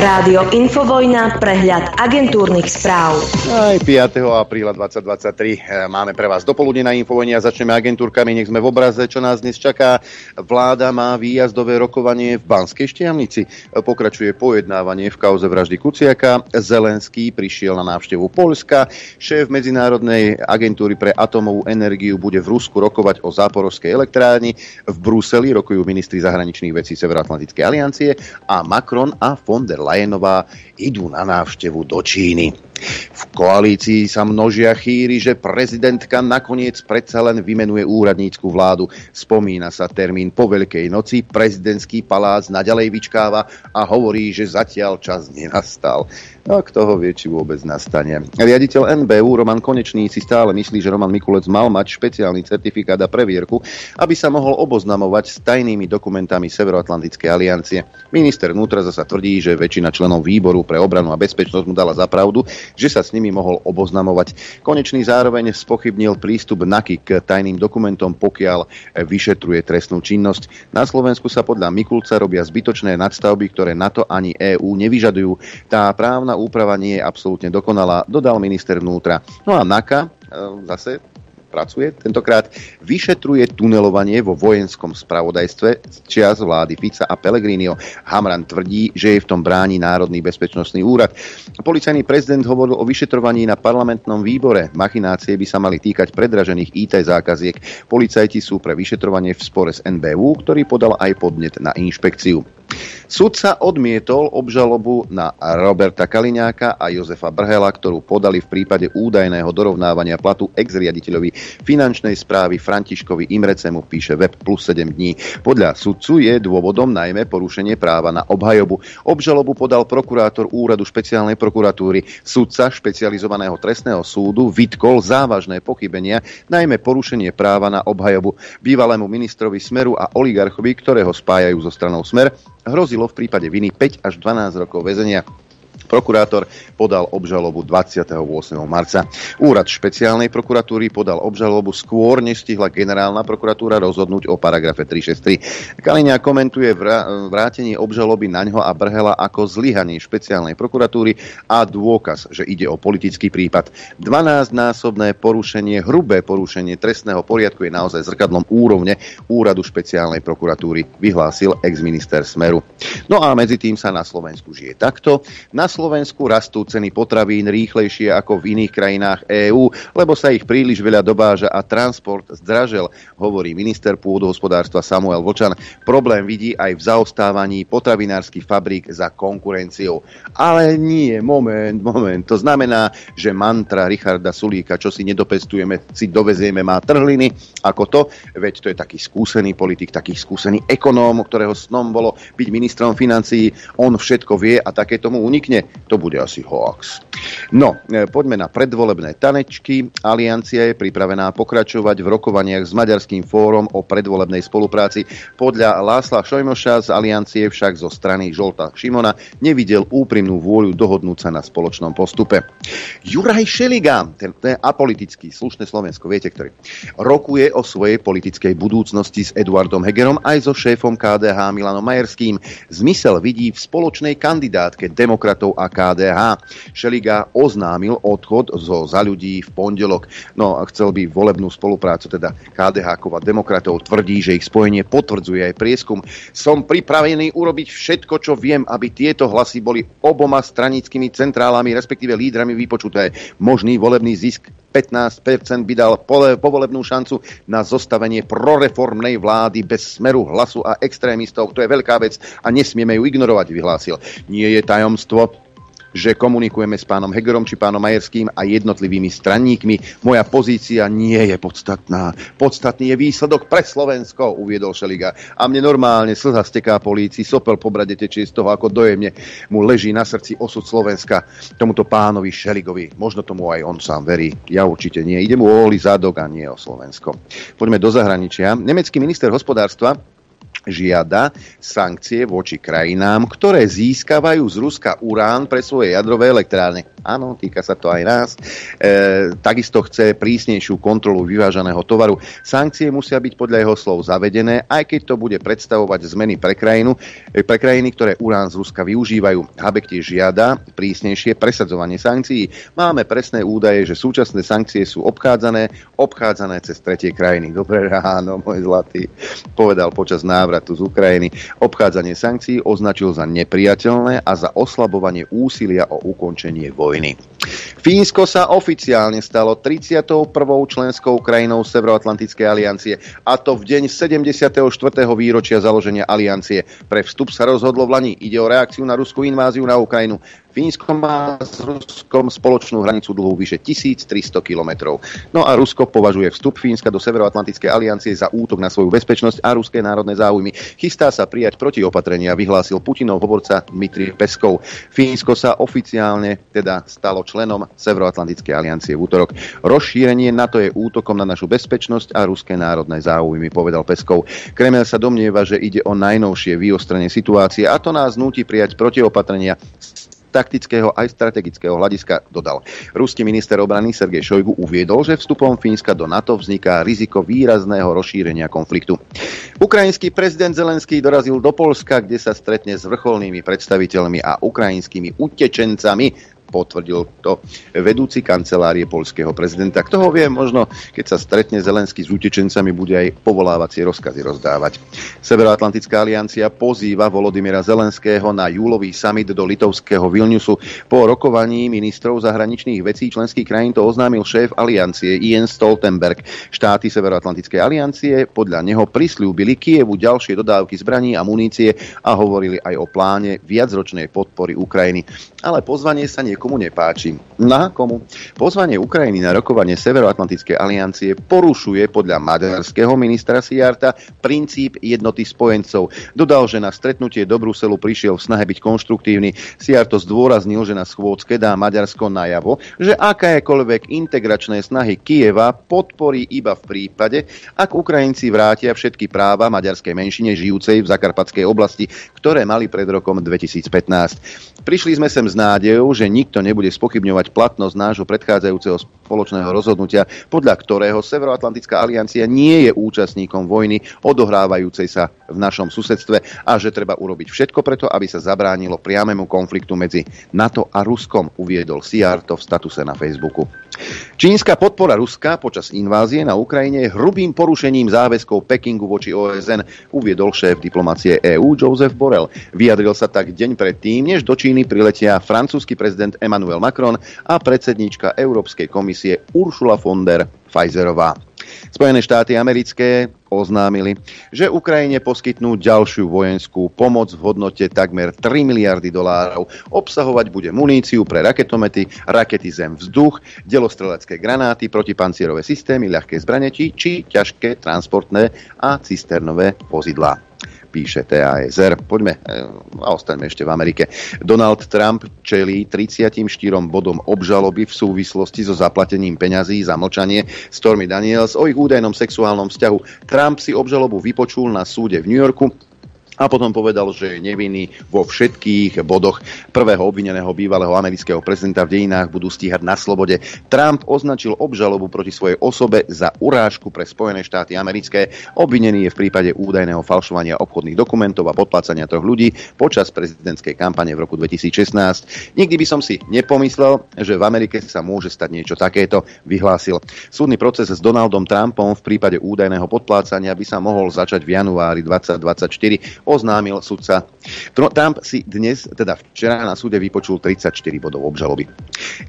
Rádio Infovojna, prehľad agentúrnych správ. Aj 5. apríla 2023 eh, máme pre vás dopoludne na Infovojne a začneme agentúrkami. Nech sme v obraze, čo nás dnes čaká. Vláda má výjazdové rokovanie v Banskej Štiavnici. Pokračuje pojednávanie v kauze vraždy Kuciaka. Zelenský prišiel na návštevu Polska. Šéf Medzinárodnej agentúry pre atomovú energiu bude v Rusku rokovať o záporovskej elektrárni. V Bruseli rokujú ministri zahraničných vecí Severoatlantickej aliancie a Macron a von der Alejandro idú na návštevu do Číny. V koalícii sa množia chýry, že prezidentka nakoniec predsa len vymenuje úradnícku vládu. Spomína sa termín po Veľkej noci, prezidentský palác naďalej vyčkáva a hovorí, že zatiaľ čas nenastal. No kto ho vie, či vôbec nastane. Riaditeľ NBU Roman Konečný si stále myslí, že Roman Mikulec mal mať špeciálny certifikát a previerku, aby sa mohol oboznamovať s tajnými dokumentami Severoatlantickej aliancie. Minister vnútra zasa tvrdí, že väčšina členov výboru pre obranu a bezpečnosť mu dala za pravdu, že sa s nimi mohol oboznamovať. Konečný zároveň spochybnil prístup NAKY k tajným dokumentom, pokiaľ vyšetruje trestnú činnosť. Na Slovensku sa podľa Mikulca robia zbytočné nadstavby, ktoré NATO ani EÚ nevyžadujú. Tá právna úprava nie je absolútne dokonalá, dodal minister vnútra. No a NAKA, e, zase pracuje, tentokrát vyšetruje tunelovanie vo vojenskom spravodajstve z čias vlády Fica a Pellegrinio. Hamran tvrdí, že je v tom bráni Národný bezpečnostný úrad. Policajný prezident hovoril o vyšetrovaní na parlamentnom výbore. Machinácie by sa mali týkať predražených IT zákaziek. Policajti sú pre vyšetrovanie v spore s NBU, ktorý podal aj podnet na inšpekciu. Sudca odmietol obžalobu na Roberta Kaliňáka a Jozefa Brhela, ktorú podali v prípade údajného dorovnávania platu ex-riaditeľovi finančnej správy Františkovi Imrecemu, píše web plus 7 dní. Podľa sudcu je dôvodom najmä porušenie práva na obhajobu. Obžalobu podal prokurátor úradu špeciálnej prokuratúry. Sudca špecializovaného trestného súdu vytkol závažné pochybenia, najmä porušenie práva na obhajobu bývalému ministrovi Smeru a oligarchovi, ktorého spájajú so stranou Smer, hrozilo v prípade viny 5 až 12 rokov väzenia. Prokurátor podal obžalobu 28. marca. Úrad špeciálnej prokuratúry podal obžalobu skôr, než stihla generálna prokuratúra rozhodnúť o paragrafe 363. Kaliňa komentuje vrátenie obžaloby na ňo a Brhela ako zlyhanie špeciálnej prokuratúry a dôkaz, že ide o politický prípad. 12-násobné porušenie, hrubé porušenie trestného poriadku je naozaj zrkadlom úrovne úradu špeciálnej prokuratúry, vyhlásil ex-minister Smeru. No a medzi tým sa na Slovensku žije takto. Na Slovensku rastú ceny potravín rýchlejšie ako v iných krajinách EÚ, lebo sa ich príliš veľa dobáža a transport zdražel, hovorí minister pôdohospodárstva Samuel Vočan. Problém vidí aj v zaostávaní potravinárskych fabrík za konkurenciou. Ale nie, moment, moment. To znamená, že mantra Richarda Sulíka, čo si nedopestujeme, si dovezieme, má trhliny, ako to, veď to je taký skúsený politik, taký skúsený ekonóm, ktorého snom bolo byť ministrom financií, on všetko vie a také tomu unikne to bude asi hoax. No, e, poďme na predvolebné tanečky. Aliancia je pripravená pokračovať v rokovaniach s Maďarským fórom o predvolebnej spolupráci. Podľa Lásla Šojmoša z Aliancie však zo strany Žolta Šimona nevidel úprimnú vôľu dohodnúť sa na spoločnom postupe. Juraj Šeliga, ten, ten apolitický, slušné Slovensko, viete ktorý, rokuje o svojej politickej budúcnosti s Eduardom Hegerom aj so šéfom KDH Milanom Majerským. Zmysel vidí v spoločnej kandidátke demokratov a KDH. Šeliga oznámil odchod zo za ľudí v pondelok. No a chcel by volebnú spoluprácu, teda KDH a demokratov tvrdí, že ich spojenie potvrdzuje aj prieskum. Som pripravený urobiť všetko, čo viem, aby tieto hlasy boli oboma stranickými centrálami, respektíve lídrami vypočuté. Možný volebný zisk 15% by dal povolebnú šancu na zostavenie proreformnej vlády bez smeru hlasu a extrémistov. To je veľká vec a nesmieme ju ignorovať, vyhlásil. Nie je tajomstvo, že komunikujeme s pánom Hegerom či pánom Majerským a jednotlivými stranníkmi. Moja pozícia nie je podstatná. Podstatný je výsledok pre Slovensko, uviedol Šeliga. A mne normálne slza steká polícii, sopel po brade tečie z toho, ako dojemne mu leží na srdci osud Slovenska tomuto pánovi Šeligovi. Možno tomu aj on sám verí. Ja určite nie. Ide mu o zadok a nie o Slovensko. Poďme do zahraničia. Nemecký minister hospodárstva žiada sankcie voči krajinám, ktoré získavajú z Ruska urán pre svoje jadrové elektrárne. áno, týka sa to aj nás, e, takisto chce prísnejšiu kontrolu vyvážaného tovaru. Sankcie musia byť podľa jeho slov zavedené, aj keď to bude predstavovať zmeny pre, krajinu, e, pre krajiny, ktoré urán z Ruska využívajú. Habek tiež žiada prísnejšie presadzovanie sankcií. Máme presné údaje, že súčasné sankcie sú obchádzané, obchádzané cez tretie krajiny. Dobre ráno, môj zlatý, povedal počas návratu z Ukrajiny. Obchádzanie sankcií označil za nepriateľné a za oslabovanie úsilia o ukončenie vojny. Fínsko sa oficiálne stalo 31. členskou krajinou Severoatlantickej aliancie a to v deň 74. výročia založenia aliancie. Pre vstup sa rozhodlo v Lani. Ide o reakciu na ruskú inváziu na Ukrajinu. Fínsko má s Ruskom spoločnú hranicu dlhú vyše 1300 kilometrov. No a Rusko považuje vstup Fínska do Severoatlantickej aliancie za útok na svoju bezpečnosť a ruské národné záujmy. Chystá sa prijať protiopatrenia, vyhlásil Putinov hovorca Dmitri Peskov. Fínsko sa oficiálne teda stalo členom Severoatlantickej aliancie v útorok. Rozšírenie NATO je útokom na našu bezpečnosť a ruské národné záujmy, povedal Peskov. Kremel sa domnieva, že ide o najnovšie vyostrenie situácie a to nás núti prijať protiopatrenia taktického aj strategického hľadiska dodal. Ruský minister obrany Sergej Šojgu uviedol, že vstupom Fínska do NATO vzniká riziko výrazného rozšírenia konfliktu. Ukrajinský prezident Zelenský dorazil do Polska, kde sa stretne s vrcholnými predstaviteľmi a ukrajinskými utečencami potvrdil to vedúci kancelárie polského prezidenta. Kto ho vie, možno keď sa stretne Zelenský s utečencami, bude aj povolávacie rozkazy rozdávať. Severoatlantická aliancia pozýva Volodymyra Zelenského na júlový summit do litovského Vilniusu. Po rokovaní ministrov zahraničných vecí členských krajín to oznámil šéf aliancie Jens Stoltenberg. Štáty Severoatlantickej aliancie podľa neho prislúbili Kievu ďalšie dodávky zbraní a munície a hovorili aj o pláne viacročnej podpory Ukrajiny. Ale pozvanie sa nie niekomu nepáči. Na komu? Pozvanie Ukrajiny na rokovanie Severoatlantickej aliancie porušuje podľa maďarského ministra Siarta princíp jednoty spojencov. Dodal, že na stretnutie do Bruselu prišiel v snahe byť konštruktívny. Siarto zdôraznil, že na schôdzke dá Maďarsko najavo, že akékoľvek integračné snahy Kieva podporí iba v prípade, ak Ukrajinci vrátia všetky práva maďarskej menšine žijúcej v Zakarpatskej oblasti, ktoré mali pred rokom 2015. Prišli sme sem s nádejou, že nik nikto nebude spochybňovať platnosť nášho predchádzajúceho spoločného rozhodnutia, podľa ktorého Severoatlantická aliancia nie je účastníkom vojny odohrávajúcej sa v našom susedstve a že treba urobiť všetko preto, aby sa zabránilo priamému konfliktu medzi NATO a Ruskom, uviedol Siarto v statuse na Facebooku. Čínska podpora Ruska počas invázie na Ukrajine je hrubým porušením záväzkov Pekingu voči OSN, uviedol šéf diplomácie EÚ Joseph Borrell. Vyjadril sa tak deň predtým, než do Číny priletia francúzsky prezident Emmanuel Macron a predsedníčka Európskej komisie Ursula von der Pfizerová. Spojené štáty americké oznámili, že Ukrajine poskytnú ďalšiu vojenskú pomoc v hodnote takmer 3 miliardy dolárov. Obsahovať bude muníciu pre raketomety, rakety zem-vzduch, delostrelecké granáty, protipancierové systémy, ľahké zbrane či ťažké transportné a cisternové vozidlá píše TASR. Poďme eh, a ostaňme ešte v Amerike. Donald Trump čelí 34 bodom obžaloby v súvislosti so zaplatením peňazí za mlčanie Stormy Daniels o ich údajnom sexuálnom vzťahu. Trump si obžalobu vypočul na súde v New Yorku a potom povedal, že je nevinný vo všetkých bodoch. Prvého obvineného bývalého amerického prezidenta v dejinách budú stíhať na slobode. Trump označil obžalobu proti svojej osobe za urážku pre Spojené štáty americké. Obvinený je v prípade údajného falšovania obchodných dokumentov a podplácania troch ľudí počas prezidentskej kampane v roku 2016. Nikdy by som si nepomyslel, že v Amerike sa môže stať niečo takéto, vyhlásil. Súdny proces s Donaldom Trumpom v prípade údajného podplácania by sa mohol začať v januári 2024 oznámil sudca. Trump si dnes, teda včera na súde vypočul 34 bodov obžaloby.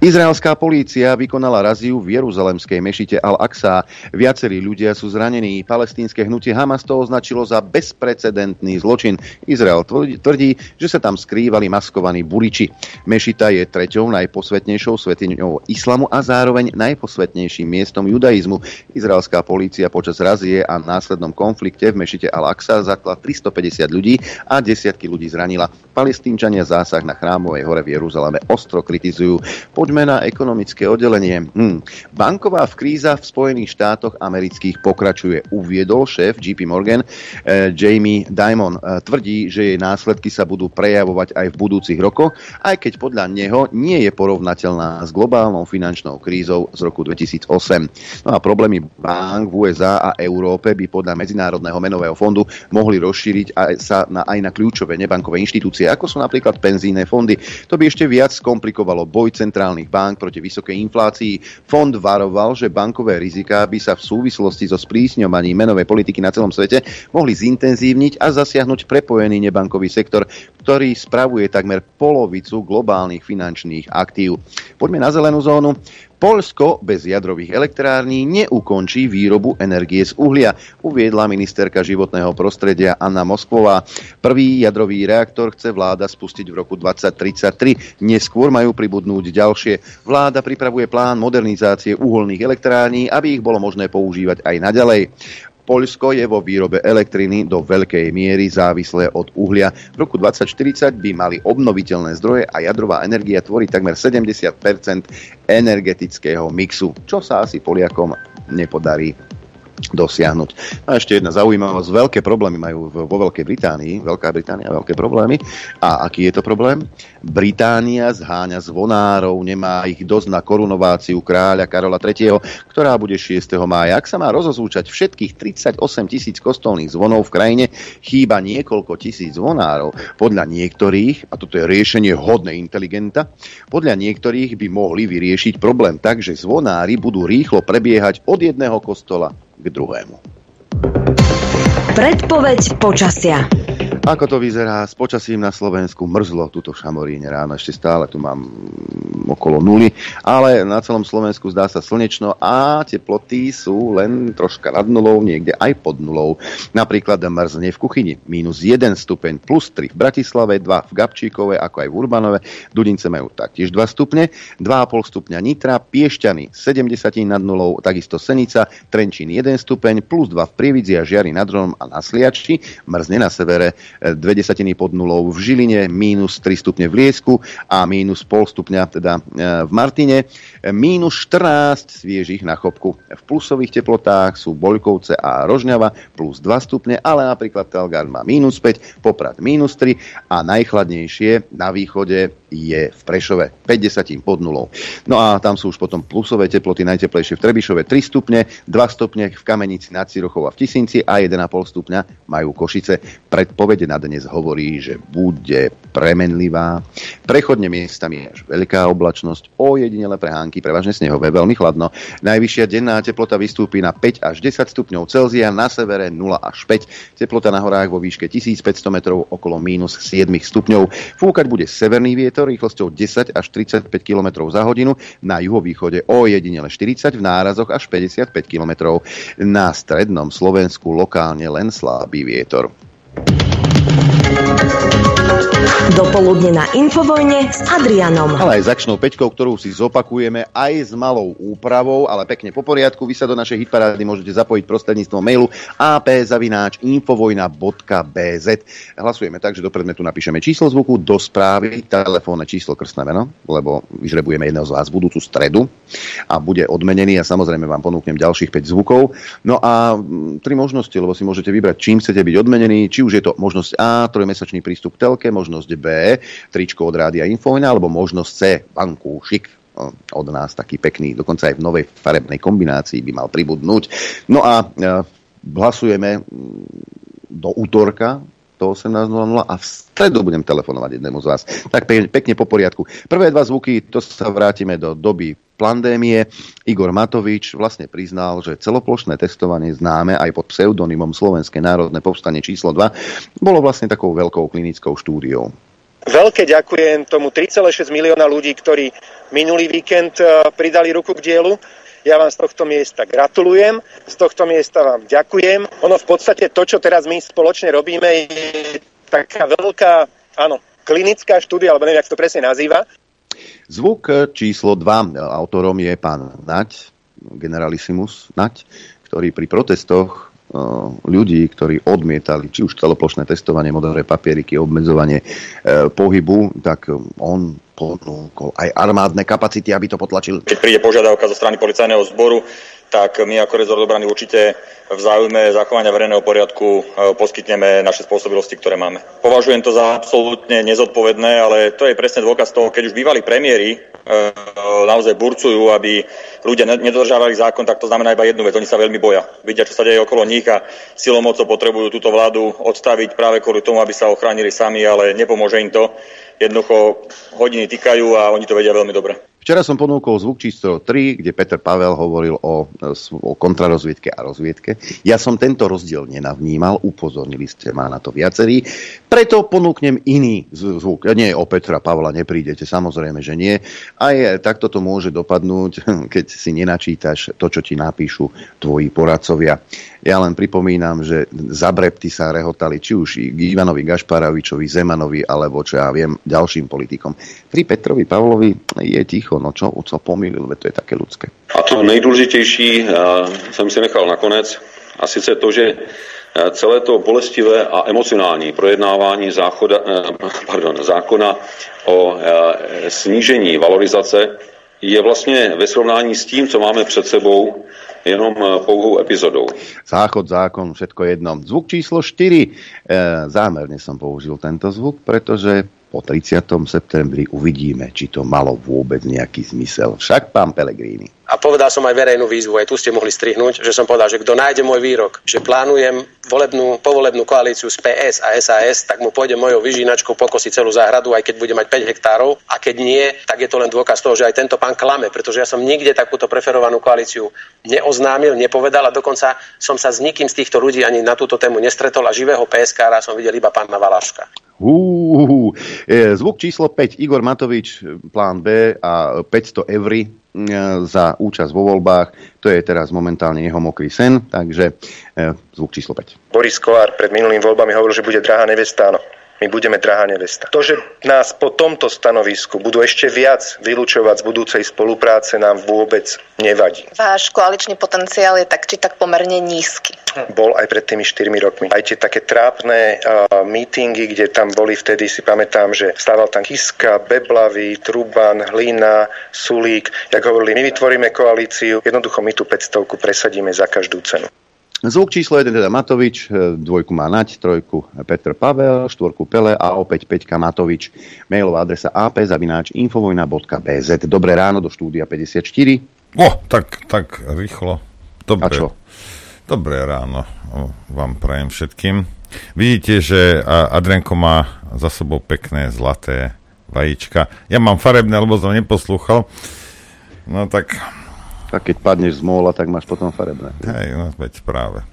Izraelská polícia vykonala raziu v Jeruzalemskej mešite Al-Aqsa. Viacerí ľudia sú zranení. Palestínske hnutie Hamas to označilo za bezprecedentný zločin. Izrael tvrdí, že sa tam skrývali maskovaní buriči. Mešita je treťou najposvetnejšou svetiňou islamu a zároveň najposvetnejším miestom judaizmu. Izraelská polícia počas razie a následnom konflikte v mešite Al-Aqsa zakla 350 ľudí a desiatky ľudí zranila. Palestínčania zásah na chrámovej hore v Jeruzaleme ostro kritizujú. Poďme na ekonomické oddelenie. Hm. Banková v kríza v Spojených štátoch amerických pokračuje. Uviedol šéf JP Morgan eh, Jamie Dimon. Eh, tvrdí, že jej následky sa budú prejavovať aj v budúcich rokoch, aj keď podľa neho nie je porovnateľná s globálnou finančnou krízou z roku 2008. No a problémy bank v USA a Európe by podľa Medzinárodného menového fondu mohli rozšíriť aj, sa na, aj na kľúčové nebankové inštitúcie ako sú napríklad penzíne fondy. To by ešte viac komplikovalo boj centrálnych bank proti vysokej inflácii. Fond varoval, že bankové riziká by sa v súvislosti so sprísňovaním menovej politiky na celom svete mohli zintenzívniť a zasiahnuť prepojený nebankový sektor, ktorý spravuje takmer polovicu globálnych finančných aktív. Poďme na zelenú zónu. Polsko bez jadrových elektrární neukončí výrobu energie z uhlia, uviedla ministerka životného prostredia Anna Moskvová. Prvý jadrový reaktor chce vláda spustiť v roku 2033. Neskôr majú pribudnúť ďalšie. Vláda pripravuje plán modernizácie uholných elektrární, aby ich bolo možné používať aj naďalej. Poľsko je vo výrobe elektriny do veľkej miery závislé od uhlia. V roku 2040 by mali obnoviteľné zdroje a jadrová energia tvoriť takmer 70% energetického mixu, čo sa asi Poliakom nepodarí dosiahnuť. A ešte jedna zaujímavosť. Veľké problémy majú vo Veľkej Británii. Veľká Británia veľké problémy. A aký je to problém? Británia zháňa zvonárov, nemá ich dosť na korunováciu kráľa Karola III., ktorá bude 6. mája. Ak sa má rozozúčať všetkých 38 tisíc kostolných zvonov v krajine, chýba niekoľko tisíc zvonárov. Podľa niektorých, a toto je riešenie hodné inteligenta, podľa niektorých by mohli vyriešiť problém tak, že zvonári budú rýchlo prebiehať od jedného kostola k druhému. Predpoveď počasia. Ako to vyzerá s počasím na Slovensku? Mrzlo tuto v Šamoríne ráno, ešte stále tu mám okolo nuly, ale na celom Slovensku zdá sa slnečno a teploty sú len troška nad nulou, niekde aj pod nulou. Napríklad mrzne v kuchyni, minus 1 stupeň, plus 3 v Bratislave, 2 v Gabčíkove, ako aj v Urbanove, Dudince majú taktiež 2 stupne, 2,5 stupňa Nitra, Piešťany 70 nad nulou, takisto Senica, Trenčín 1 stupeň, plus 2 v Prievidzi a Žiari nad Ronom a na Sliači, mrzne na severe dve desatiny pod nulou v Žiline, mínus 3 stupne v Liesku a mínus pol stupňa teda e, v Martine, mínus 14 sviežich na chopku. V plusových teplotách sú Boľkovce a Rožňava plus 2 stupne, ale napríklad Telgard má mínus 5, Poprad mínus 3 a najchladnejšie na východe je v Prešove 50 pod nulou. No a tam sú už potom plusové teploty, najteplejšie v Trebišove 3 stupne, 2 stupne v Kamenici nad Cirochou a v Tisinci a 1,5 stupňa majú Košice. Predpovede na dnes hovorí, že bude premenlivá. Prechodne miestami až veľká oblačnosť, ojedinele prehánky, prevažne snehové, veľmi chladno. Najvyššia denná teplota vystúpi na 5 až 10 stupňov Celzia, na severe 0 až 5. Teplota na horách vo výške 1500 metrov okolo mínus 7 stupňov. Fúkať bude severný vietor rýchlosťou 10 až 35 km za hodinu, na juhovýchode o jedinele 40, v nárazoch až 55 km. Na strednom Slovensku lokálne len slabý vietor. Dopoludne na Infovojne s Adrianom. Ale aj začnou peťkou, ktorú si zopakujeme aj s malou úpravou, ale pekne po poriadku. Vy sa do našej hitparády môžete zapojiť prostredníctvom mailu apzavináč.infovojna.bz Hlasujeme tak, že do predmetu napíšeme číslo zvuku, do správy telefónne číslo krstné meno, lebo vyžrebujeme jedného z vás v budúcu stredu a bude odmenený a samozrejme vám ponúknem ďalších 5 zvukov. No a mm, tri možnosti, lebo si môžete vybrať, čím chcete byť odmenení, či už je to možnosť A, trojmesačný prístup k telke, možnosť B, tričko od Rádia Infovina, alebo možnosť C, šik od nás taký pekný, dokonca aj v novej farebnej kombinácii by mal pribudnúť. No a e, hlasujeme do útorka do 18.00 a v stredu budem telefonovať jednému z vás. Tak pekne po poriadku. Prvé dva zvuky, to sa vrátime do doby pandémie. Igor Matovič vlastne priznal, že celoplošné testovanie známe aj pod pseudonymom Slovenské národné povstanie číslo 2 bolo vlastne takou veľkou klinickou štúdiou. Veľké ďakujem tomu 3,6 milióna ľudí, ktorí minulý víkend e, pridali ruku k dielu. Ja vám z tohto miesta gratulujem, z tohto miesta vám ďakujem. Ono v podstate to, čo teraz my spoločne robíme, je taká veľká, áno, klinická štúdia, alebo neviem, jak to presne nazýva. Zvuk číslo 2, autorom je pán Nať, generalissimus Nať, ktorý pri protestoch ľudí, ktorí odmietali či už celoplošné testovanie, modré papieriky, obmedzovanie e, pohybu, tak on ponúkol aj armádne kapacity, aby to potlačil. Keď príde požiadavka zo strany policajného zboru, tak my ako rezort obrany určite v záujme zachovania verejného poriadku e, poskytneme naše spôsobilosti, ktoré máme. Považujem to za absolútne nezodpovedné, ale to je presne dôkaz toho, keď už bývali premiéry e, naozaj burcujú, aby ľudia nedodržávali zákon, tak to znamená iba jednu vec, oni sa veľmi boja. Vidia, čo sa deje okolo nich a silomocou potrebujú túto vládu odstaviť práve kvôli tomu, aby sa ochránili sami, ale nepomôže im to. Jednoducho hodiny týkajú a oni to vedia veľmi dobre. Včera som ponúkol zvuk číslo 3, kde Peter Pavel hovoril o, o kontrarozviedke a rozviedke. Ja som tento rozdiel nenavnímal, upozornili ste ma na to viacerí, preto ponúknem iný zvuk. Nie, o Petra Pavla neprídete, samozrejme, že nie. Aj takto to môže dopadnúť, keď si nenačítaš to, čo ti napíšu tvoji poradcovia. Ja len pripomínam, že za sa rehotali či už Ivanovi Gašparovičovi, Zemanovi, alebo čo ja viem, ďalším politikom. Pri Petrovi Pavlovi je ticho, no čo, co pomýlil, to je také ľudské. A to nejdůležitější jsem si nechal nakonec, a sice to, že celé to bolestivé a emocionální projednávání záchoda, pardon, zákona o snížení valorizace je vlastně ve srovnání s tím, co máme před sebou, jenom eh, pouhou epizodou. Záchod, zákon, všetko jedno. Zvuk číslo 4. E, zámerne som použil tento zvuk, pretože po 30. septembri uvidíme, či to malo vôbec nejaký zmysel. Však pán Pelegrini. A povedal som aj verejnú výzvu, aj tu ste mohli strihnúť, že som povedal, že kto nájde môj výrok, že plánujem volebnú, povolebnú koalíciu z PS a SAS, tak mu pôjde mojou vyžínačkou pokosiť celú záhradu, aj keď bude mať 5 hektárov. A keď nie, tak je to len dôkaz toho, že aj tento pán klame, pretože ja som nikde takúto preferovanú koalíciu neoznámil, nepovedal a dokonca som sa s nikým z týchto ľudí ani na túto tému nestretol a živého PSK som videl iba pána Valaška. Uh, zvuk číslo 5, Igor Matovič, plán B a 500 eur za účasť vo voľbách. To je teraz momentálne jeho mokrý sen, takže zvuk číslo 5. Boris Kolár pred minulým voľbami hovoril, že bude drahá nevesta. Áno, my budeme drahá nevesta. To, že nás po tomto stanovisku budú ešte viac vylúčovať z budúcej spolupráce, nám vôbec nevadí. Váš koaličný potenciál je tak či tak pomerne nízky. Bol aj pred tými 4 rokmi. Aj tie také trápne uh, mítingy, kde tam boli vtedy, si pamätám, že stával tam Kiska, Beblavy, Truban, Hlina, Sulík. Jak hovorili, my vytvoríme koalíciu, jednoducho my tú 500 presadíme za každú cenu. Zvuk číslo 1 teda Matovič, e, dvojku má Nať, trojku Petr Pavel, štvorku Pele a opäť Peťka Matovič. Mailová adresa ap.infovojna.bz Dobré ráno do štúdia 54. O, tak, tak rýchlo. Dobre. A čo? Dobré ráno vám prajem všetkým. Vidíte, že Adrenko má za sebou pekné zlaté vajíčka. Ja mám farebné, lebo som neposlúchal. No tak a keď padneš z móla, tak máš potom farebné. Hej, no veď práve.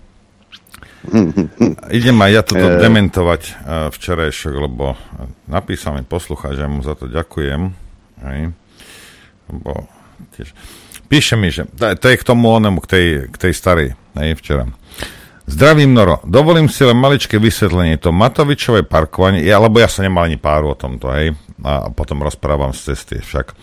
Idem aj ja toto e... dementovať uh, včerajšok, lebo napísal mi poslucháč, že mu za to ďakujem. Hej. Lebo tiež... Píše mi, že to je k tomu onemu, k tej, k tej starej, hej, včera. Zdravím, Noro. Dovolím si len maličké vysvetlenie. To Matovičové parkovanie, ja, lebo ja som nemal ani páru o tomto, hej, a potom rozprávam z cesty však.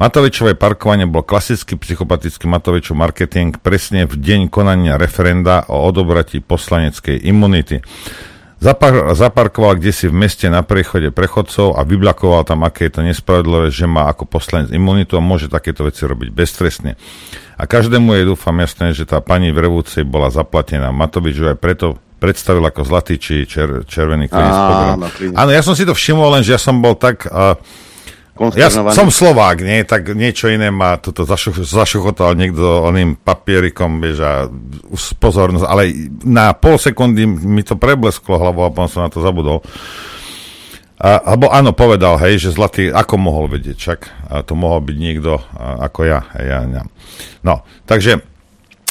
Matovičové parkovanie bol klasický psychopatický Matovičov marketing presne v deň konania referenda o odobratí poslaneckej imunity. Zapar- zaparkoval kde si v meste na prechode prechodcov a vyblakoval tam, aké je to nespravedlivé, že má ako poslanec imunitu a môže takéto veci robiť beztrestne. A každému je dúfam jasné, že tá pani v revúcej bola zaplatená. Matovič ju aj preto predstavil ako zlatý či čer, červený klinec Áno, Áno, ja som si to všimol, len že ja som bol tak... Uh, ja som Slovák, nie? Tak niečo iné ma toto zašuch, zašuchotal niekto oným papierikom, vieš, a pozornosť, ale na pol sekundy mi to preblesklo hlavou a potom som na to zabudol. A, alebo áno, povedal, hej, že Zlatý, ako mohol vedieť, čak a to mohol byť niekto a, ako ja, hej, ja, ja. No, takže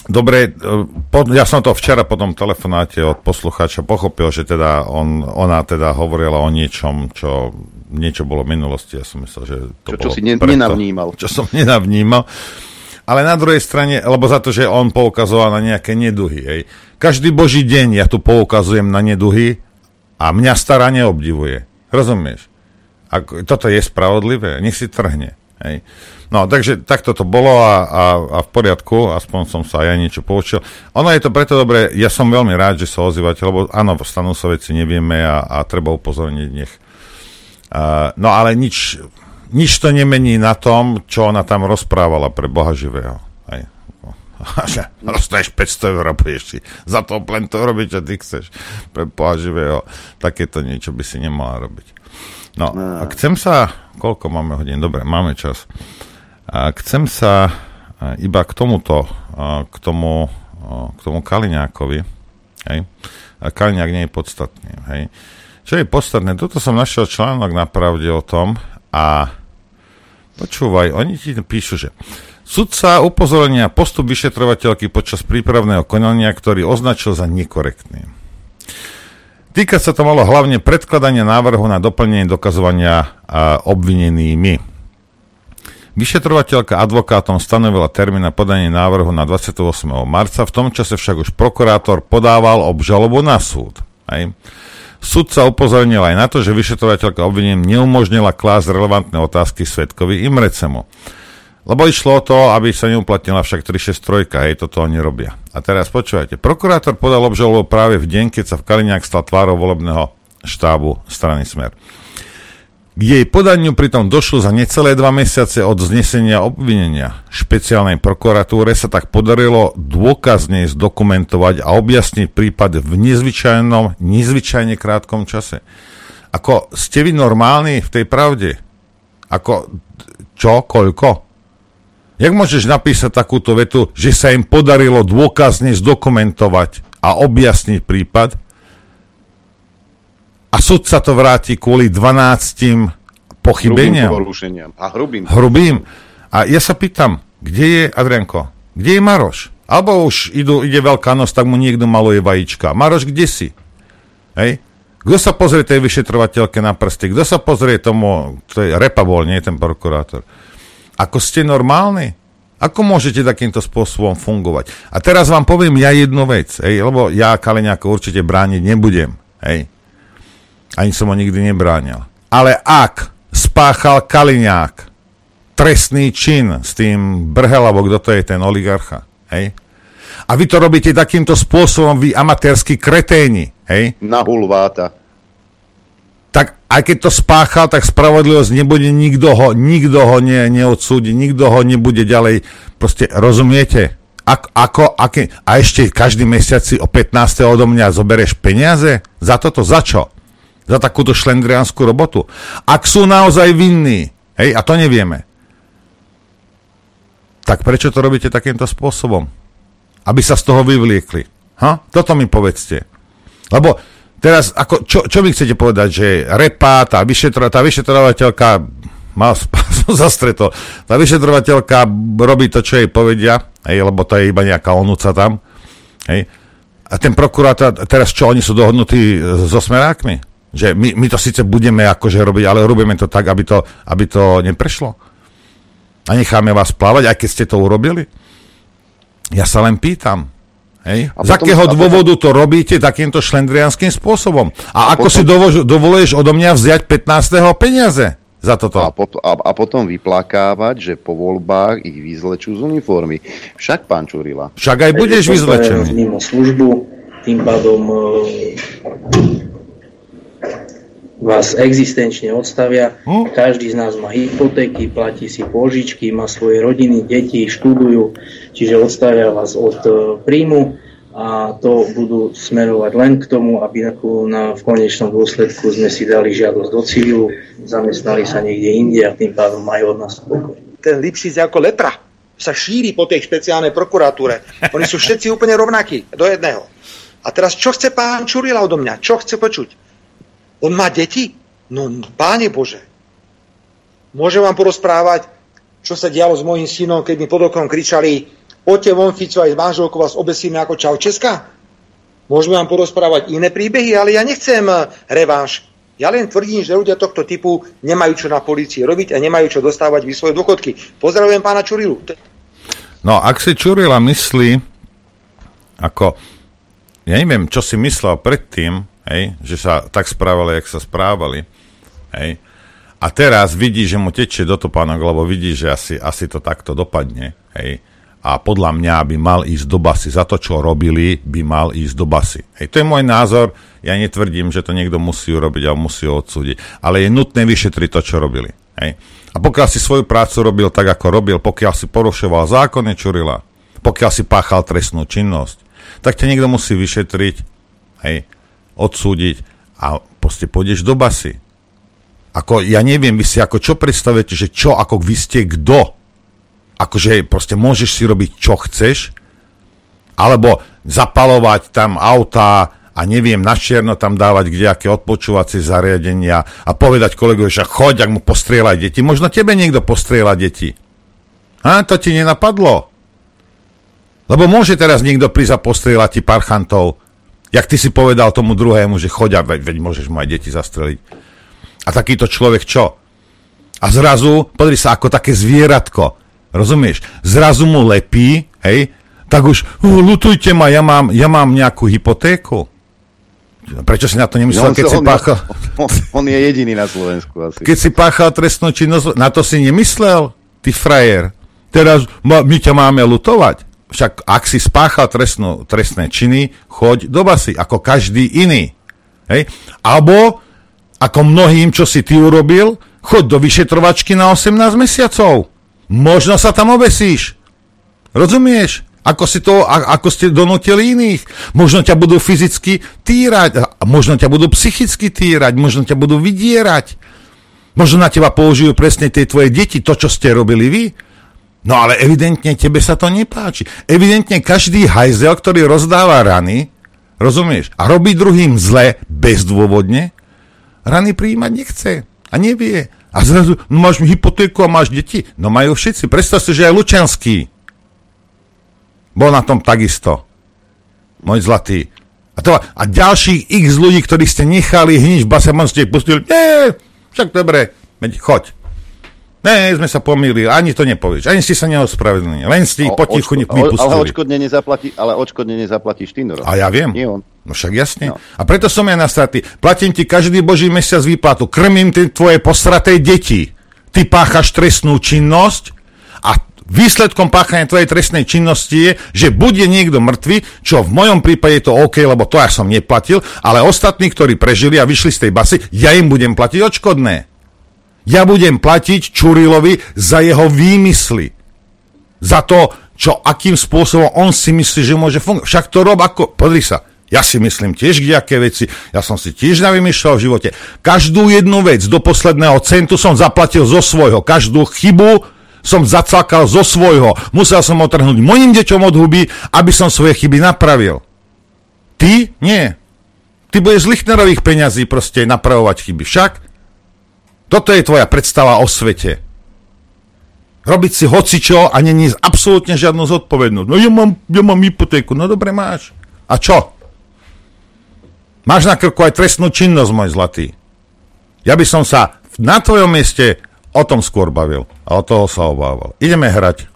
Dobre, e, ja som to včera po tom telefonáte od poslucháča pochopil, že teda on, ona teda hovorila o niečom, čo niečo bolo v minulosti. Ja som myslel, že to čo, čo si ne, preto, nenavnímal. Čo som nenavnímal. Ale na druhej strane, lebo za to, že on poukazoval na nejaké neduhy. Hej. Každý boží deň ja tu poukazujem na neduhy a mňa stará neobdivuje. Rozumieš? Ak, toto je spravodlivé, nech si trhne. Hej. No, takže takto to bolo a, a, a v poriadku, aspoň som sa ja niečo poučil. Ono je to preto dobré, ja som veľmi rád, že sa ozývate, lebo áno, stanú sa veci nevieme a, a treba upozorniť nech. Uh, no ale nič, nič to nemení na tom, čo ona tam rozprávala pre Boha živého. Hej. dostaneš 500 eur a budeš si za to len to robiť, čo ty chceš pre Boha živého. Takéto niečo by si nemala robiť. No, a chcem sa, koľko máme hodín? Dobre, máme čas. A chcem sa iba k tomuto, k tomu, k tomu Kaliňákovi, hej? A Kaliňák nie je podstatný, hej? Čo je podstatné? Toto som našiel článok na pravde o tom a počúvaj, oni ti píšu, že Sudca upozorenia postup vyšetrovateľky počas prípravného konania, ktorý označil za nekorektný. Týka sa to malo hlavne predkladania návrhu na doplnenie dokazovania obvinenými. Vyšetrovateľka advokátom stanovila termín na podanie návrhu na 28. marca, v tom čase však už prokurátor podával obžalobu na súd. Aj. Súd sa upozornil aj na to, že vyšetrovateľka obvinením neumožnila klásť relevantné otázky svetkovi Imrecemu. Lebo išlo o to, aby sa neuplatnila však 363, hej, toto oni robia. A teraz počúvajte, prokurátor podal obžalobu práve v deň, keď sa v Kaliňák stal tvárou volebného štábu strany Smer. K jej podaniu pritom došlo za necelé dva mesiace od znesenia obvinenia. Špeciálnej prokuratúre sa tak podarilo dôkazne zdokumentovať a objasniť prípad v nezvyčajnom, nezvyčajne krátkom čase. Ako ste vy normálni v tej pravde? Ako čo, koľko? Jak môžeš napísať takúto vetu, že sa im podarilo dôkazne zdokumentovať a objasniť prípad a súd sa to vráti kvôli 12 pochybeniam? Hrubým A hrubým. Hrubým. A ja sa pýtam, kde je Adrianko? Kde je Maroš? Alebo už idú, ide Veľká noc, tak mu niekto maluje vajíčka. Maroš, kde si? Hej? Kto sa pozrie tej vyšetrovateľke na prsty? Kto sa pozrie tomu, to je Repa bol, nie ten prokurátor. Ako ste normálni? Ako môžete takýmto spôsobom fungovať? A teraz vám poviem ja jednu vec, hej, lebo ja Kaleňáka určite brániť nebudem. Hej. Ani som ho nikdy nebránil. Ale ak spáchal Kaliňák trestný čin s tým Brhel, alebo kto to je ten oligarcha, hej, a vy to robíte takýmto spôsobom, vy amatérsky kreténi, hej? Na hulváta aj keď to spáchal, tak spravodlivosť nebude, nikto ho, nikto ho ne, neodsúdi, nikto ho nebude ďalej, proste rozumiete? Ako, ako, aké, a ešte každý mesiac si o 15. odo mňa zoberieš peniaze? Za toto, za čo? Za takúto šlendrianskú robotu? Ak sú naozaj vinní, hej, a to nevieme, tak prečo to robíte takýmto spôsobom? Aby sa z toho vyvliekli. Ha? Toto mi povedzte. Lebo Teraz, ako, čo, čo vy chcete povedať, že repa, tá, vyšetro, tá vyšetrovateľka, má som zastretol, tá vyšetrovateľka robí to, čo jej povedia, hej, lebo to je iba nejaká onúca tam, hej. A ten prokurátor, teraz čo, oni sú dohodnutí so smerákmi? Že my, my to síce budeme akože robiť, ale robíme to tak, aby to, aby to neprešlo. A necháme vás plávať, aj keď ste to urobili? Ja sa len pýtam. Hej? Z akého dôvodu to robíte takýmto šlendrianským spôsobom? A, a ako potom, si dovo, dovoluješ odo mňa vziať 15. peniaze za toto? A, pot, a, a potom vyplakávať, že po voľbách ich vyzlečú z uniformy. Však, pán Čurila. Však aj budeš vyzlečený. Mimo službu, tým pádom e, vás existenčne odstavia. Hm? Každý z nás má hypotéky, platí si pôžičky, má svoje rodiny, deti, študujú, čiže odstavia vás od e, príjmu a to budú smerovať len k tomu, aby na, v konečnom dôsledku sme si dali žiadosť do civilu, zamestnali sa niekde inde a tým pádom majú od nás spokoj. Ten Lipšic ako lepra sa šíri po tej špeciálnej prokuratúre. Oni sú všetci úplne rovnakí, do jedného. A teraz čo chce pán Čurila odo mňa? Čo chce počuť? On má deti? No, páne Bože. Môžem vám porozprávať, čo sa dialo s mojím synom, keď mi pod oknom kričali poďte von Fico aj s manželkou vás obesíme ako čau Česka? Môžeme vám porozprávať iné príbehy, ale ja nechcem eh, revanš. Ja len tvrdím, že ľudia tohto typu nemajú čo na policii robiť a nemajú čo dostávať vy svoje dôchodky. Pozdravujem pána Čurilu. No, ak si Čurila myslí, ako, ja neviem, čo si myslel predtým, hej, že sa tak správali, jak sa správali, hej, a teraz vidí, že mu tečie do topánok, lebo vidí, že asi, asi to takto dopadne, hej, a podľa mňa by mal ísť do basy. Za to, čo robili, by mal ísť do basy. Hej, to je môj názor. Ja netvrdím, že to niekto musí urobiť a musí ho odsúdiť. Ale je nutné vyšetriť to, čo robili. Hej. A pokiaľ si svoju prácu robil tak, ako robil, pokiaľ si porušoval zákony Čurila, pokiaľ si páchal trestnú činnosť, tak ťa niekto musí vyšetriť, hej, odsúdiť a proste pôjdeš do basy. Ako, ja neviem, vy si ako čo predstavujete, že čo, ako vy ste kto? Akože proste môžeš si robiť, čo chceš, alebo zapalovať tam autá a neviem, na čierno tam dávať kdejaké odpočúvacie zariadenia a povedať kolegovi, že choď, ak mu postrieľaj deti. Možno tebe niekto postrieľa deti. A to ti nenapadlo? Lebo môže teraz niekto prísť a postrieľať ti parchantov, jak ty si povedal tomu druhému, že choď, veď, veď môžeš aj deti zastreliť. A takýto človek čo? A zrazu, pozri sa, ako také zvieratko, rozumieš? Zrazu mu lepí, hej, tak už, uh, lutujte ma, ja mám, ja mám nejakú hypotéku. Prečo si na to nemyslel, no, keď on, si páchal... On, on je jediný na Slovensku asi. Keď si páchal trestnú činnosť, na to si nemyslel, ty frajer. Teraz ma, my ťa máme lutovať. Však ak si spáchal trestnú, trestné činy, choď do basy, ako každý iný. Hej? Alebo ako mnohým, čo si ty urobil, choď do vyšetrovačky na 18 mesiacov. Možno sa tam obesíš. Rozumieš? Ako, si to, ako ste donotili iných. Možno ťa budú fyzicky týrať, možno ťa budú psychicky týrať, možno ťa budú vydierať. Možno na teba použijú presne tie tvoje deti, to, čo ste robili vy. No ale evidentne tebe sa to nepáči. Evidentne každý hajzel, ktorý rozdáva rany, rozumieš, a robí druhým zle bezdôvodne, rany prijímať nechce a nevie. A zrazu, no máš hypotéku a máš deti. No majú všetci. Predstav si, že aj Lučanský bol na tom takisto. Môj zlatý. A, to, a ďalších x ľudí, ktorí ste nechali hniť v base, pustili. Nie, však dobre, choď. Ne, sme sa pomýlili, ani to nepovieš, ani si sa neospravedlnili, len si ich potichu očko, vypustili. Ale odškodne nezaplatí, ale odškodne nezaplatíš ty, A ja viem. Nie on. No však jasne. No. A preto som ja nastratý. Platím ti každý boží mesiac výplatu, krmím ty tvoje postraté deti. Ty páchaš trestnú činnosť a výsledkom páchania tvojej trestnej činnosti je, že bude niekto mŕtvy, čo v mojom prípade je to OK, lebo to ja som neplatil, ale ostatní, ktorí prežili a vyšli z tej basy, ja im budem platiť odškodné. Ja budem platiť Čurilovi za jeho výmysly. Za to, čo, akým spôsobom on si myslí, že môže fungovať. Však to rob ako... Podri sa. Ja si myslím tiež kdejaké veci. Ja som si tiež navymýšľal v živote. Každú jednu vec do posledného centu som zaplatil zo svojho. Každú chybu som zacakal zo svojho. Musel som otrhnúť mojim deťom od huby, aby som svoje chyby napravil. Ty? Nie. Ty budeš z Lichnerových peňazí proste napravovať chyby. Však toto je tvoja predstava o svete. Robiť si hocičo a není absolútne žiadnu zodpovednosť. No ja mám, ja mám hypotéku. No dobre máš. A čo? Máš na krku aj trestnú činnosť, môj zlatý. Ja by som sa na tvojom mieste o tom skôr bavil a o toho sa obával. Ideme hrať.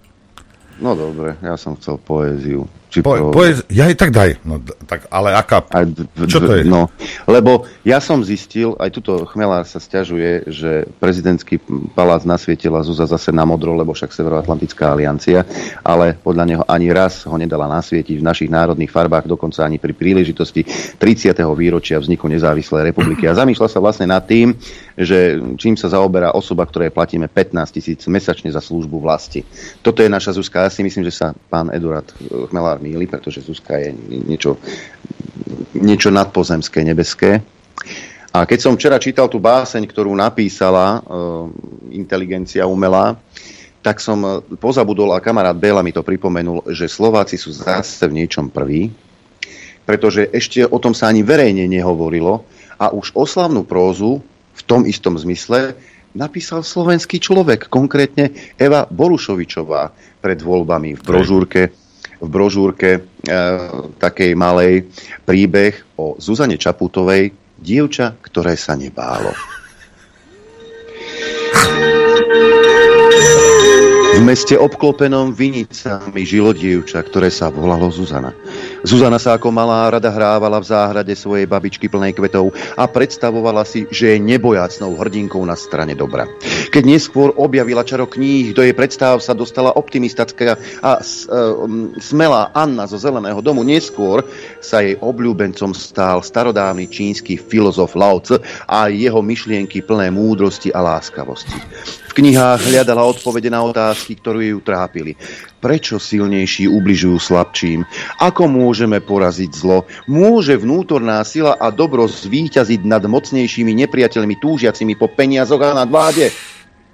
No dobre, ja som chcel poéziu. Či po, pro... poez... Ja aj tak daj. No, tak, ale aká... Aj d- d- Čo to je? No, lebo ja som zistil, aj tuto Chmelár sa stiažuje, že prezidentský palác nasvietila Zuza zase na modro, lebo však Severoatlantická aliancia, ale podľa neho ani raz ho nedala nasvietiť v našich národných farbách, dokonca ani pri príležitosti 30. výročia vzniku nezávislej republiky. A zamýšľa sa vlastne nad tým, že čím sa zaoberá osoba, ktorej platíme 15 tisíc mesačne za službu vlasti. Toto je naša Zuzka. Ja si myslím, že sa pán Eduard Chmelár míli, pretože Zuzka je niečo, niečo nadpozemské, nebeské. A keď som včera čítal tú báseň, ktorú napísala uh, inteligencia umelá, tak som e, pozabudol a kamarát Béla mi to pripomenul, že Slováci sú zase v niečom prví, pretože ešte o tom sa ani verejne nehovorilo a už oslavnú prózu v tom istom zmysle napísal slovenský človek, konkrétne Eva Borušovičová pred voľbami v brožúrke v brožúrke e, takej malej príbeh o Zuzane Čaputovej, dievča, ktoré sa nebálo. V meste obklopenom vinicami žilo dievča, ktoré sa volalo Zuzana. Zuzana sa ako malá rada hrávala v záhrade svojej babičky plnej kvetov a predstavovala si, že je nebojacnou hrdinkou na strane dobra. Keď neskôr objavila čaro kníh, do jej predstav sa dostala optimistická a s, e, smelá Anna zo Zeleného domu. Neskôr sa jej obľúbencom stál starodávny čínsky filozof Lao Tzu a jeho myšlienky plné múdrosti a láskavosti knihách hľadala odpovede na otázky, ktoré ju trápili. Prečo silnejší ubližujú slabším? Ako môžeme poraziť zlo? Môže vnútorná sila a dobro zvíťaziť nad mocnejšími nepriateľmi túžiacimi po peniazoch a nad vláde?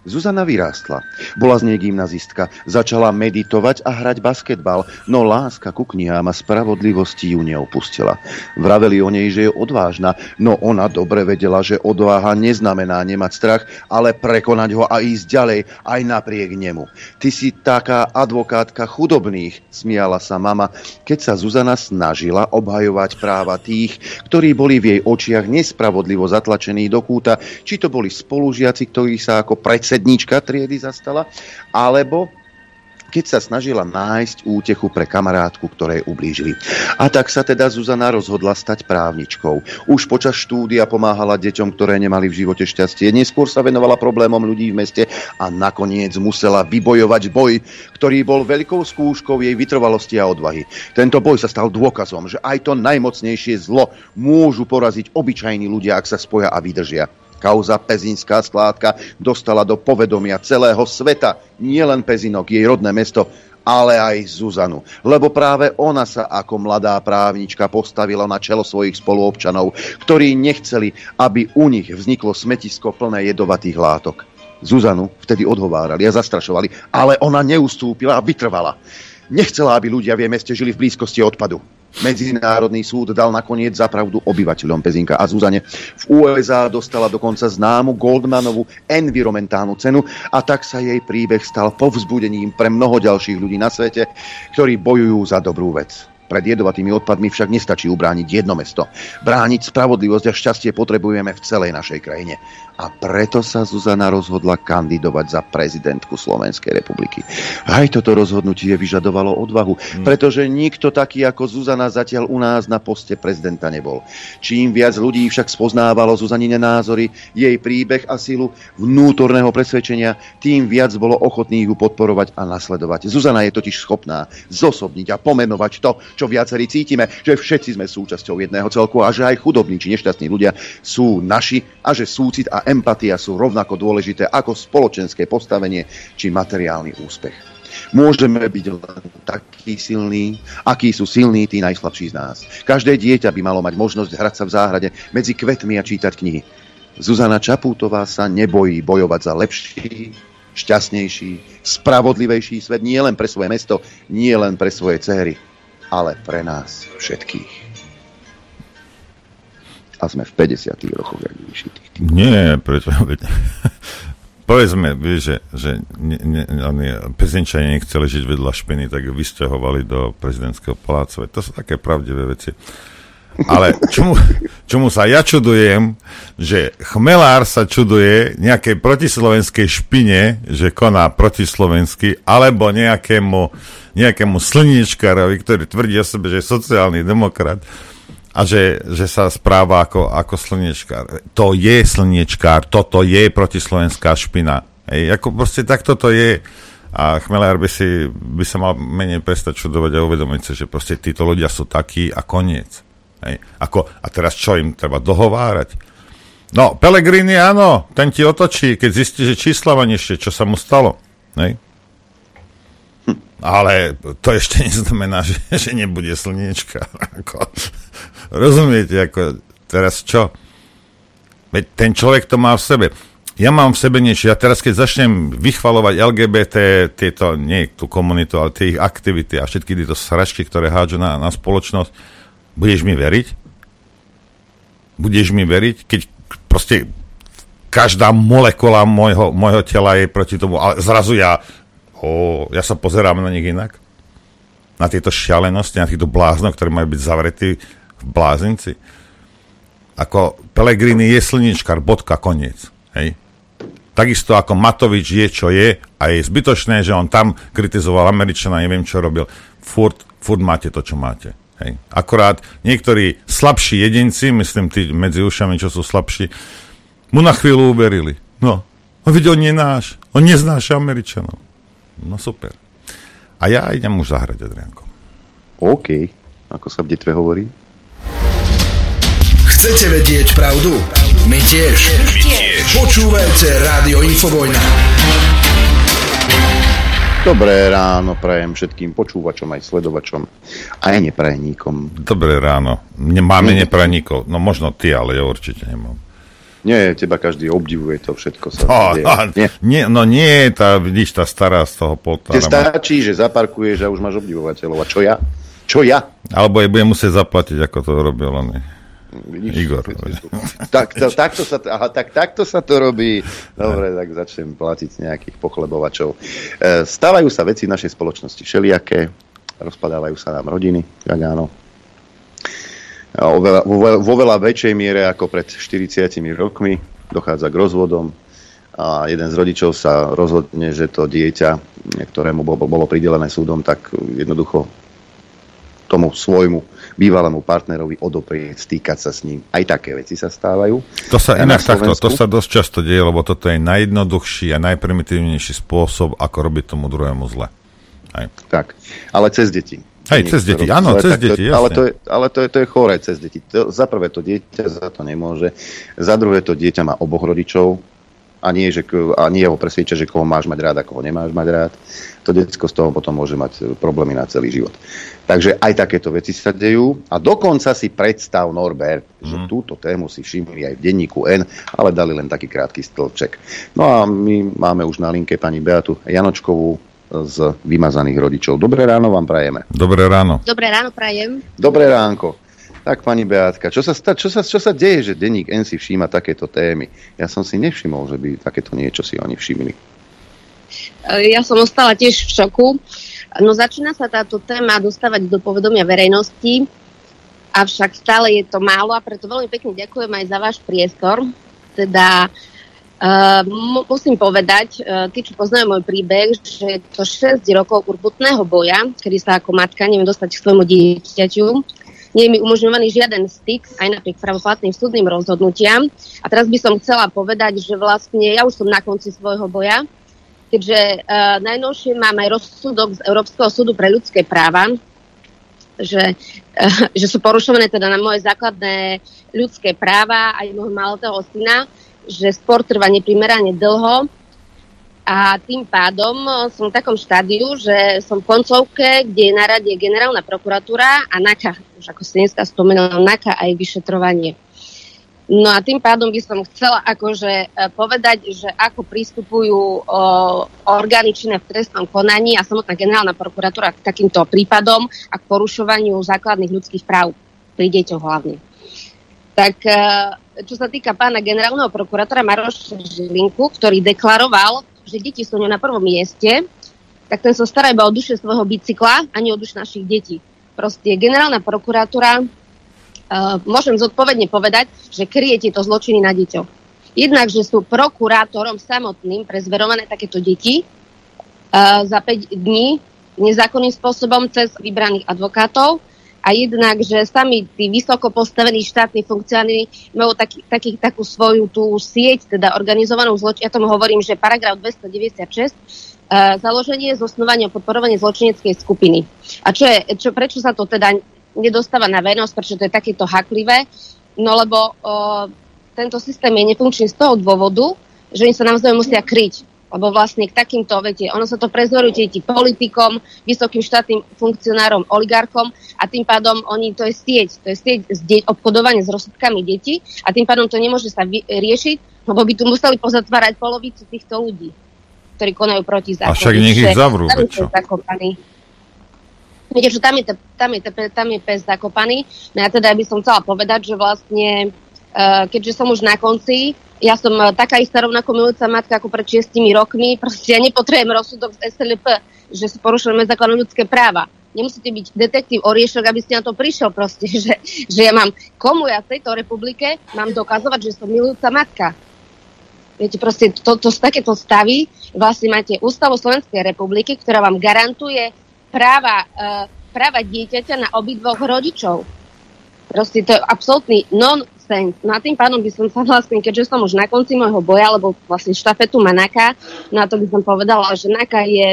Zuzana vyrástla. Bola z nej gymnazistka. Začala meditovať a hrať basketbal, no láska ku knihám a spravodlivosti ju neopustila. Vraveli o nej, že je odvážna, no ona dobre vedela, že odváha neznamená nemať strach, ale prekonať ho a ísť ďalej aj napriek nemu. Ty si taká advokátka chudobných, smiala sa mama, keď sa Zuzana snažila obhajovať práva tých, ktorí boli v jej očiach nespravodlivo zatlačení do kúta, či to boli spolužiaci, ktorí sa ako predsa sednička triedy zastala, alebo keď sa snažila nájsť útechu pre kamarátku, ktorej ublížili. A tak sa teda Zuzana rozhodla stať právničkou. Už počas štúdia pomáhala deťom, ktoré nemali v živote šťastie. Neskôr sa venovala problémom ľudí v meste a nakoniec musela vybojovať boj, ktorý bol veľkou skúškou jej vytrvalosti a odvahy. Tento boj sa stal dôkazom, že aj to najmocnejšie zlo môžu poraziť obyčajní ľudia, ak sa spoja a vydržia. Kauza Pezinská skládka dostala do povedomia celého sveta, nielen Pezinok, jej rodné mesto, ale aj Zuzanu. Lebo práve ona sa ako mladá právnička postavila na čelo svojich spoluobčanov, ktorí nechceli, aby u nich vzniklo smetisko plné jedovatých látok. Zuzanu vtedy odhovárali a zastrašovali, ale ona neustúpila a vytrvala. Nechcela, aby ľudia v jej meste žili v blízkosti odpadu. Medzinárodný súd dal nakoniec zapravdu obyvateľom Pezinka a Zuzane. V USA dostala dokonca známu Goldmanovú environmentálnu cenu a tak sa jej príbeh stal povzbudením pre mnoho ďalších ľudí na svete, ktorí bojujú za dobrú vec. Pred jedovatými odpadmi však nestačí ubrániť jedno mesto. Brániť spravodlivosť a šťastie potrebujeme v celej našej krajine. A preto sa Zuzana rozhodla kandidovať za prezidentku Slovenskej republiky. Aj toto rozhodnutie vyžadovalo odvahu, hmm. pretože nikto taký ako Zuzana zatiaľ u nás na poste prezidenta nebol. Čím viac ľudí však spoznávalo Zuzanine názory, jej príbeh a silu vnútorného presvedčenia, tým viac bolo ochotných ju podporovať a nasledovať. Zuzana je totiž schopná zosobniť a pomenovať to, čo viacerí cítime, že všetci sme súčasťou jedného celku a že aj chudobní či nešťastní ľudia sú naši a že súcit a empatia sú rovnako dôležité ako spoločenské postavenie či materiálny úspech. Môžeme byť len takí silní, akí sú silní tí najslabší z nás. Každé dieťa by malo mať možnosť hrať sa v záhrade medzi kvetmi a čítať knihy. Zuzana Čapútová sa nebojí bojovať za lepší, šťastnejší, spravodlivejší svet nie len pre svoje mesto, nie len pre svoje céry, ale pre nás všetkých. A sme v 50. rokoch, jak vyšitých. Nie, prečo? Povedzme, vieš, že, že ne, ne, oni, nechceli žiť vedľa špiny, tak ju vysťahovali do prezidentského paláca. To sú také pravdivé veci. Ale čomu, čomu sa ja čudujem, že chmelár sa čuduje nejakej protislovenskej špine, že koná protislovensky, alebo nejakému, nejakému slniečkárovi, ktorý tvrdí o sebe, že je sociálny demokrat a že, že sa správa ako, ako slniečkár. To je slniečkár, toto je protislovenská špina. Ej, ako proste takto to je. A chmelár by, si, by sa mal menej prestať čudovať a uvedomiť sa, že proste títo ľudia sú takí a koniec. Hej. Ako, a teraz čo im treba dohovárať? No, Pelegrini áno, ten ti otočí, keď zistí, že nižšie, čo sa mu stalo. Hej. Hm. Ale to ešte neznamená, že, že nebude slniečka. Ako, rozumiete, ako teraz čo? Veď ten človek to má v sebe. Ja mám v sebe niečo. Ja teraz, keď začnem vychvalovať LGBT, tieto, nie tú komunitu, ale tie ich aktivity a všetky tieto sračky, ktoré hádžu na, na spoločnosť, Budeš mi veriť? Budeš mi veriť, keď proste každá molekula môjho, môjho tela je proti tomu, ale zrazu ja, oh, ja sa pozerám na nich inak. Na tieto šialenosti, na týchto bláznov, ktorí majú byť zavretí v blázinci. Ako Pelegrini je slničkar, bodka, koniec. Hej? Takisto ako Matovič je, čo je a je zbytočné, že on tam kritizoval Američana, neviem, čo robil. Furt, furt máte to, čo máte. Hej. Akorát niektorí slabší jedinci, myslím tí medzi ušami, čo sú slabší, mu na chvíľu uverili. No, a videl, on nie náš. On neznáša Američanov. No super. A ja idem už zahrať, Adrianko. OK. Ako sa v detve hovorí? Chcete vedieť pravdu? My tiež. My tiež. Počúvajte Rádio Infovojna. Dobré ráno prajem všetkým počúvačom aj sledovačom. Aj neprajníkom. Dobré ráno. Máme neprajníkov. No možno ty, ale ja určite nemám. Nie, teba každý obdivuje to všetko. Sa oh, no, nie. Nie, no nie, tá, vidíš, tá stará z toho poltára. Te stačí, že zaparkuješ a už máš obdivovateľov. A čo ja? Čo ja? Alebo je budem musieť zaplatiť, ako to robil on. Vidíš, Igor. Tak, to, takto sa, aha, tak, takto sa to robí. Dobre, tak začnem platiť nejakých pochlebovačov. E, stávajú sa veci v našej spoločnosti všelijaké, rozpadávajú sa nám rodiny, tak áno. Vo, vo, vo veľa väčšej miere ako pred 40 rokmi dochádza k rozvodom a jeden z rodičov sa rozhodne, že to dieťa, ktorému bolo, bolo pridelené súdom, tak jednoducho tomu svojmu bývalému partnerovi odoprieť, stýkať sa s ním. Aj také veci sa stávajú. To sa inak takto, to sa dosť často deje, lebo toto je najjednoduchší a najprimitívnejší spôsob, ako robiť tomu druhému zle. Aj. Tak, ale cez deti. Hej, cez deti, áno, cez deti, jasne. Ale, to je, ale to je, to je choré cez deti. To, za prvé to dieťa za to nemôže, za druhé to dieťa má oboch rodičov, a nie, že, a nie ho presvedčia, že koho máš mať rád a koho nemáš mať rád. To detsko z toho potom môže mať e, problémy na celý život. Takže aj takéto veci sa dejú. A dokonca si predstav, Norbert, mm. že mhm. túto tému si všimli aj v denníku N, ale dali len taký krátky stĺpček. No a my máme už na linke pani Beatu Janočkovú z vymazaných rodičov. Dobré ráno vám prajeme. Dobré ráno. Dobré ráno prajem. Dobré ránko. Tak, pani Beatka, čo sa, čo, sa, čo sa deje, že denník N si všíma takéto témy? Ja som si nevšimol, že by takéto niečo si oni všimli. Ja som ostala tiež v šoku. No začína sa táto téma dostávať do povedomia verejnosti, avšak stále je to málo a preto veľmi pekne ďakujem aj za váš priestor. Teda Uh, musím povedať, uh, tí, čo poznajú môj príbeh, že je to 6 rokov urbutného boja, kedy sa ako matka neviem dostať k svojmu dieťaťu nie je mi umožňovaný žiaden styk aj napriek pravoplatným súdnym rozhodnutiam. A teraz by som chcela povedať, že vlastne ja už som na konci svojho boja, keďže uh, najnovšie mám aj rozsudok z Európskeho súdu pre ľudské práva, že, uh, že sú porušované teda na moje základné ľudské práva aj môjho malého syna, že sport trvá neprimerane dlho a tým pádom som v takom štádiu, že som v koncovke, kde je na rade generálna prokuratúra a NAKA, už ako si dneska spomenul, NAKA aj vyšetrovanie. No a tým pádom by som chcela akože e, povedať, že ako pristupujú orgány činné v trestnom konaní a samotná generálna prokuratúra k takýmto prípadom a k porušovaniu základných ľudských práv pri deťoch hlavne. Tak e, čo sa týka pána generálneho prokurátora Maroša Žilinku, ktorý deklaroval že deti sú na prvom mieste, tak ten sa stará iba o duše svojho bicykla, ani o duše našich detí. Proste generálna prokuratúra, môžem zodpovedne povedať, že kryje tieto zločiny na deťoch. Jednak, že sú prokurátorom samotným prezverované takéto deti uh, za 5 dní nezákonným spôsobom cez vybraných advokátov a jednak, že sami tí vysoko postavení štátni funkcionári majú taký, taký, takú svoju tú sieť, teda organizovanú zločin. Ja tomu hovorím, že paragraf 296 uh, založenie, zosnovanie a podporovanie zločineckej skupiny. A čo je, čo, prečo sa to teda nedostáva na verejnosť, prečo to je takéto haklivé? No lebo uh, tento systém je nefunkčný z toho dôvodu, že oni sa navzájom musia kryť lebo vlastne k takýmto, viete, ono sa to prezoruje ti politikom, vysokým štátnym funkcionárom, oligarchom a tým pádom oni, to je sieť, to je sieť de- obchodovanie s rozsudkami detí a tým pádom to nemôže sa vy- riešiť, lebo by tu museli pozatvárať polovicu týchto ľudí, ktorí konajú proti zákonu. A však nech ich zavrú, čo? Viete, že tam je, tam, je, tam je pes zakopaný. No ja teda by som chcela povedať, že vlastne, uh, keďže som už na konci, ja som e, taká istá rovnako milujúca matka ako pred šiestimi rokmi. Proste ja nepotrebujem rozsudok z SLP, že sú porušené základné ľudské práva. Nemusíte byť detektív Oriešok, aby ste na to prišiel proste, že, že ja mám, komu ja v tejto republike mám dokazovať, že som milujúca matka. Viete, proste to, to, to, takéto stavy vlastne máte Ústavu Slovenskej republiky, ktorá vám garantuje práva uh, práva dieťaťa na obidvoch rodičov. Proste to je absolútny nonsense. No a tým pádom by som sa vlastne, keďže som už na konci môjho boja, lebo vlastne štafetu má NAKA, no a to by som povedala, že NAKA je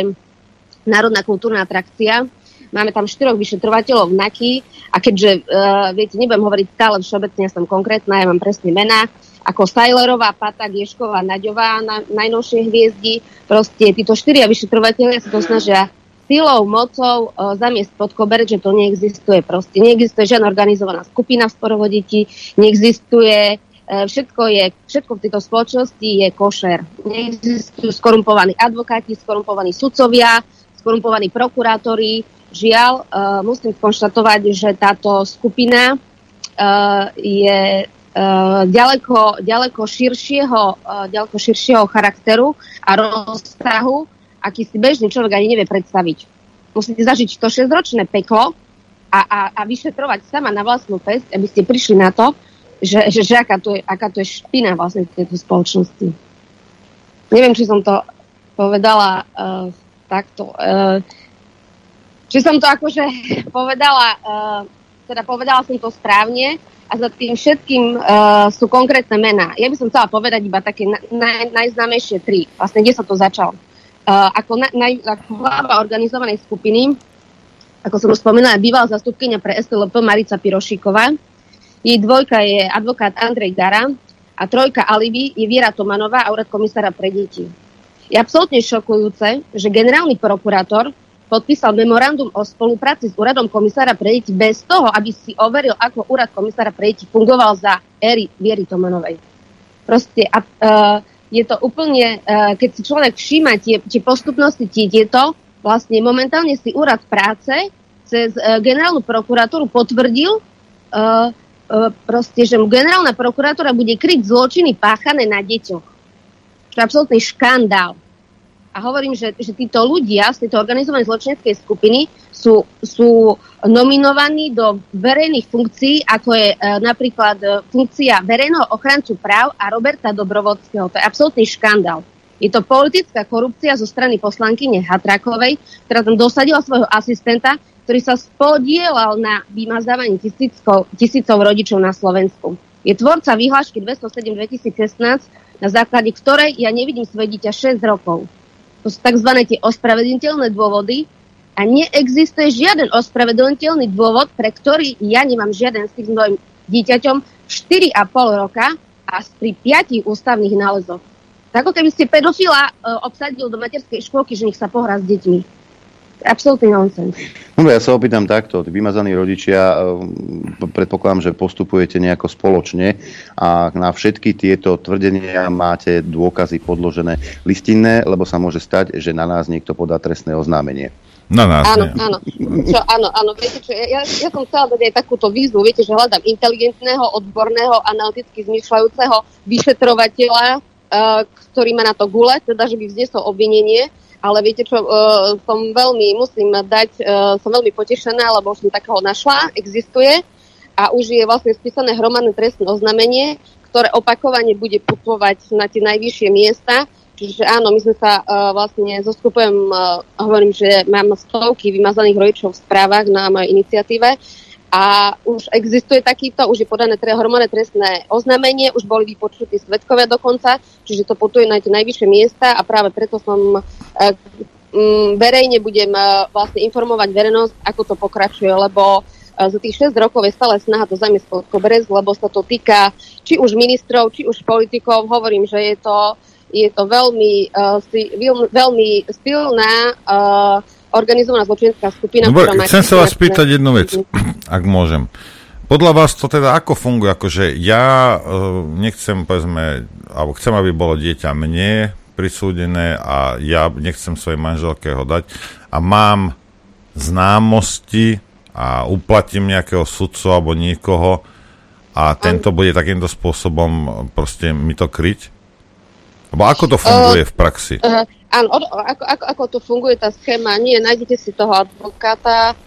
národná kultúrna atrakcia. Máme tam štyroch vyšetrovateľov v NAKI a keďže, uh, viete, nebudem hovoriť stále všeobecne, ja som konkrétna, ja mám presne mená, ako Sajlerová, Pata, Giešková, Naďová, na, najnovšie hviezdy. Proste títo štyria vyšetrovateľia sa to snažia silou, mocou uh, zamiesť pod koberec, že to neexistuje. Proste neexistuje žiadna organizovaná skupina v sporovo detí, neexistuje uh, všetko, je, všetko v tejto spoločnosti je košer. Neexistujú skorumpovaní advokáti, skorumpovaní sudcovia, skorumpovaní prokurátori. Žiaľ, uh, musím konštatovať, že táto skupina je ďaleko, ďaleko, širšieho, ďaleko širšieho charakteru a rozsahu, aký si bežný človek ani nevie predstaviť. Musíte zažiť to 6-ročné peklo a, a, a vyšetrovať sama na vlastnú pest, aby ste prišli na to, že, že, že aká, to je, aká to je špina vlastne v tejto spoločnosti. Neviem, či som to povedala uh, takto. Uh, či som to akože povedala, uh, teda povedala som to správne a za tým všetkým uh, sú konkrétne mená. Ja by som chcela povedať iba také na, na, najznámejšie tri. Vlastne, kde sa to začalo. Uh, ako, na, na, ako hlava organizovanej skupiny, ako som už spomínala, bývala zastupkynia pre SLP Marica Pirošíková. Jej dvojka je advokát Andrej Gara a trojka alibi je Viera Tomanová a úrad komisára pre deti. Je absolútne šokujúce, že generálny prokurátor podpísal memorandum o spolupráci s úradom komisára pre deti bez toho, aby si overil, ako úrad komisára pre deti fungoval za éry Viery Tomanovej. Proste a, uh, je to úplne, uh, keď si človek všíma tie, tie postupnosti, tie tieto, vlastne momentálne si úrad práce cez uh, generálnu prokuratúru potvrdil, uh, proste, že generálna prokuratúra bude kryť zločiny páchané na deťoch. To je absolútny škandál. A hovorím, že, že títo ľudia z tejto organizovanej zločineckej skupiny sú, sú nominovaní do verejných funkcií, ako je e, napríklad e, funkcia verejného ochrancu práv a Roberta Dobrovodského. To je absolútny škandál. Je to politická korupcia zo strany poslankyne Hatrakovej, ktorá tam dosadila svojho asistenta, ktorý sa spodielal na vymazávaní tisícov, rodičov na Slovensku. Je tvorca vyhlášky 207 2016, na základe ktorej ja nevidím svoje dieťa 6 rokov. To sú tzv. tie ospravedlniteľné dôvody, a neexistuje žiaden ospravedlniteľný dôvod, pre ktorý ja nemám žiaden s tým mojim dieťaťom 4,5 roka a pri 5 ústavných nálezoch. Ako keby ste pedofila uh, obsadil do materskej škôlky, že nech sa pohrá s deťmi. Absolutný nonsens. No ja sa opýtam takto. Vymazaní rodičia, predpokladám, že postupujete nejako spoločne a na všetky tieto tvrdenia máte dôkazy podložené listinné, lebo sa môže stať, že na nás niekto podá trestné oznámenie. Na nás áno, nie. áno. Čo, áno, áno, viete čo, ja, ja som chcela dať aj takúto výzvu, viete, že hľadám inteligentného, odborného, analyticky zmyšľajúceho vyšetrovateľa, uh, ktorý má na to gule, teda, že by vznesol obvinenie, ale viete čo, uh, som veľmi, musím dať, uh, som veľmi potešená, lebo už som takého našla, existuje. A už je vlastne spísané hromadné trestné oznámenie, ktoré opakovane bude putovať na tie najvyššie miesta. Čiže áno, my sme sa uh, vlastne zoskupujem, uh, hovorím, že mám stovky vymazaných rodičov v správach na mojej iniciatíve a už existuje takýto, už je podané tre, hormónne trestné oznámenie, už boli vypočutí svetkovia dokonca, čiže to putuje na tie najvyššie miesta a práve preto som uh, um, verejne budem uh, vlastne informovať verejnosť, ako to pokračuje, lebo za tých 6 rokov je stále snaha to zamiesť koberec, lebo sa to týka či už ministrov, či už politikov. Hovorím, že je to je to veľmi, uh, si, veľmi silná uh, organizovaná zločinecká skupina. Dobre, ktorá chcem sa vás spýtať jednu vec, ak môžem. Podľa vás to teda ako funguje? Akože ja uh, nechcem, povedzme, alebo chcem, aby bolo dieťa mne prisúdené a ja nechcem svojej manželke ho dať a mám známosti a uplatím nejakého sudcu alebo niekoho a tento bude takýmto spôsobom proste mi to kryť? Lebo ako to funguje uh, v praxi? Uh, áno, ako, ako, ako to funguje tá schéma? Nie, nájdete si toho advokáta,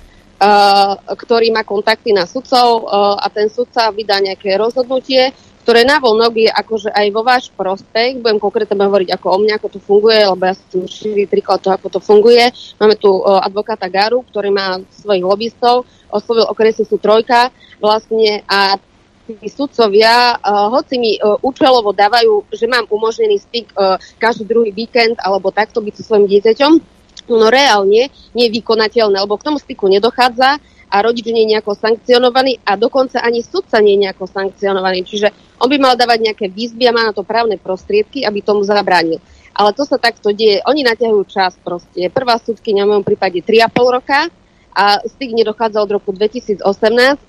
ktorý má kontakty na sudcov uh, a ten sudca vydá nejaké rozhodnutie. Ktoré navonok je akože aj vo váš prospech. Budem konkrétne hovoriť ako o mňa, ako to funguje, lebo ja som širý príklad toho, ako to funguje. Máme tu uh, advokáta Garu, ktorý má svojich lobbystov, oslovil okresy sú trojka vlastne a tí sudcovia, uh, hoci mi uh, účelovo dávajú, že mám umožnený styk uh, každý druhý víkend alebo takto byť so svojim dieťaťom, no reálne nie je vykonateľné, lebo k tomu styku nedochádza a rodič nie je nejako sankcionovaný a dokonca ani sudca nie je nejako sankcionovaný. Čiže on by mal dávať nejaké výzby a má na to právne prostriedky, aby tomu zabránil. Ale to sa takto deje. Oni naťahujú čas proste. Prvá súdkynia v mojom prípade 3,5 roka a styk nedochádza od roku 2018.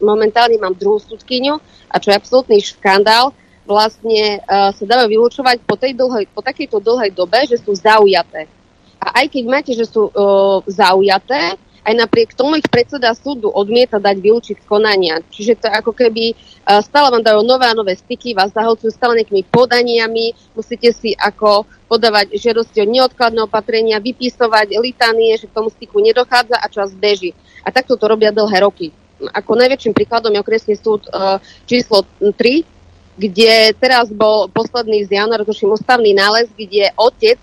Momentálne mám druhú súdkyňu a čo je absolútny škandál, vlastne uh, sa dáva vylúčovať po, tej dlhej, po takejto dlhej dobe, že sú zaujaté. A aj keď máte, že sú uh, zaujaté, aj napriek tomu ich predseda súdu odmieta dať vylúčiť konania. Čiže to je ako keby e, stále vám dajú nové a nové styky, vás zahlcujú stále nejakými podaniami, musíte si ako podávať žiadosti o neodkladné opatrenia, vypisovať litanie, že k tomu styku nedochádza a čas beží. A takto to robia dlhé roky. Ako najväčším príkladom je okresný súd uh, číslo 3, kde teraz bol posledný z januára, tuším, ústavný nález, kde otec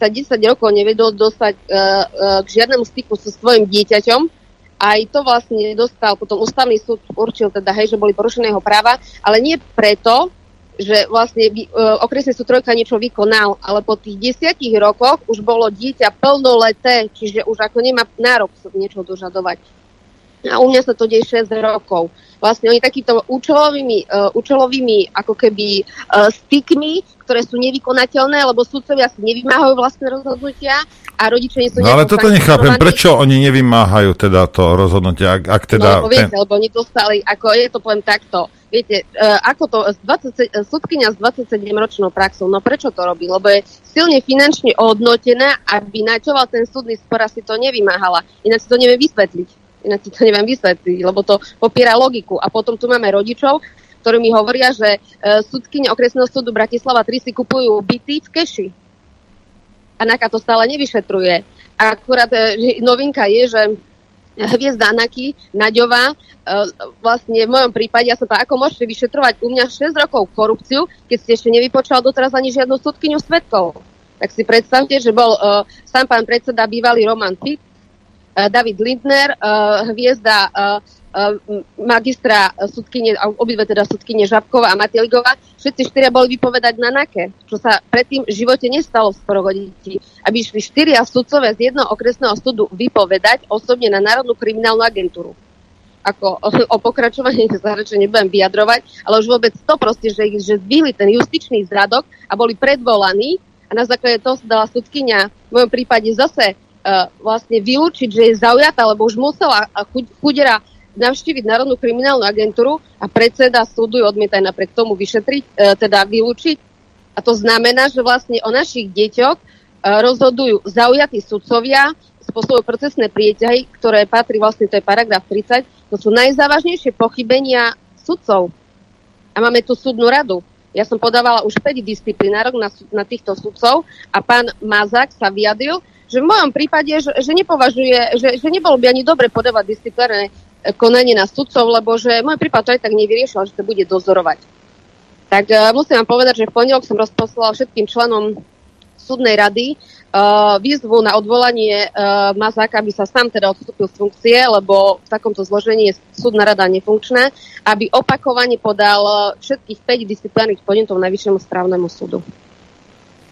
sa 10 rokov nevedol dostať uh, uh, k žiadnemu styku so svojim dieťaťom. Aj to vlastne dostal, potom ústavný súd určil teda, hej, že boli porušené jeho práva, ale nie preto, že vlastne uh, okresný súd trojka niečo vykonal, ale po tých desiatich rokoch už bolo dieťa plnoleté, čiže už ako nemá nárok niečo dožadovať. A u mňa sa to deje 6 rokov. Vlastne oni takýmito účelovými, uh, účelovými ako keby uh, stykmi, ktoré sú nevykonateľné, lebo sudcovia si nevymáhajú vlastné rozhodnutia a rodičia nie sú No ale toto nechápem, prečo oni nevymáhajú teda to rozhodnutie, ak, ak teda... No, viete, ten... lebo oni dostali, ako je to poviem takto, viete, uh, ako to, 20, sudkynia s 27-ročnou praxou, no prečo to robí? Lebo je silne finančne ohodnotená, aby načoval ten súdny spor si to nevymáhala. Ináč si to nevie vysvetliť. Inak ti to neviem vysvetliť, lebo to popiera logiku. A potom tu máme rodičov, ktorí mi hovoria, že e, súdkyne okresného súdu Bratislava 3 si kupujú byty v keši. A NAKA to stále nevyšetruje. Akurát e, novinka je, že hviezda Anaky, Naďová, e, vlastne v mojom prípade, ja som to, ako môžete vyšetrovať u mňa 6 rokov korupciu, keď ste ešte nevypočal doteraz ani žiadnu súdkyňu svetkov. Tak si predstavte, že bol uh, sám pán predseda bývalý Roman Eh, David Lindner, eh, hviezda eh, magistra sudkyne, obidve teda sudkyne Žabková a Matiligová, všetci štyria boli vypovedať na NAKE, čo sa predtým v živote nestalo v sporogodití. Aby išli štyria sudcové z jednoho okresného súdu vypovedať osobne na Národnú kriminálnu agentúru. Ako o, pokračovaní sa radšej nebudem vyjadrovať, ale už vôbec to proste, že, že zbyli ten justičný zradok a boli predvolaní a na základe toho sa dala sudkynia v mojom prípade zase vlastne vylúčiť, že je zaujatá, lebo už musela chudera navštíviť Národnú kriminálnu agentúru a predseda súdu ju odmieta napriek tomu vyšetriť, uh, teda vylúčiť. A to znamená, že vlastne o našich deťoch uh, rozhodujú zaujatí sudcovia, spôsobujú procesné prieťahy, ktoré patrí vlastne, to je paragraf 30, to sú najzávažnejšie pochybenia sudcov. A máme tu súdnu radu. Ja som podávala už 5 disciplinárok na, na týchto sudcov a pán Mazák sa vyjadril, že v mojom prípade, že, že nepovažuje, že, že nebolo by ani dobre podávať disciplinárne e, konanie na sudcov, lebo že môj prípad to aj tak nevyriešil, že to bude dozorovať. Tak uh, musím vám povedať, že v pondelok som rozposlala všetkým členom súdnej rady uh, výzvu na odvolanie uh, Mazáka, aby sa sám teda odstúpil z funkcie, lebo v takomto zložení je súdna rada nefunkčná, aby opakovane podal všetkých 5 disciplinárnych podnetov Najvyššiemu správnemu súdu.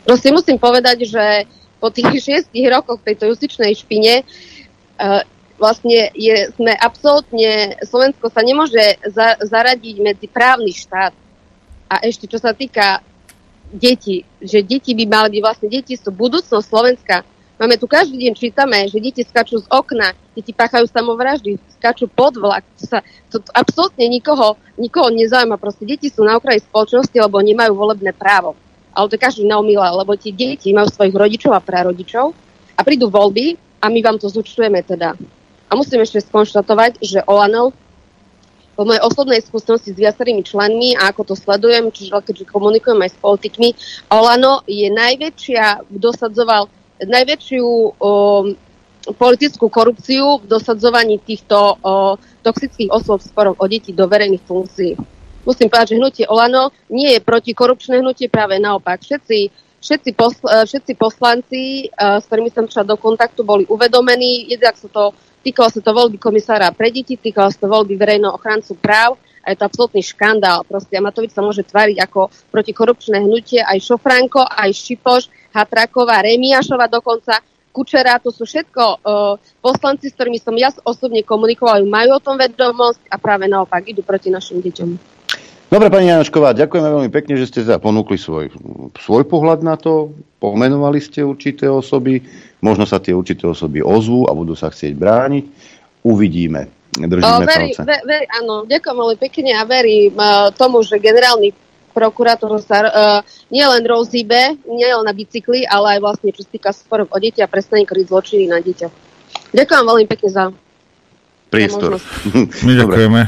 Proste musím povedať, že po tých šiestich rokoch tejto justičnej špine uh, vlastne je, sme absolútne, Slovensko sa nemôže za, zaradiť medzi právny štát. A ešte čo sa týka detí, že deti by mali byť vlastne, deti sú budúcnosť Slovenska. Máme tu každý deň čítame, že deti skačú z okna, deti páchajú samovraždy, skačú pod vlak. To, sa, to, to absolútne nikoho, nikoho nezaujíma. Proste deti sú na okraji spoločnosti, lebo nemajú volebné právo ale to každý naumila, lebo tie deti majú svojich rodičov a prarodičov a prídu voľby a my vám to zúčtujeme teda. A musím ešte skonštatovať, že Olano po mojej osobnej skúsenosti s viacerými členmi a ako to sledujem, čiže keďže komunikujem aj s politikmi, Olano je najväčšia, dosadzoval najväčšiu um, politickú korupciu v dosadzovaní týchto o, toxických osôb sporom o deti do verejných funkcií. Musím povedať, že hnutie Olano nie je protikorupčné hnutie, práve naopak. Všetci, všetci, posl, e, všetci poslanci, s ktorými som šla do kontaktu, boli uvedomení. Jednak sa to, týkalo sa to voľby komisára pre deti, týkalo sa to voľby verejného ochrancu práv a je to absolútny škandál. Proste Matovič sa môže tváriť ako protikorupčné hnutie aj Šofranko, aj Šipoš, Hatraková, Remiašova dokonca Kučera, to sú všetko uh, poslanci, s ktorými som ja osobne komunikoval, majú o tom vedomosť a práve naopak idú proti našim deťom. Dobre, pani Janošková, ďakujeme veľmi pekne, že ste sa ponúkli svoj, svoj pohľad na to, pomenovali ste určité osoby, možno sa tie určité osoby ozvú a budú sa chcieť brániť. Uvidíme. Držíme o, veri, ve, veri, áno, ďakujem veľmi pekne a verím uh, tomu, že generálny prokurátor sa uh, nielen rozíbe, nielen na bicykli, ale aj vlastne čo sa týka sporov o deti a prestane kryť zločiny na dieťa. Ďakujem veľmi pekne za priestor. My ďakujeme.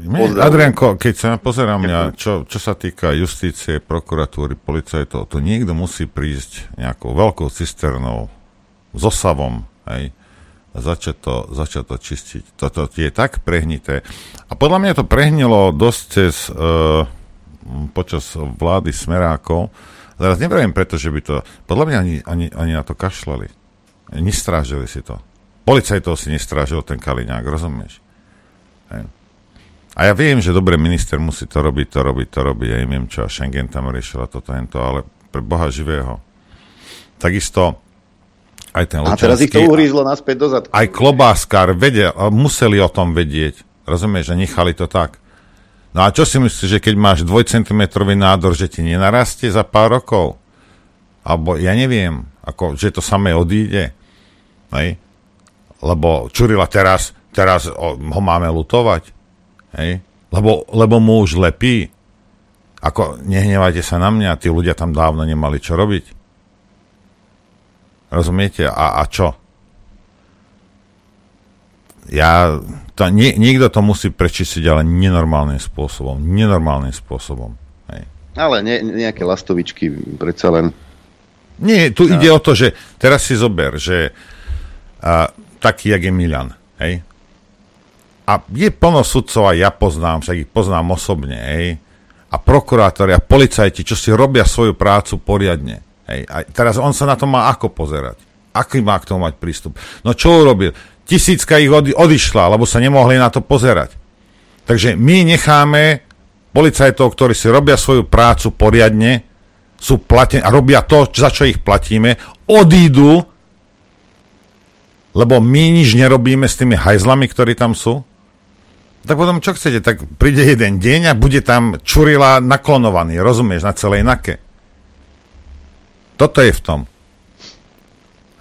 My, Adrianko, keď sa pozerám ja, čo, čo sa týka justície, prokuratúry, policajtov, to niekto musí prísť nejakou veľkou cisternou, s osavom, hej, a začať to, začať to čistiť. Toto je tak prehnité. A podľa mňa to prehnilo dosť cez uh, počas vlády Smerákov. Teraz neviem preto, že by to... Podľa mňa ani, ani, ani na to kašľali. Nestrážili si to. Policajtov si nestrážil ten Kaliňák, rozumieš? Hej. A ja viem, že dobre minister musí to robiť, to robiť, to robiť. Ja neviem čo, a Schengen tam riešila toto, to, ale pre Boha živého. Takisto aj ten A teraz ich to uhrízlo naspäť dozad. Aj klobáskár vedia, museli o tom vedieť. Rozumieš, že nechali to tak. No a čo si myslíš, že keď máš 2 cm nádor, že ti nenarastie za pár rokov? Alebo ja neviem, ako, že to samé odíde. Hej? Lebo Čurila teraz, teraz ho máme lutovať. Hej? Lebo, lebo mu už lepí. Ako, nehnevajte sa na mňa, tí ľudia tam dávno nemali čo robiť. Rozumiete? A, a čo? Ja, to, nie, niekto to musí prečistiť, ale nenormálnym spôsobom. Nenormálnym spôsobom. Hej. Ale ne, nejaké lastovičky predsa len. Nie, tu no. ide o to, že teraz si zober, že a, taký, jak je Milan, hej? A je plno sudcov, a ja poznám, však ich poznám osobne, hej? A prokurátori a policajti, čo si robia svoju prácu poriadne. Hej? A teraz on sa na to má ako pozerať? Aký má k tomu mať prístup? No čo urobil? tisícka ich odi- odišla, lebo sa nemohli na to pozerať. Takže my necháme policajtov, ktorí si robia svoju prácu poriadne, sú platení a robia to, za čo ich platíme, odídu, lebo my nič nerobíme s tými hajzlami, ktorí tam sú. Tak potom čo chcete? Tak príde jeden deň a bude tam čurila naklonovaný, rozumieš, na celej nake. Toto je v tom.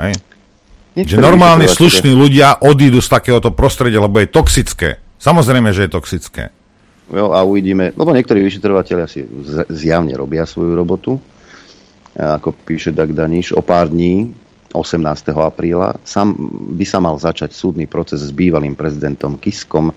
Hej. Že normálni, slušní ľudia odídu z takéhoto prostredia, lebo je toxické. Samozrejme, že je toxické. Jo, a uvidíme, lebo niektorí vyšetrovateľia si zjavne robia svoju robotu. A ako píše Dag Daniš, o pár dní 18. apríla sam, by sa mal začať súdny proces s bývalým prezidentom Kiskom.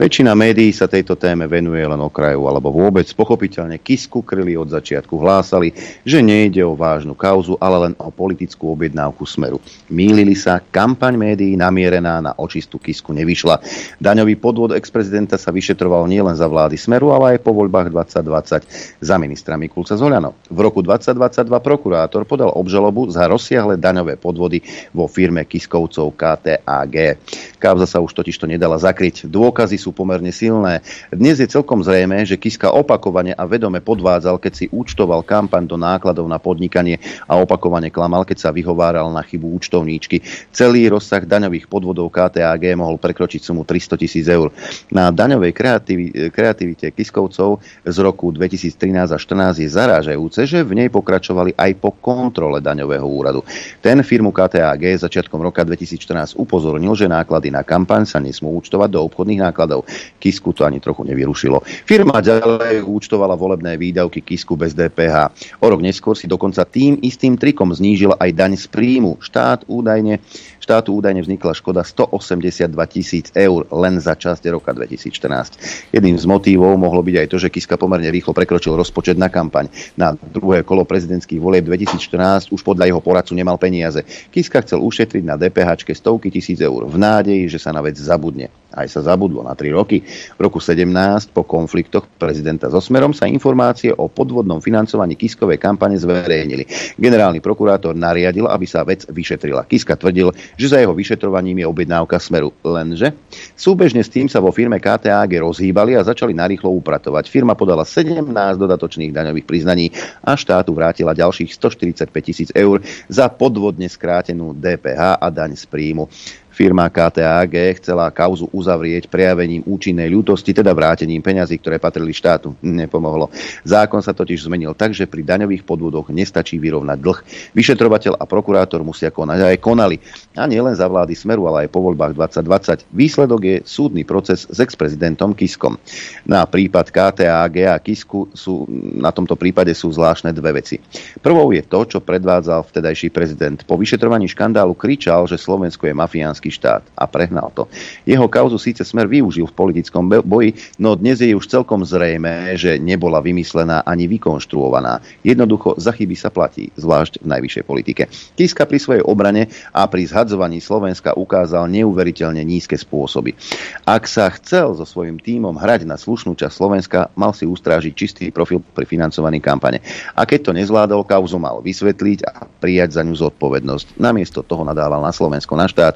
Väčšina médií sa tejto téme venuje len okraju alebo vôbec. Pochopiteľne Kisku kryli od začiatku hlásali, že nejde o vážnu kauzu, ale len o politickú objednávku Smeru. Mýlili sa, kampaň médií namierená na očistu Kisku nevyšla. Daňový podvod ex-prezidenta sa vyšetroval nielen za vlády Smeru, ale aj po voľbách 2020 za ministra Mikulca Zoliano. V roku 2022 prokurátor podal obžalobu za rozsiahle daňové daňové podvody vo firme Kiskovcov KTAG. Kauza sa už totiž to nedala zakryť. Dôkazy sú pomerne silné. Dnes je celkom zrejme, že Kiska opakovane a vedome podvádzal, keď si účtoval kampaň do nákladov na podnikanie a opakovane klamal, keď sa vyhováral na chybu účtovníčky. Celý rozsah daňových podvodov KTAG mohol prekročiť sumu 300 tisíc eur. Na daňovej kreativi- kreativite Kiskovcov z roku 2013 a 2014 je zarážajúce, že v nej pokračovali aj po kontrole daňového úradu. Ten firmu KTAG začiatkom roka 2014 upozornil, že náklady na kampaň sa nesmú účtovať do obchodných nákladov. Kisku to ani trochu nevyrušilo. Firma ďalej účtovala volebné výdavky Kisku bez DPH. O rok neskôr si dokonca tým istým trikom znížila aj daň z príjmu. Štát údajne Štátu údajne vznikla škoda 182 tisíc eur len za časť roka 2014. Jedným z motívov mohlo byť aj to, že Kiska pomerne rýchlo prekročil rozpočet na kampaň. Na druhé kolo prezidentských volieb 2014 už podľa jeho poradcu nemal peniaze. Kiska chcel ušetriť na DPH stovky tisíc eur v nádeji, že sa na vec zabudne. Aj sa zabudlo na 3 roky. V roku 17 po konfliktoch prezidenta so Smerom sa informácie o podvodnom financovaní Kiskovej kampane zverejnili. Generálny prokurátor nariadil, aby sa vec vyšetrila. Kiska tvrdil, že za jeho vyšetrovaním je objednávka Smeru. Lenže súbežne s tým sa vo firme KTAG rozhýbali a začali narýchlo upratovať. Firma podala 17 dodatočných daňových priznaní a štátu vrátila ďalších 145 tisíc eur za podvodne skrátenú DPH a daň z príjmu. Firma KTAG chcela kauzu uzavrieť prejavením účinnej ľútosti, teda vrátením peňazí, ktoré patrili štátu. Nepomohlo. Zákon sa totiž zmenil tak, že pri daňových podvodoch nestačí vyrovnať dlh. Vyšetrovateľ a prokurátor musia konať aj konali. A nielen za vlády Smeru, ale aj po voľbách 2020. Výsledok je súdny proces s ex-prezidentom Kiskom. Na prípad KTAG a Kisku sú, na tomto prípade sú zvláštne dve veci. Prvou je to, čo predvádzal vtedajší prezident. Po vyšetrovaní škandálu kričal, že Slovensko je mafiánsky slovenský štát a prehnal to. Jeho kauzu síce smer využil v politickom boji, no dnes je už celkom zrejme, že nebola vymyslená ani vykonštruovaná. Jednoducho za chyby sa platí, zvlášť v najvyššej politike. Kiska pri svojej obrane a pri zhadzovaní Slovenska ukázal neuveriteľne nízke spôsoby. Ak sa chcel so svojím tímom hrať na slušnú časť Slovenska, mal si ustrážiť čistý profil pri financovaní kampane. A keď to nezvládol, kauzu mal vysvetliť a prijať za ňu zodpovednosť. Namiesto toho nadával na Slovensko, na štát,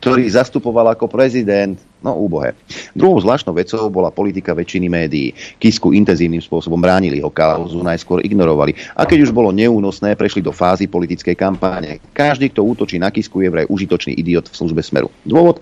ktorý zastupoval ako prezident. No úbohe. Druhou zvláštnou vecou bola politika väčšiny médií. Kisku intenzívnym spôsobom bránili ho kauzu, najskôr ignorovali. A keď už bolo neúnosné, prešli do fázy politickej kampáne. Každý, kto útočí na Kisku, je vraj užitočný idiot v službe Smeru. Dôvod?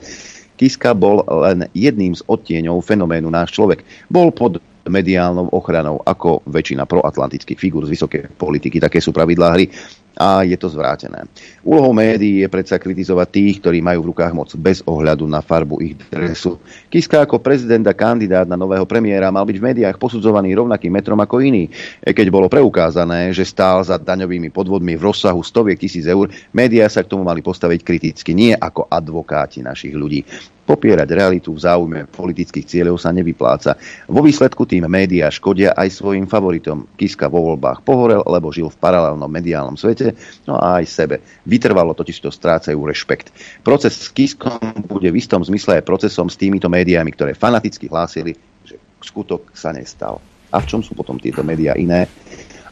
Kiska bol len jedným z odtieňov fenoménu náš človek. Bol pod mediálnou ochranou ako väčšina proatlantických figúr z vysokej politiky. Také sú pravidlá hry a je to zvrátené. Úlohou médií je predsa kritizovať tých, ktorí majú v rukách moc bez ohľadu na farbu ich dresu. Kiska ako prezident a kandidát na nového premiéra mal byť v médiách posudzovaný rovnakým metrom ako iný. E, keď bolo preukázané, že stál za daňovými podvodmi v rozsahu stoviek tisíc eur, médiá sa k tomu mali postaviť kriticky, nie ako advokáti našich ľudí. Popierať realitu v záujme politických cieľov sa nevypláca. Vo výsledku tým médiá škodia aj svojim favoritom. Kiska vo voľbách pohorel, lebo žil v paralelnom mediálnom svete, no a aj sebe. Vytrvalo totiž to strácajú rešpekt. Proces s Kiskom bude v istom zmysle aj procesom s týmito médiami, ktoré fanaticky hlásili, že skutok sa nestal. A v čom sú potom tieto médiá iné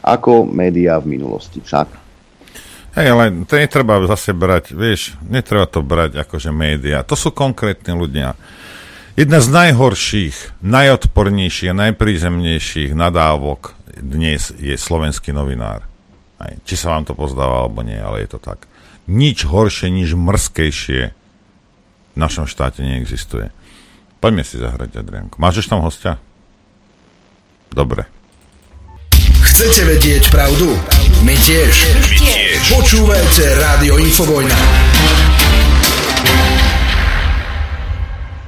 ako médiá v minulosti však? Hej, ale to netreba zase brať, vieš, netreba to brať akože média. To sú konkrétni ľudia. Jedna z najhorších, najodpornejších a najprízemnejších nadávok dnes je slovenský novinár. Aj, či sa vám to pozdáva alebo nie, ale je to tak. Nič horšie, nič mrzkejšie v našom štáte neexistuje. Poďme si zahrať, Adrianko. Máš tam hostia? Dobre. Chcete vedieť pravdu? My tiež. My tiež. Počúvajte Rádio Infovojna.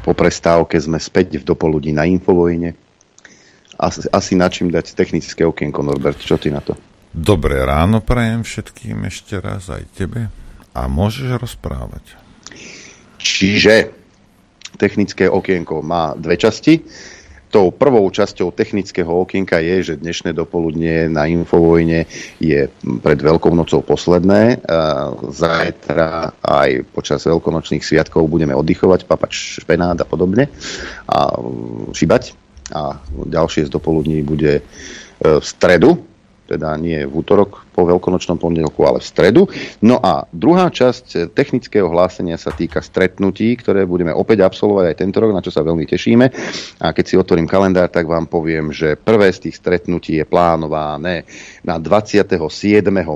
Po prestávke sme späť v dopoludí na Infovojne. Asi, asi na čím dať technické okienko, Norbert. Čo ty na to? Dobré ráno prajem všetkým ešte raz aj tebe. A môžeš rozprávať. Čiže technické okienko má dve časti. Tou prvou časťou technického okienka je, že dnešné dopoludne na Infovojne je pred Veľkou nocou posledné. Zajtra aj počas veľkonočných sviatkov budeme oddychovať, papať špenát a podobne a šibať. A ďalšie z dopoludní bude e, v stredu, teda nie v útorok po veľkonočnom pondelku, ale v stredu. No a druhá časť technického hlásenia sa týka stretnutí, ktoré budeme opäť absolvovať aj tento rok, na čo sa veľmi tešíme. A keď si otvorím kalendár, tak vám poviem, že prvé z tých stretnutí je plánované na 27.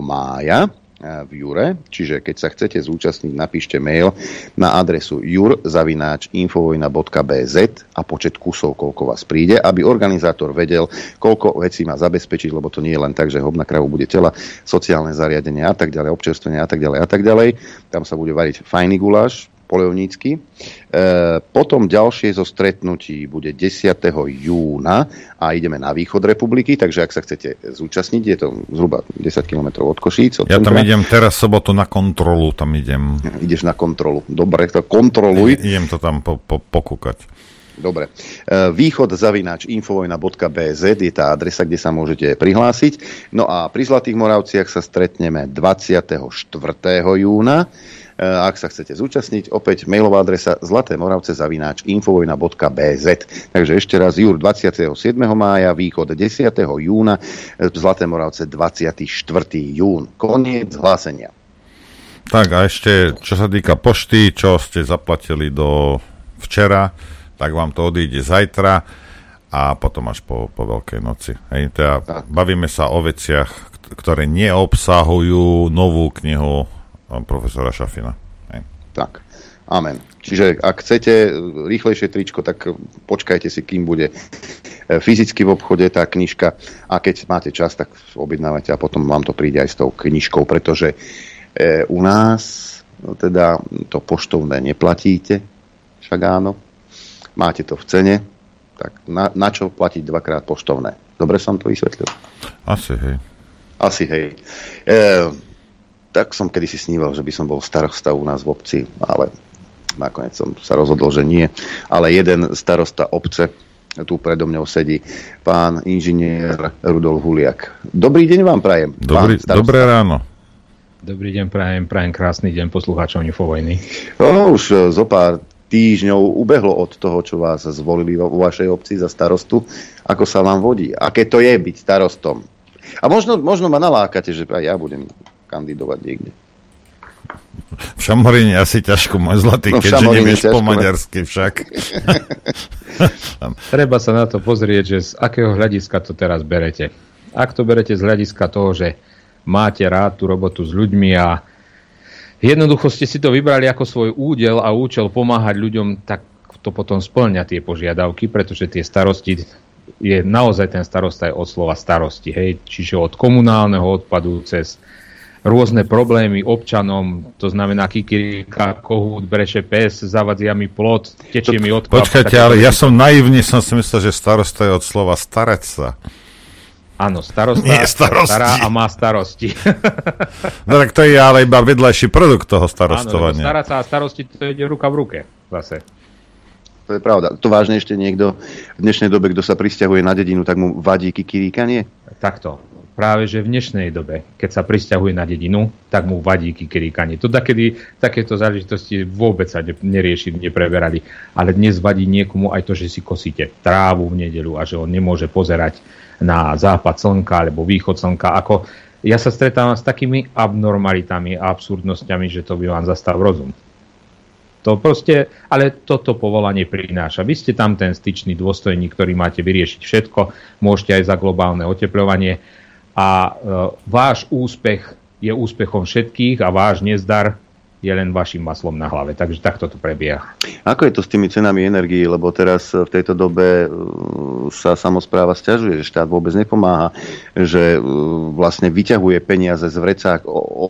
mája v Jure, čiže keď sa chcete zúčastniť, napíšte mail na adresu jurzavináč.infovojna.bz a počet kusov, koľko vás príde, aby organizátor vedel, koľko vecí má zabezpečiť, lebo to nie je len tak, že hobna kravu bude tela, sociálne zariadenie a tak ďalej, občerstvenie a tak ďalej a tak ďalej. Tam sa bude variť fajný guláš, Polevnícky. E, potom ďalšie zo stretnutí bude 10. júna a ideme na východ republiky, takže ak sa chcete zúčastniť, je to zhruba 10 km od Košíc. Od ja tam centra. idem teraz sobotu na kontrolu, tam idem. Ideš na kontrolu. Dobre, to kontroluj. I, idem to tam po, po, pokúkať. Dobre. E, východ zavináč infovojna.bz je tá adresa, kde sa môžete prihlásiť. No a pri Zlatých Moravciach sa stretneme 24. júna. E, ak sa chcete zúčastniť, opäť mailová adresa zlatémoravce zavináč infovojna.bz. Takže ešte raz, Júr 27. mája, východ 10. júna, Zlaté Moravce 24. jún. Koniec hlásenia. Tak a ešte, čo sa týka pošty, čo ste zaplatili do včera, tak vám to odíde zajtra a potom až po, po Veľkej noci. Hej, teda bavíme sa o veciach, ktoré neobsahujú novú knihu profesora Šafina. Hej. Tak, amen. Čiže ak chcete rýchlejšie tričko, tak počkajte si, kým bude fyzicky v obchode tá knižka a keď máte čas, tak objednávate a potom vám to príde aj s tou knižkou, pretože e, u nás no teda to poštovné neplatíte, však áno, máte to v cene, tak na, na čo platiť dvakrát poštovné? Dobre som to vysvetlil? Asi hej. Asi hej. E, tak som kedysi sníval, že by som bol starosta u nás v obci, ale nakoniec som sa rozhodol, že nie. Ale jeden starosta obce tu predo mňou sedí, pán inžinier Rudolf Huliak. Dobrý deň vám prajem. Dobrý, dobré ráno. Dobrý deň, prajem, prajem krásny deň poslucháčov Infovojny. No, už e, zo pár týždňov ubehlo od toho, čo vás zvolili vo vašej obci za starostu. Ako sa vám vodí? Aké to je byť starostom? A možno, možno ma nalákate, že aj ja budem kandidovať niekde. V Šamoríne asi ťažko, môj zlatý, no, keďže nevieš po maďarsky však. Treba sa na to pozrieť, že z akého hľadiska to teraz berete. Ak to berete z hľadiska toho, že máte rád tú robotu s ľuďmi a jednoducho ste si to vybrali ako svoj údel a účel pomáhať ľuďom, tak to potom splňa tie požiadavky, pretože tie starosti je naozaj ten starosta aj od slova starosti, hej, čiže od komunálneho odpadu cez rôzne problémy občanom, to znamená kikirika, kohút, breše pes, zavadzia mi plot, tečie mi odklad. Počkajte, ale ja som naivný, som si myslel, že starosta je od slova starať sa. Áno, starosta Nie, stará a má starosti. no tak to je ale iba vedľajší produkt toho starostovania. Áno, starať sa a starosti to ide ruka v ruke zase. To je pravda. To vážne ešte niekto v dnešnej dobe, kto sa pristahuje na dedinu, tak mu vadí kikiríkanie? Takto. Práve, že v dnešnej dobe, keď sa pristahuje na dedinu, tak mu vadí kikiríkanie. To takedy takéto záležitosti vôbec sa neriešili, nepreberali. Ale dnes vadí niekomu aj to, že si kosíte trávu v nedelu a že on nemôže pozerať na západ slnka alebo východ slnka. Ako ja sa stretávam s takými abnormalitami a absurdnosťami, že to by vám zastal rozum. To proste, ale toto povolanie prináša. Vy ste tam ten styčný dôstojník, ktorý máte vyriešiť všetko, môžete aj za globálne oteplovanie a e, váš úspech je úspechom všetkých a váš nezdar je len vašim maslom na hlave. Takže takto to prebieha. Ako je to s tými cenami energii? Lebo teraz v tejto dobe uh, sa samozpráva stiažuje, že štát vôbec nepomáha, že uh, vlastne vyťahuje peniaze z vrecák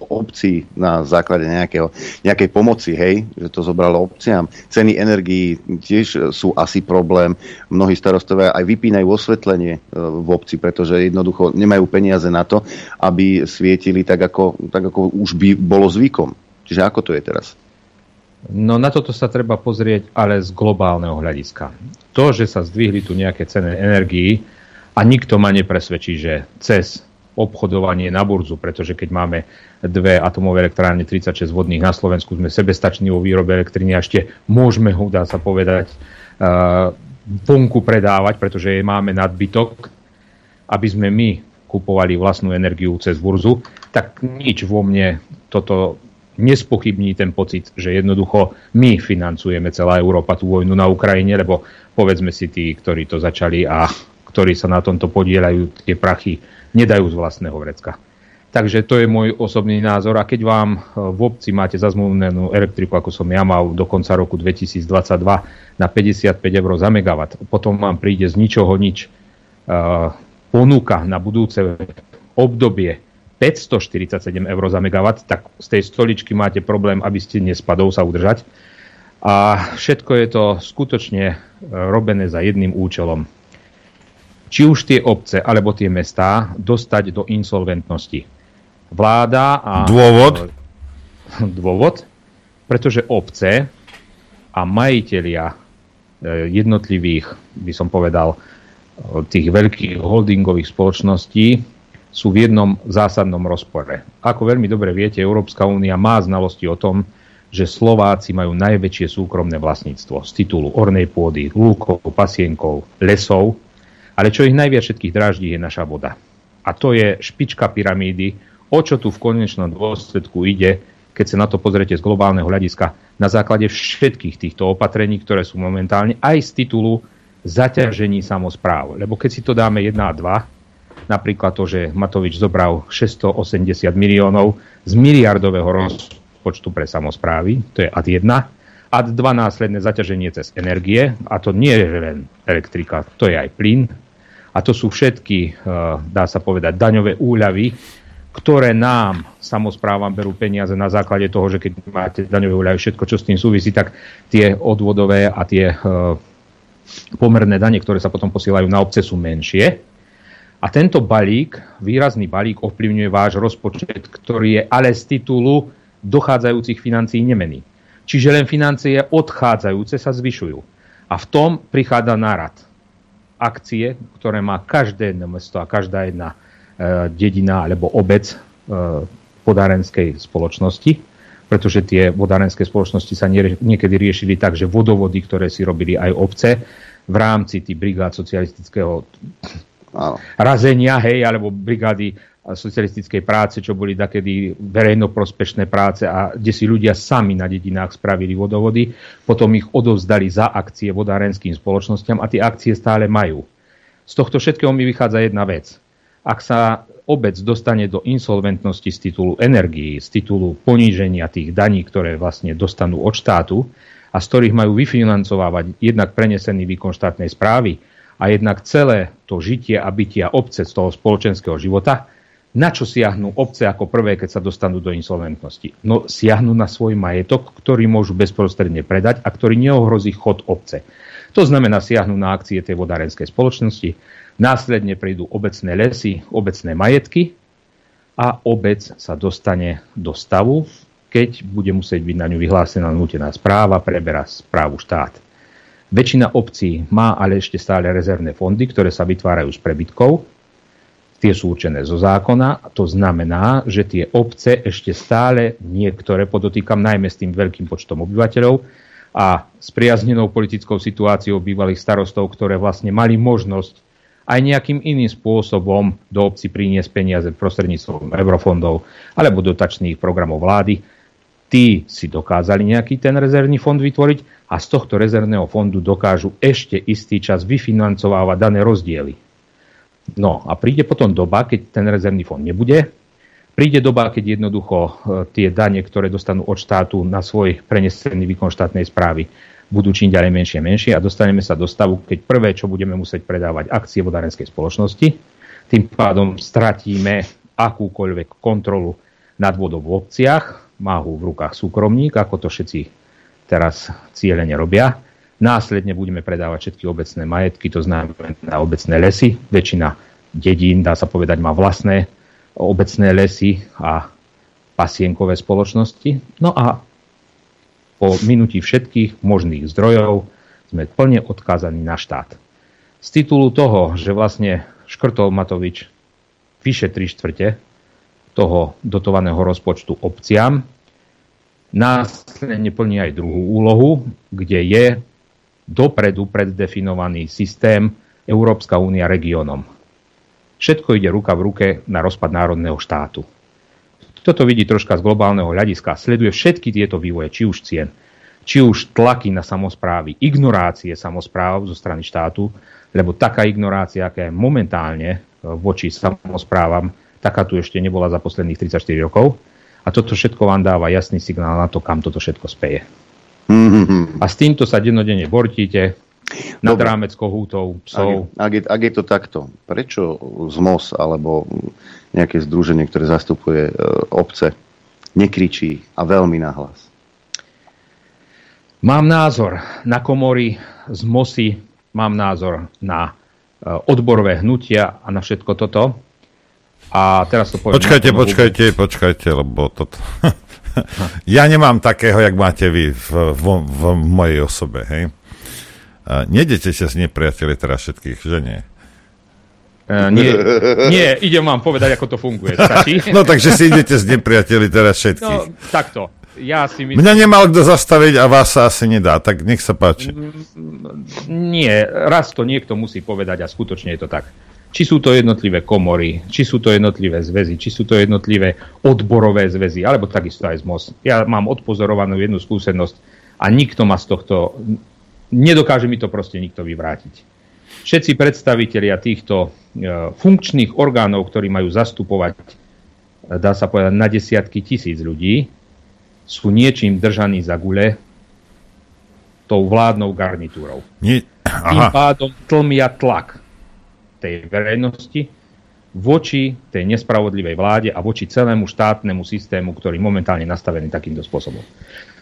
obcí na základe nejakého, nejakej pomoci, hej, že to zobralo obciam. Ceny energií tiež sú asi problém. Mnohí starostovia aj vypínajú osvetlenie v obci, pretože jednoducho nemajú peniaze na to, aby svietili tak, ako, tak ako už by bolo zvykom. Čiže ako to je teraz? No na toto sa treba pozrieť, ale z globálneho hľadiska. To, že sa zdvihli tu nejaké ceny energií a nikto ma nepresvedčí, že cez obchodovanie na burzu, pretože keď máme dve atomové elektrárne, 36 vodných na Slovensku, sme sebestační vo výrobe elektriny a ešte môžeme ho, dá sa povedať, uh, vonku predávať, pretože jej máme nadbytok, aby sme my kupovali vlastnú energiu cez burzu, tak nič vo mne toto nespochybní ten pocit, že jednoducho my financujeme celá Európa tú vojnu na Ukrajine, lebo povedzme si tí, ktorí to začali a ktorí sa na tomto podielajú, tie prachy nedajú z vlastného vrecka. Takže to je môj osobný názor a keď vám e, v obci máte zazmluvnenú elektriku, ako som ja mal do konca roku 2022 na 55 eur za megawatt, potom vám príde z ničoho nič uh, ponuka na budúce obdobie 547 eur za megawatt, tak z tej stoličky máte problém, aby ste nespadol sa udržať. A všetko je to skutočne e, robené za jedným účelom. Či už tie obce alebo tie mestá dostať do insolventnosti. Vláda a... Dôvod? Dôvod? Pretože obce a majitelia jednotlivých, by som povedal, tých veľkých holdingových spoločností sú v jednom zásadnom rozpore. Ako veľmi dobre viete, Európska únia má znalosti o tom, že Slováci majú najväčšie súkromné vlastníctvo z titulu ornej pôdy, lúkov, pasienkov, lesov, ale čo ich najviac všetkých dráždí je naša voda. A to je špička pyramídy, o čo tu v konečnom dôsledku ide, keď sa na to pozriete z globálneho hľadiska, na základe všetkých týchto opatrení, ktoré sú momentálne aj z titulu zaťažení samozpráv. Lebo keď si to dáme 1 a 2, napríklad to, že Matovič zobral 680 miliónov z miliardového rozpočtu pre samozprávy, to je ad 1, ad 2 následné zaťaženie cez energie, a to nie je len elektrika, to je aj plyn, a to sú všetky, eh, dá sa povedať, daňové úľavy, ktoré nám, samozprávam, berú peniaze na základe toho, že keď máte daňové úľavy, všetko, čo s tým súvisí, tak tie odvodové a tie e, pomerné dane, ktoré sa potom posielajú na obce, sú menšie. A tento balík, výrazný balík, ovplyvňuje váš rozpočet, ktorý je ale z titulu dochádzajúcich financií nemený. Čiže len financie odchádzajúce sa zvyšujú. A v tom prichádza nárad. Akcie, ktoré má každé jedno mesto a každá jedna E, dedina alebo obec e, vodárenskej spoločnosti, pretože tie vodárenské spoločnosti sa niekedy riešili tak, že vodovody, ktoré si robili aj obce v rámci tých brigád socialistického razenia, hej, alebo brigády socialistickej práce, čo boli takedy verejnoprospešné práce a kde si ľudia sami na dedinách spravili vodovody, potom ich odovzdali za akcie vodárenským spoločnosťam a tie akcie stále majú. Z tohto všetkého mi vychádza jedna vec ak sa obec dostane do insolventnosti z titulu energií, z titulu poníženia tých daní, ktoré vlastne dostanú od štátu a z ktorých majú vyfinancovávať jednak prenesený výkon štátnej správy a jednak celé to žitie a bytia obce z toho spoločenského života, na čo siahnu obce ako prvé, keď sa dostanú do insolventnosti? No siahnu na svoj majetok, ktorý môžu bezprostredne predať a ktorý neohrozí chod obce. To znamená siahnu na akcie tej vodárenskej spoločnosti, Následne prídu obecné lesy, obecné majetky a obec sa dostane do stavu, keď bude musieť byť na ňu vyhlásená nutená správa, preberá správu štát. Väčšina obcí má ale ešte stále rezervné fondy, ktoré sa vytvárajú z prebytkov. Tie sú určené zo zákona. To znamená, že tie obce ešte stále niektoré, podotýkam najmä s tým veľkým počtom obyvateľov a s priaznenou politickou situáciou bývalých starostov, ktoré vlastne mali možnosť aj nejakým iným spôsobom do obci priniesť peniaze prostredníctvom eurofondov alebo dotačných programov vlády. Tí si dokázali nejaký ten rezervný fond vytvoriť a z tohto rezervného fondu dokážu ešte istý čas vyfinancovávať dané rozdiely. No a príde potom doba, keď ten rezervný fond nebude, príde doba, keď jednoducho e, tie dane, ktoré dostanú od štátu na svoj prenesený výkon štátnej správy, budú čím ďalej menšie a menšie a dostaneme sa do stavu, keď prvé, čo budeme musieť predávať akcie vodárenskej spoločnosti, tým pádom stratíme akúkoľvek kontrolu nad vodou v obciach, má ho v rukách súkromník, ako to všetci teraz cieľene robia. Následne budeme predávať všetky obecné majetky, to znamená obecné lesy. Väčšina dedín, dá sa povedať, má vlastné obecné lesy a pasienkové spoločnosti. No a po minutí všetkých možných zdrojov sme plne odkázaní na štát. Z titulu toho, že vlastne škrtol Matovič vyše 3 štvrte toho dotovaného rozpočtu obciam, následne plní aj druhú úlohu, kde je dopredu preddefinovaný systém Európska únia regiónom. Všetko ide ruka v ruke na rozpad národného štátu. Toto vidí troška z globálneho hľadiska. Sleduje všetky tieto vývoje, či už cien, či už tlaky na samozprávy, ignorácie samozpráv zo strany štátu, lebo taká ignorácia, aká je momentálne e, voči samozprávam, taká tu ešte nebola za posledných 34 rokov. A toto všetko vám dáva jasný signál na to, kam toto všetko speje. Mm-hmm. A s týmto sa dennodenne bortíte, nad Dobre. rámec kohútov, psov. Ak je, ak je to takto, prečo ZMOS alebo nejaké združenie, ktoré zastupuje e, obce, nekričí a veľmi nahlas? Mám názor na komory z MOSy, mám názor na e, odborové hnutia a na všetko toto. A teraz to poviem... Počkajte, počkajte, počkajte, lebo toto... ja nemám takého, jak máte vy v, v, v mojej osobe, hej? Uh, nedete sa z nepriateľi teraz všetkých, že nie? Uh, nie, nie, idem vám povedať, ako to funguje. Stačí? no takže si idete z nepriateľi teraz všetkých. No, takto. Ja si myslím... Mňa nemal kto zastaviť a vás sa asi nedá, tak nech sa páči. Nie, raz to niekto musí povedať a skutočne je to tak. Či sú to jednotlivé komory, či sú to jednotlivé zväzy, či sú to jednotlivé odborové zväzy, alebo takisto aj z MOS. Ja mám odpozorovanú jednu skúsenosť a nikto ma z tohto... Nedokáže mi to proste nikto vyvrátiť. Všetci predstavitelia týchto e, funkčných orgánov, ktorí majú zastupovať, e, dá sa povedať, na desiatky tisíc ľudí, sú niečím držaní za gule tou vládnou garnitúrou. Nie, Tým pádom tlmia tlak tej verejnosti voči tej nespravodlivej vláde a voči celému štátnemu systému, ktorý momentálne je nastavený takýmto spôsobom.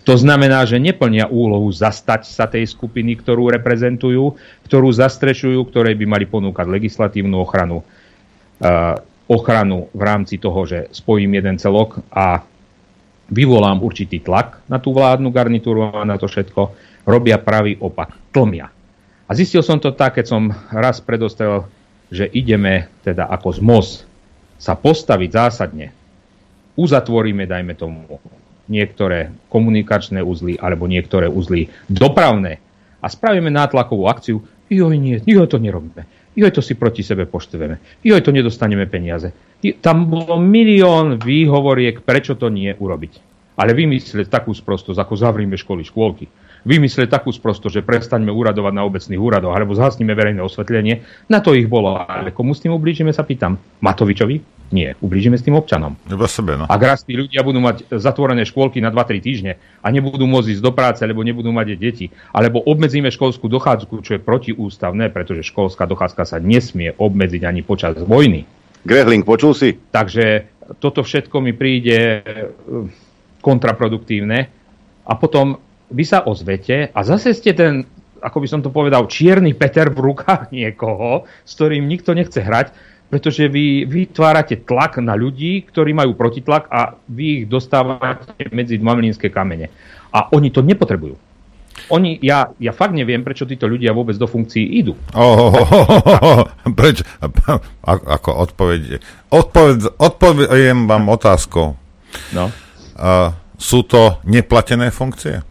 To znamená, že neplnia úlohu zastať sa tej skupiny, ktorú reprezentujú, ktorú zastrešujú, ktorej by mali ponúkať legislatívnu ochranu, uh, ochranu v rámci toho, že spojím jeden celok a vyvolám určitý tlak na tú vládnu garnitúru a na to všetko, robia pravý opak, tlmia. A zistil som to tak, keď som raz predostrel že ideme teda ako z MOS sa postaviť zásadne, uzatvoríme, dajme tomu, niektoré komunikačné uzly alebo niektoré uzly dopravné a spravíme nátlakovú akciu, joj nie, joj to nerobíme, joj to si proti sebe poštveme, joj to nedostaneme peniaze. Tam bolo milión výhovoriek, prečo to nie urobiť. Ale vymyslieť takú sprostosť, ako zavrime školy, škôlky vymyslieť takú sprosto, že prestaňme úradovať na obecných úradoch alebo zhasníme verejné osvetlenie. Na to ich bolo. Ale komu s tým ublížime, sa pýtam. Matovičovi? Nie, ublížime s tým občanom. Iba sebe, no. Ak raz tí ľudia budú mať zatvorené škôlky na 2-3 týždne a nebudú môcť ísť do práce, alebo nebudú mať deti, alebo obmedzíme školskú dochádzku, čo je protiústavné, pretože školská dochádzka sa nesmie obmedziť ani počas vojny. Grehling, počul si? Takže toto všetko mi príde eh, kontraproduktívne. A potom vy sa ozvete a zase ste ten, ako by som to povedal, čierny Peter v rukách niekoho, s ktorým nikto nechce hrať, pretože vy vytvárate tlak na ľudí, ktorí majú protitlak a vy ich dostávate medzi dva mlínske kamene. A oni to nepotrebujú. Oni, ja, ja fakt neviem, prečo títo ľudia vôbec do funkcií idú. Oh, oh, oh, oh, oh. Prečo? Ako odpoveď? Odpoved, odpovediem vám otázkou. No. Uh, sú to neplatené funkcie?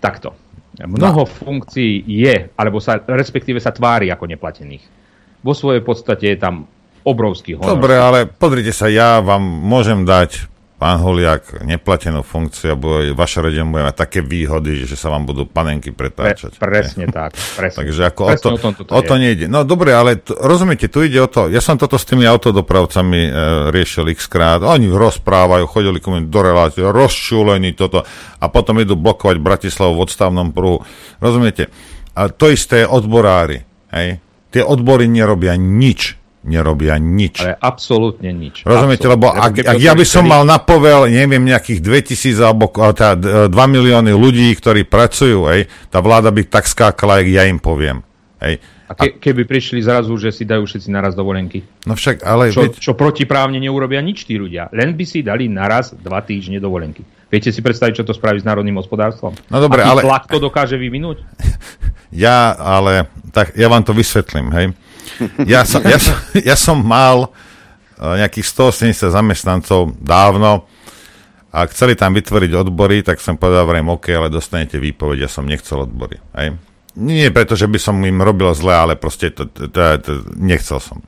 Takto. Mnoho no. funkcií je, alebo sa, respektíve sa tvári ako neplatených. Vo svojej podstate je tam obrovský honor. Dobre, ale pozrite sa, ja vám môžem dať pán Holiak neplatenú funkciu, bude, vaša rodina bude mať také výhody, že sa vám budú panenky pretáčať. Pre, presne nie? tak. Presne. Takže ako presne o to, o, o to nejde. No dobre, ale t- rozumiete, tu ide o to, ja som toto s tými autodopravcami e, riešil x krát, oni rozprávajú, chodili ku do relácie, rozčúlení toto a potom idú blokovať Bratislavu v odstavnom pruhu. Rozumiete? A to isté odborári. Hej? Tie odbory nerobia nič nerobia nič. Ale absolútne nič. Rozumiete, absolútne. lebo ak, ak ja by som mal na povel, neviem, nejakých 2000 alebo teda 2 milióny ľudí, ktorí pracujú, hej, tá vláda by tak skákala, jak ja im poviem. Hej. A ke, keby prišli zrazu, že si dajú všetci naraz dovolenky? No však, ale... Čo, čo protiprávne neurobia nič tí ľudia. Len by si dali naraz dva týždne dovolenky. Viete si predstaviť, čo to spraví s národným hospodárstvom? No dobre, ale... tlak to dokáže vyvinúť? Ja, ale... Tak ja vám to vysvetlím, hej. Ja som, ja, som, ja som mal eh, nejakých 180 zamestnancov dávno a chceli tam vytvoriť odbory, tak som povedal, vrem, OK, ale dostanete výpoveď, ja som nechcel odbory. Hej. Nie preto, že by som im robil zle, ale proste to, to, to, to, nechcel som.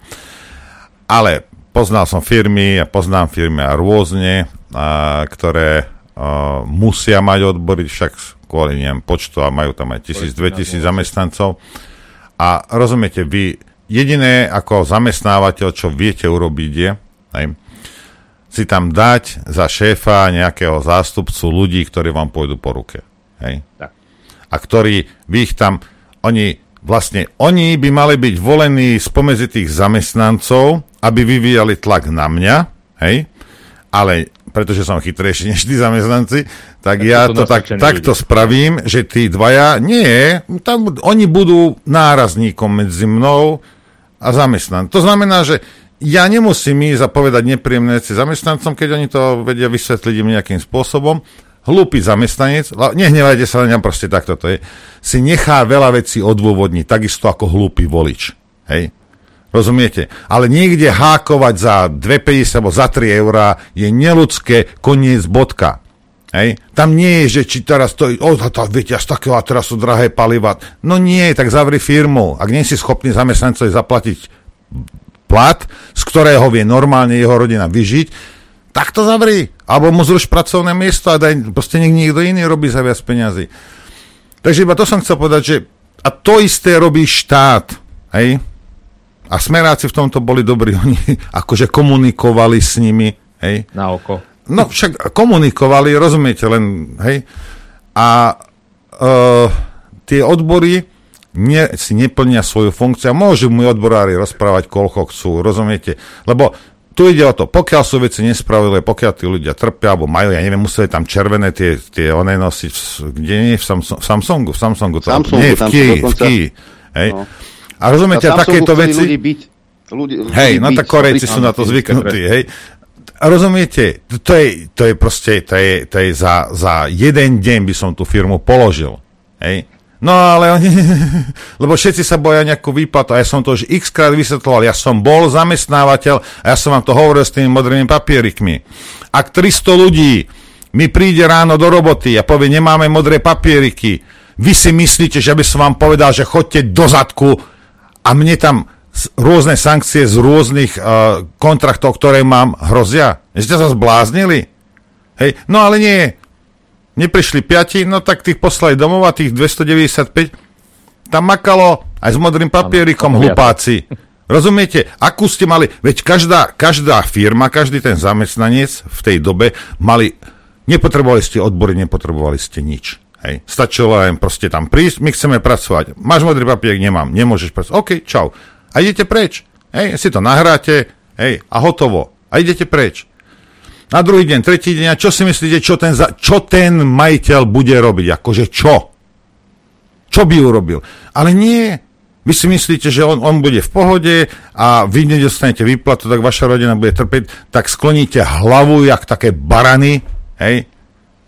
Ale poznal som firmy a poznám firmy a rôzne, a, ktoré a, musia mať odbory, však kvôli neviem, počtu a majú tam aj 1000-2000 zamestnancov. A rozumiete, vy jediné ako zamestnávateľ, čo viete urobiť je, hej, si tam dať za šéfa nejakého zástupcu ľudí, ktorí vám pôjdu po ruke. Hej? Tak. A ktorí, vy ich tam, oni vlastne, oni by mali byť volení spomedzi tých zamestnancov, aby vyvíjali tlak na mňa, hej? ale pretože som chytrejší než tí zamestnanci, tak, tak ja to, to tak, takto spravím, že tí dvaja, nie, tam oni budú nárazníkom medzi mnou a zamestnan. To znamená, že ja nemusím ísť zapovedať nepríjemné veci zamestnancom, keď oni to vedia vysvetliť im nejakým spôsobom. hlúpy zamestnanec, nehnevajte sa na ňa, proste takto to je, si nechá veľa vecí odôvodniť, takisto ako hlúpy volič. Hej? Rozumiete? Ale niekde hákovať za 2,50 alebo za 3 eurá je neludské, koniec bodka. Hej? Tam nie je, že či teraz to, o, to, viete, až takého, a teraz sú drahé paliva. No nie, tak zavri firmu. Ak nie si schopný zamestnancovi zaplatiť plat, z ktorého vie normálne jeho rodina vyžiť, tak to zavri. Alebo mu zruš pracovné miesto a daj, proste nech niekto iný robí za viac peniazy. Takže iba to som chcel povedať, že a to isté robí štát. Hej? A smeráci v tomto boli dobrí, oni akože komunikovali s nimi. Hej? Na oko. No však komunikovali, rozumiete, len, hej. A uh, tie odbory ne, si neplnia svoju funkciu. Môžu mu odborári rozprávať, koľko chcú, rozumiete? Lebo tu ide o to, pokiaľ sú veci nespravodlivé, pokiaľ tí ľudia trpia, alebo majú, ja neviem, museli tam červené tie, tie one nosiť, kde nie, v, Samsung, v Samsungu, v Samsungu, to, Samsungu nie, v Kii, v Kii, hej. No. A rozumiete, a takéto veci... Ľudí byť, ľudí, hej, no tak Korejci sú na to zvyknutí, hej. Rozumiete, to je, to je proste, to je, to je za, za jeden deň by som tú firmu položil. Hej? No ale oni, lebo všetci sa boja nejakú výplatu a ja som to už x krát vysvetloval, ja som bol zamestnávateľ a ja som vám to hovoril s tými modrými papierikmi. Ak 300 ľudí mi príde ráno do roboty a povie, nemáme modré papieriky, vy si myslíte, že by som vám povedal, že chodte do zadku a mne tam rôzne sankcie z rôznych uh, kontraktov, ktoré mám, hrozia? Ste sa zbláznili? Hej, no ale nie. Neprišli piati, no tak tých poslali domov a tých 295 tam makalo aj s modrým papierikom hlupáci. Rozumiete? Akú ste mali? Veď každá, každá firma, každý ten zamestnanec v tej dobe mali, nepotrebovali ste odbory, nepotrebovali ste nič. Hej. Stačilo len proste tam prísť, my chceme pracovať. Máš modrý papierik? Nemám. Nemôžeš pracovať. OK, čau a idete preč. Hej, si to nahráte, hej, a hotovo. A idete preč. Na druhý deň, tretí deň, a čo si myslíte, čo ten, za, čo ten majiteľ bude robiť? Akože čo? Čo by urobil? Ale nie. Vy si myslíte, že on, on bude v pohode a vy nedostanete výplatu, tak vaša rodina bude trpeť, tak skloníte hlavu, jak také barany, hej,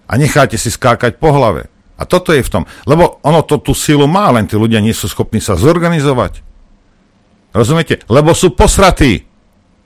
a necháte si skákať po hlave. A toto je v tom. Lebo ono to tú silu má, len tí ľudia nie sú schopní sa zorganizovať. Rozumiete? Lebo sú posratí.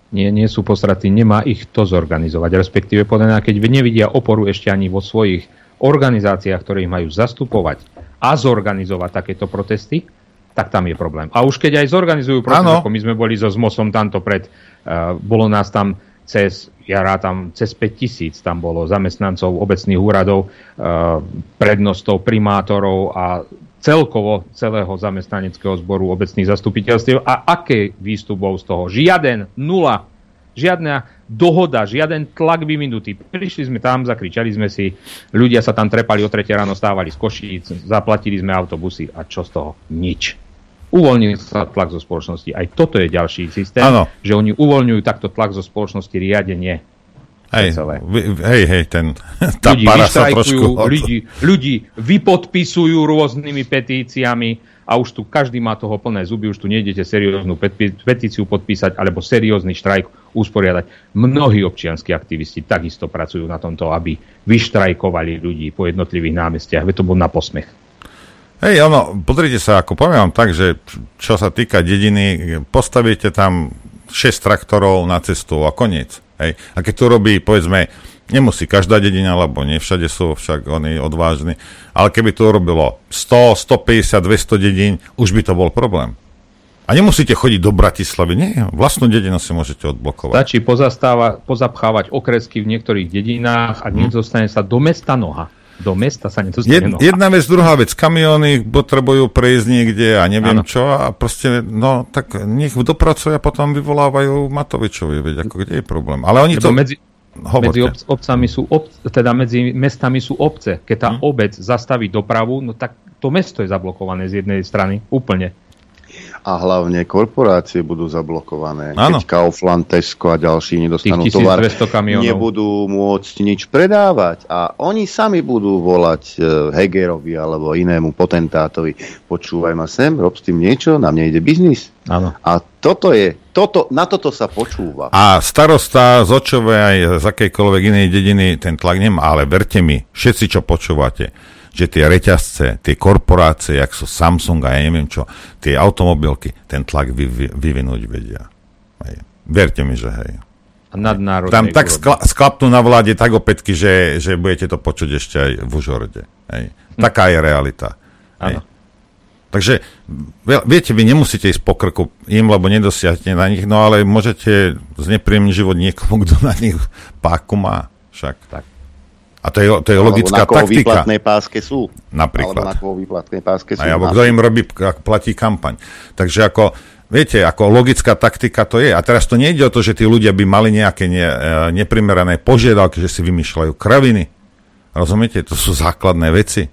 Nie, nie sú posratí, nemá ich to zorganizovať. Respektíve podľa keď nevidia oporu ešte ani vo svojich organizáciách, ktoré ich majú zastupovať a zorganizovať takéto protesty, tak tam je problém. A už keď aj zorganizujú protest, ako my sme boli so ZMOSom tamto pred, uh, bolo nás tam cez, ja rátam, cez 5 tisíc tam bolo zamestnancov obecných úradov, uh, prednostov, primátorov a celkovo celého zamestnaneckého zboru obecných zastupiteľstiev a aké výstupov z toho? Žiaden, nula, žiadna dohoda, žiaden tlak vyvinutý. Prišli sme tam, zakričali sme si, ľudia sa tam trepali o tretie ráno, stávali z Košíc, zaplatili sme autobusy a čo z toho? Nič. Uvoľnil sa tlak zo spoločnosti. Aj toto je ďalší systém, ano. že oni uvoľňujú takto tlak zo spoločnosti riadenie Hej, hej, hej, ten, tá ľudí para sa trošku... Ľudí, ľudí vypodpisujú rôznymi petíciami a už tu každý má toho plné zuby, už tu nejdete serióznu petíciu podpísať alebo seriózny štrajk usporiadať. Mnohí občianskí aktivisti takisto pracujú na tomto, aby vyštrajkovali ľudí po jednotlivých námestiach. Veď to bol na posmech. Hej, ono, pozrite sa, ako poviem vám tak, že čo sa týka dediny, postavíte tam 6 traktorov na cestu a koniec Hej. A keď to robí, povedzme, nemusí každá dedina, lebo nie všade sú však oni odvážni, ale keby to robilo 100, 150, 200 dedín, už by to bol problém. A nemusíte chodiť do Bratislavy, nie, vlastnú dedinu si môžete odblokovať. Stačí pozapchávať okresky v niektorých dedinách a hmm. nedostane sa do mesta noha do mesta sa nedostane Jed, noha. Jedna vec, druhá vec, kamióny potrebujú prejsť niekde a neviem ano. čo a proste, no tak nech dopracujú a potom vyvolávajú Matovičovi, veď ako kde je problém. Ale oni Lebo to... Medzi, medzi ob, obcami sú ob, teda medzi mestami sú obce. Keď tá hmm. obec zastaví dopravu, no tak to mesto je zablokované z jednej strany úplne. A hlavne korporácie budú zablokované. Áno. Keď Kaufland, Tesco a ďalší nedostanú tovar, 1200 kamionov. nebudú môcť nič predávať. A oni sami budú volať e, Hegerovi alebo inému potentátovi. Počúvaj ma sem, rob s tým niečo, na mne ide biznis. Áno. A toto je, toto, na toto sa počúva. A starosta z Očovej aj z akejkoľvek inej dediny ten tlak nemá, ale verte mi, všetci, čo počúvate, že tie reťazce, tie korporácie, jak sú Samsung a ja neviem čo, tie automobilky, ten tlak vy, vy, vyvinúť vedia. Hej. Verte mi, že hej. A nadnárodnej Tam tak skla, sklapnú na vláde tak opätky, že, že budete to počuť ešte aj v Užhorode. Hej. Taká je realita. Hej. Takže vie- viete, vy nemusíte ísť po krku im, lebo nedosiahnete na nich, no ale môžete znepríjemniť život niekomu, kto na nich páku má. Však. Tak. A to je, to je logická alebo na taktika. výplatnej páske sú. Napríklad. Alebo na koho výplatnej páske sú. A alebo kto im robí, platí kampaň. Takže ako, viete, ako logická taktika to je. A teraz to nejde o to, že tí ľudia by mali nejaké ne, e, neprimerané požiadavky, že si vymýšľajú kraviny. Rozumiete? To sú základné veci.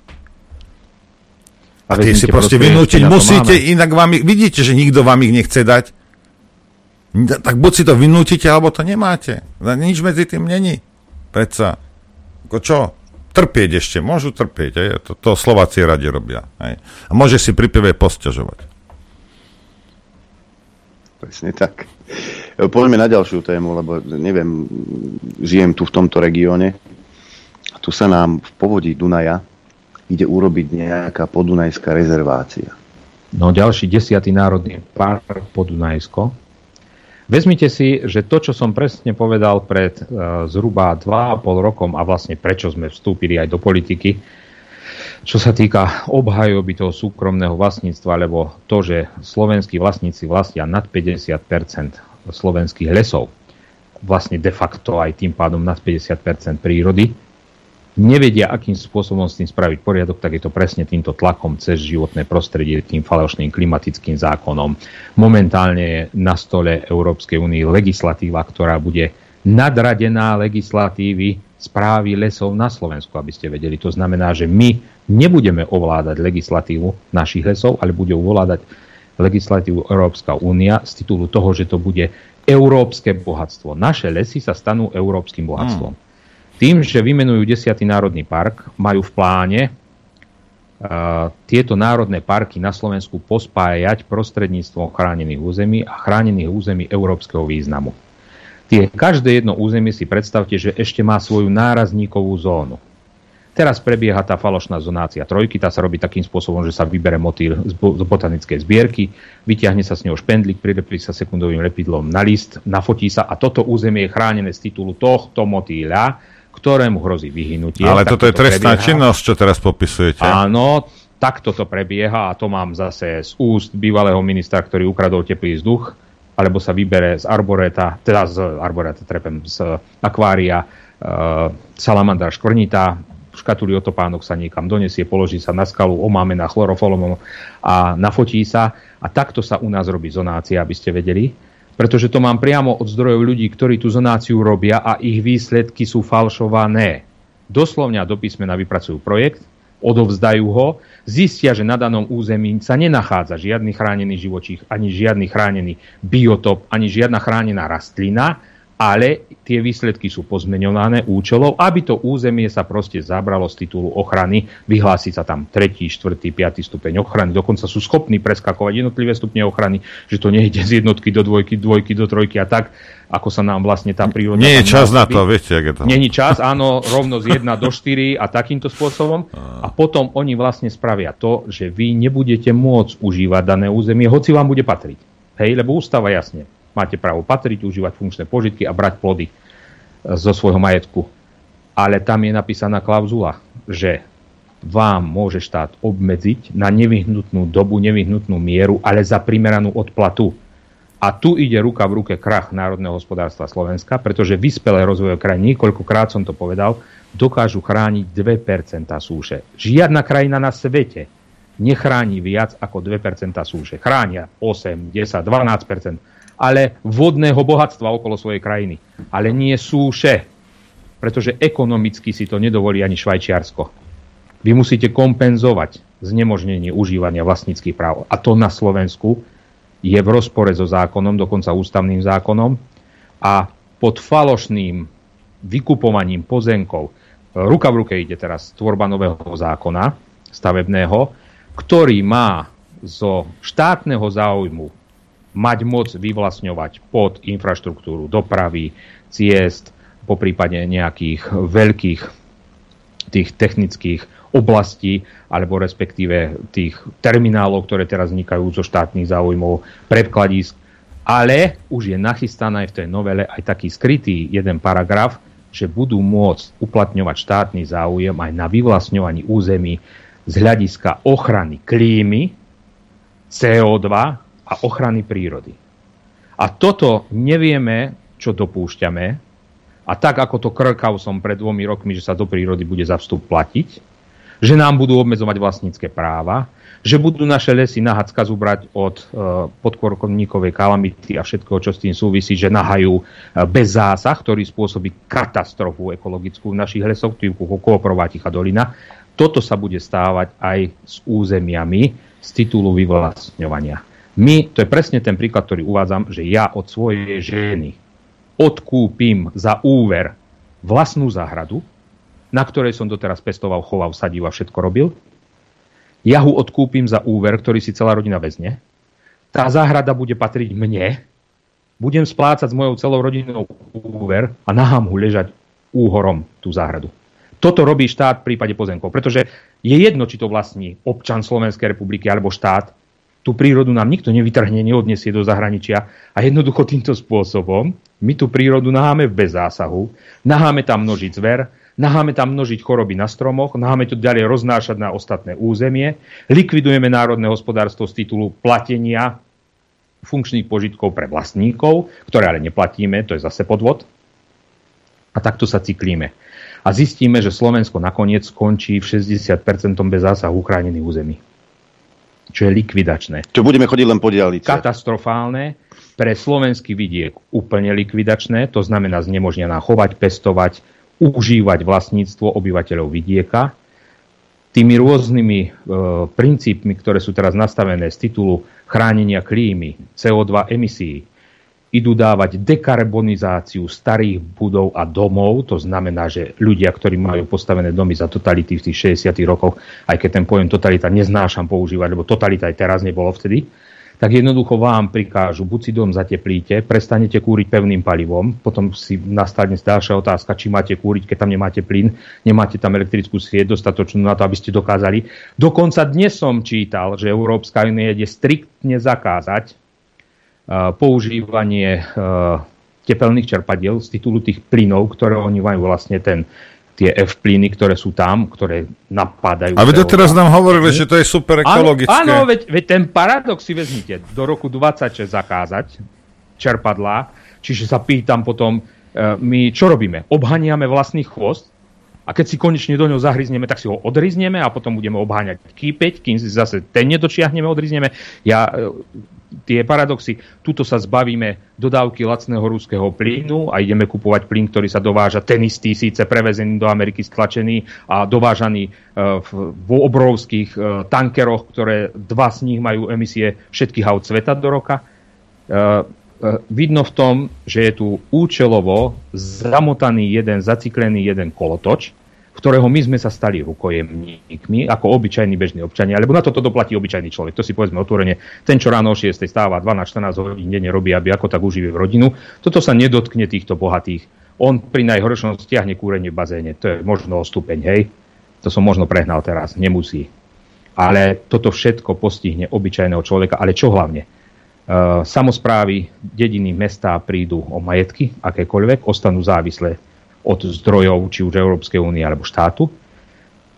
A, A tie si proste vynútiť na musíte, inak vám ich, vidíte, že nikto vám ich nechce dať. Tak buď si to vynútite, alebo to nemáte. Nič medzi tým není. Predsa. Ako čo? Trpieť ešte, môžu trpieť. Aj? To, to Slováci radi robia. Aj? A môže si pri pive posťažovať. Presne tak. E, Poďme na ďalšiu tému, lebo neviem, žijem tu v tomto regióne. A tu sa nám v povodí Dunaja ide urobiť nejaká podunajská rezervácia. No ďalší desiatý národný park Podunajsko. Vezmite si, že to, čo som presne povedal pred uh, zhruba 2,5 rokom a vlastne prečo sme vstúpili aj do politiky, čo sa týka obhajoby toho súkromného vlastníctva, lebo to, že slovenskí vlastníci vlastnia nad 50% slovenských lesov, vlastne de facto aj tým pádom nad 50% prírody, nevedia, akým spôsobom s tým spraviť poriadok, tak je to presne týmto tlakom cez životné prostredie, tým falošným klimatickým zákonom. Momentálne je na stole Európskej únie legislatíva, ktorá bude nadradená legislatívy správy lesov na Slovensku, aby ste vedeli. To znamená, že my nebudeme ovládať legislatívu našich lesov, ale bude ovládať legislatívu Európska únia z titulu toho, že to bude európske bohatstvo. Naše lesy sa stanú európskym bohatstvom. Tým, že vymenujú 10. národný park, majú v pláne uh, tieto národné parky na Slovensku pospájať prostredníctvom chránených území a chránených území európskeho významu. Tie, každé jedno územie si predstavte, že ešte má svoju nárazníkovú zónu. Teraz prebieha tá falošná zonácia trojky, tá sa robí takým spôsobom, že sa vybere motýl z, bo- z botanickej zbierky, vyťahne sa s ňou špendlík, prilepí sa sekundovým lepidlom na list, nafotí sa a toto územie je chránené z titulu tohto motýľa, ktorému hrozí vyhnutie. Ale toto je trestná prebieha. činnosť, čo teraz popisujete. Áno, takto to prebieha a to mám zase z úst bývalého ministra, ktorý ukradol teplý vzduch, alebo sa vybere z arboreta, teda z arboreta, trepem, z akvária uh, salamandra škvrnitá, škatulí otopánok sa niekam donesie, položí sa na skalu, omáme na chlorofolom a nafotí sa. A takto sa u nás robí zonácia, aby ste vedeli. Pretože to mám priamo od zdrojov ľudí, ktorí tú zonáciu robia a ich výsledky sú falšované. Doslovne a do písmena vypracujú projekt, odovzdajú ho, zistia, že na danom území sa nenachádza žiadny chránený živočích, ani žiadny chránený biotop, ani žiadna chránená rastlina, ale tie výsledky sú pozmeňované účelov, aby to územie sa proste zabralo z titulu ochrany, vyhlási sa tam 3., 4., 5. stupeň ochrany, dokonca sú schopní preskakovať jednotlivé stupne ochrany, že to nejde z jednotky do dvojky, dvojky do trojky a tak, ako sa nám vlastne tá príroda... Nie je čas na to, viete, jak je to. Není čas, áno, rovno z 1 do 4 a takýmto spôsobom. A potom oni vlastne spravia to, že vy nebudete môcť užívať dané územie, hoci vám bude patriť. Hej, lebo ústava jasne. Máte právo patriť, užívať funkčné požitky a brať plody e, zo svojho majetku. Ale tam je napísaná klauzula, že vám môže štát obmedziť na nevyhnutnú dobu, nevyhnutnú mieru, ale za primeranú odplatu. A tu ide ruka v ruke krach národného hospodárstva Slovenska, pretože vyspelé rozvojové krajiny, niekoľkokrát som to povedal, dokážu chrániť 2% súše. Žiadna krajina na svete nechráni viac ako 2% súše. Chránia 8, 10, 12%, ale vodného bohatstva okolo svojej krajiny. Ale nie súše, pretože ekonomicky si to nedovolí ani Švajčiarsko. Vy musíte kompenzovať znemožnenie užívania vlastníckých práv. A to na Slovensku je v rozpore so zákonom, dokonca ústavným zákonom a pod falošným vykupovaním pozemkov, ruka v ruke ide teraz tvorba nového zákona stavebného, ktorý má zo štátneho záujmu mať moc vyvlastňovať pod infraštruktúru dopravy, ciest, po prípade nejakých veľkých tých technických oblastí, alebo respektíve tých terminálov, ktoré teraz vznikajú zo štátnych záujmov, predkladísk. Ale už je nachystaná aj v tej novele aj taký skrytý jeden paragraf, že budú môcť uplatňovať štátny záujem aj na vyvlastňovaní území z hľadiska ochrany klímy, CO2 a ochrany prírody. A toto nevieme, čo dopúšťame. A tak, ako to krkal som pred dvomi rokmi, že sa do prírody bude za vstup platiť, že nám budú obmedzovať vlastnícke práva, že budú naše lesy na Hacka zubrať od e, podkorkovníkovej kalamity a všetko, čo s tým súvisí, že nahajú e, bez zásah, ktorý spôsobí katastrofu ekologickú v našich lesoch, typu Kooprová Tichá dolina. Toto sa bude stávať aj s územiami z titulu vyvlastňovania. My, to je presne ten príklad, ktorý uvádzam, že ja od svojej ženy odkúpim za úver vlastnú záhradu, na ktorej som doteraz pestoval, choval, sadil a všetko robil. Ja ho odkúpim za úver, ktorý si celá rodina vezne. Tá záhrada bude patriť mne. Budem splácať s mojou celou rodinou úver a nahám ho ležať úhorom tú záhradu. Toto robí štát v prípade pozemkov, pretože je jedno, či to vlastní občan Slovenskej republiky alebo štát. Tú prírodu nám nikto nevytrhne, neodnesie do zahraničia a jednoducho týmto spôsobom my tú prírodu naháme v bezzásahu, naháme tam množiť zver, naháme tam množiť choroby na stromoch, naháme to ďalej roznášať na ostatné územie, likvidujeme národné hospodárstvo z titulu platenia funkčných požitkov pre vlastníkov, ktoré ale neplatíme, to je zase podvod. A takto sa cyklíme. A zistíme, že Slovensko nakoniec skončí v 60% bez zásahu chránených území. Čo je likvidačné. Čo budeme chodiť len po diálnici. Katastrofálne. Pre slovenský vidiek úplne likvidačné. To znamená znemožnená chovať, pestovať, užívať vlastníctvo obyvateľov vidieka. Tými rôznymi e, princípmi, ktoré sú teraz nastavené z titulu chránenia klímy, CO2 emisí, idú dávať dekarbonizáciu starých budov a domov. To znamená, že ľudia, ktorí majú postavené domy za totality v tých 60. rokoch, aj keď ten pojem totalita neznášam používať, lebo totalita aj teraz nebolo vtedy, tak jednoducho vám prikážu, buď si dom zateplíte, prestanete kúriť pevným palivom, potom si nastane ďalšia otázka, či máte kúriť, keď tam nemáte plyn, nemáte tam elektrickú sieť dostatočnú na to, aby ste dokázali. Dokonca dnes som čítal, že Európska únia ide striktne zakázať používanie uh, tepelných čerpadiel z titulu tých plynov, ktoré oni majú vlastne ten tie F-plyny, ktoré sú tam, ktoré napadajú. A veď teraz nám hovorili, že to je super ekologické. Áno, áno veď, veď ten paradox si vezmite. Do roku 26 zakázať čerpadlá, čiže sa pýtam potom, e, my čo robíme? Obhaniame vlastný chvost a keď si konečne do ňoho zahryzneme, tak si ho odrizneme a potom budeme obháňať kýpeť, kým si zase ten nedočiahneme, odrizneme. Ja e, tie paradoxy. Tuto sa zbavíme dodávky lacného ruského plynu a ideme kupovať plyn, ktorý sa dováža ten istý, síce prevezený do Ameriky stlačený a dovážaný e, v, obrovských e, tankeroch, ktoré dva z nich majú emisie všetkých aut sveta do roka. E, vidno v tom, že je tu účelovo zamotaný jeden, zaciklený jeden kolotoč, ktorého my sme sa stali rukojemníkmi, ako obyčajní bežní občania, lebo na toto doplatí obyčajný človek. To si povedzme otvorene. Ten, čo ráno o 6 stáva 12-14 hodín denne robí, aby ako tak uživie v rodinu, toto sa nedotkne týchto bohatých. On pri najhoršom stiahne kúrenie v bazéne. To je možno o stupeň, hej. To som možno prehnal teraz, nemusí. Ale toto všetko postihne obyčajného človeka. Ale čo hlavne? Uh, samozprávy, dediny, mesta prídu o majetky, akékoľvek, ostanú závislé od zdrojov, či už Európskej únie alebo štátu.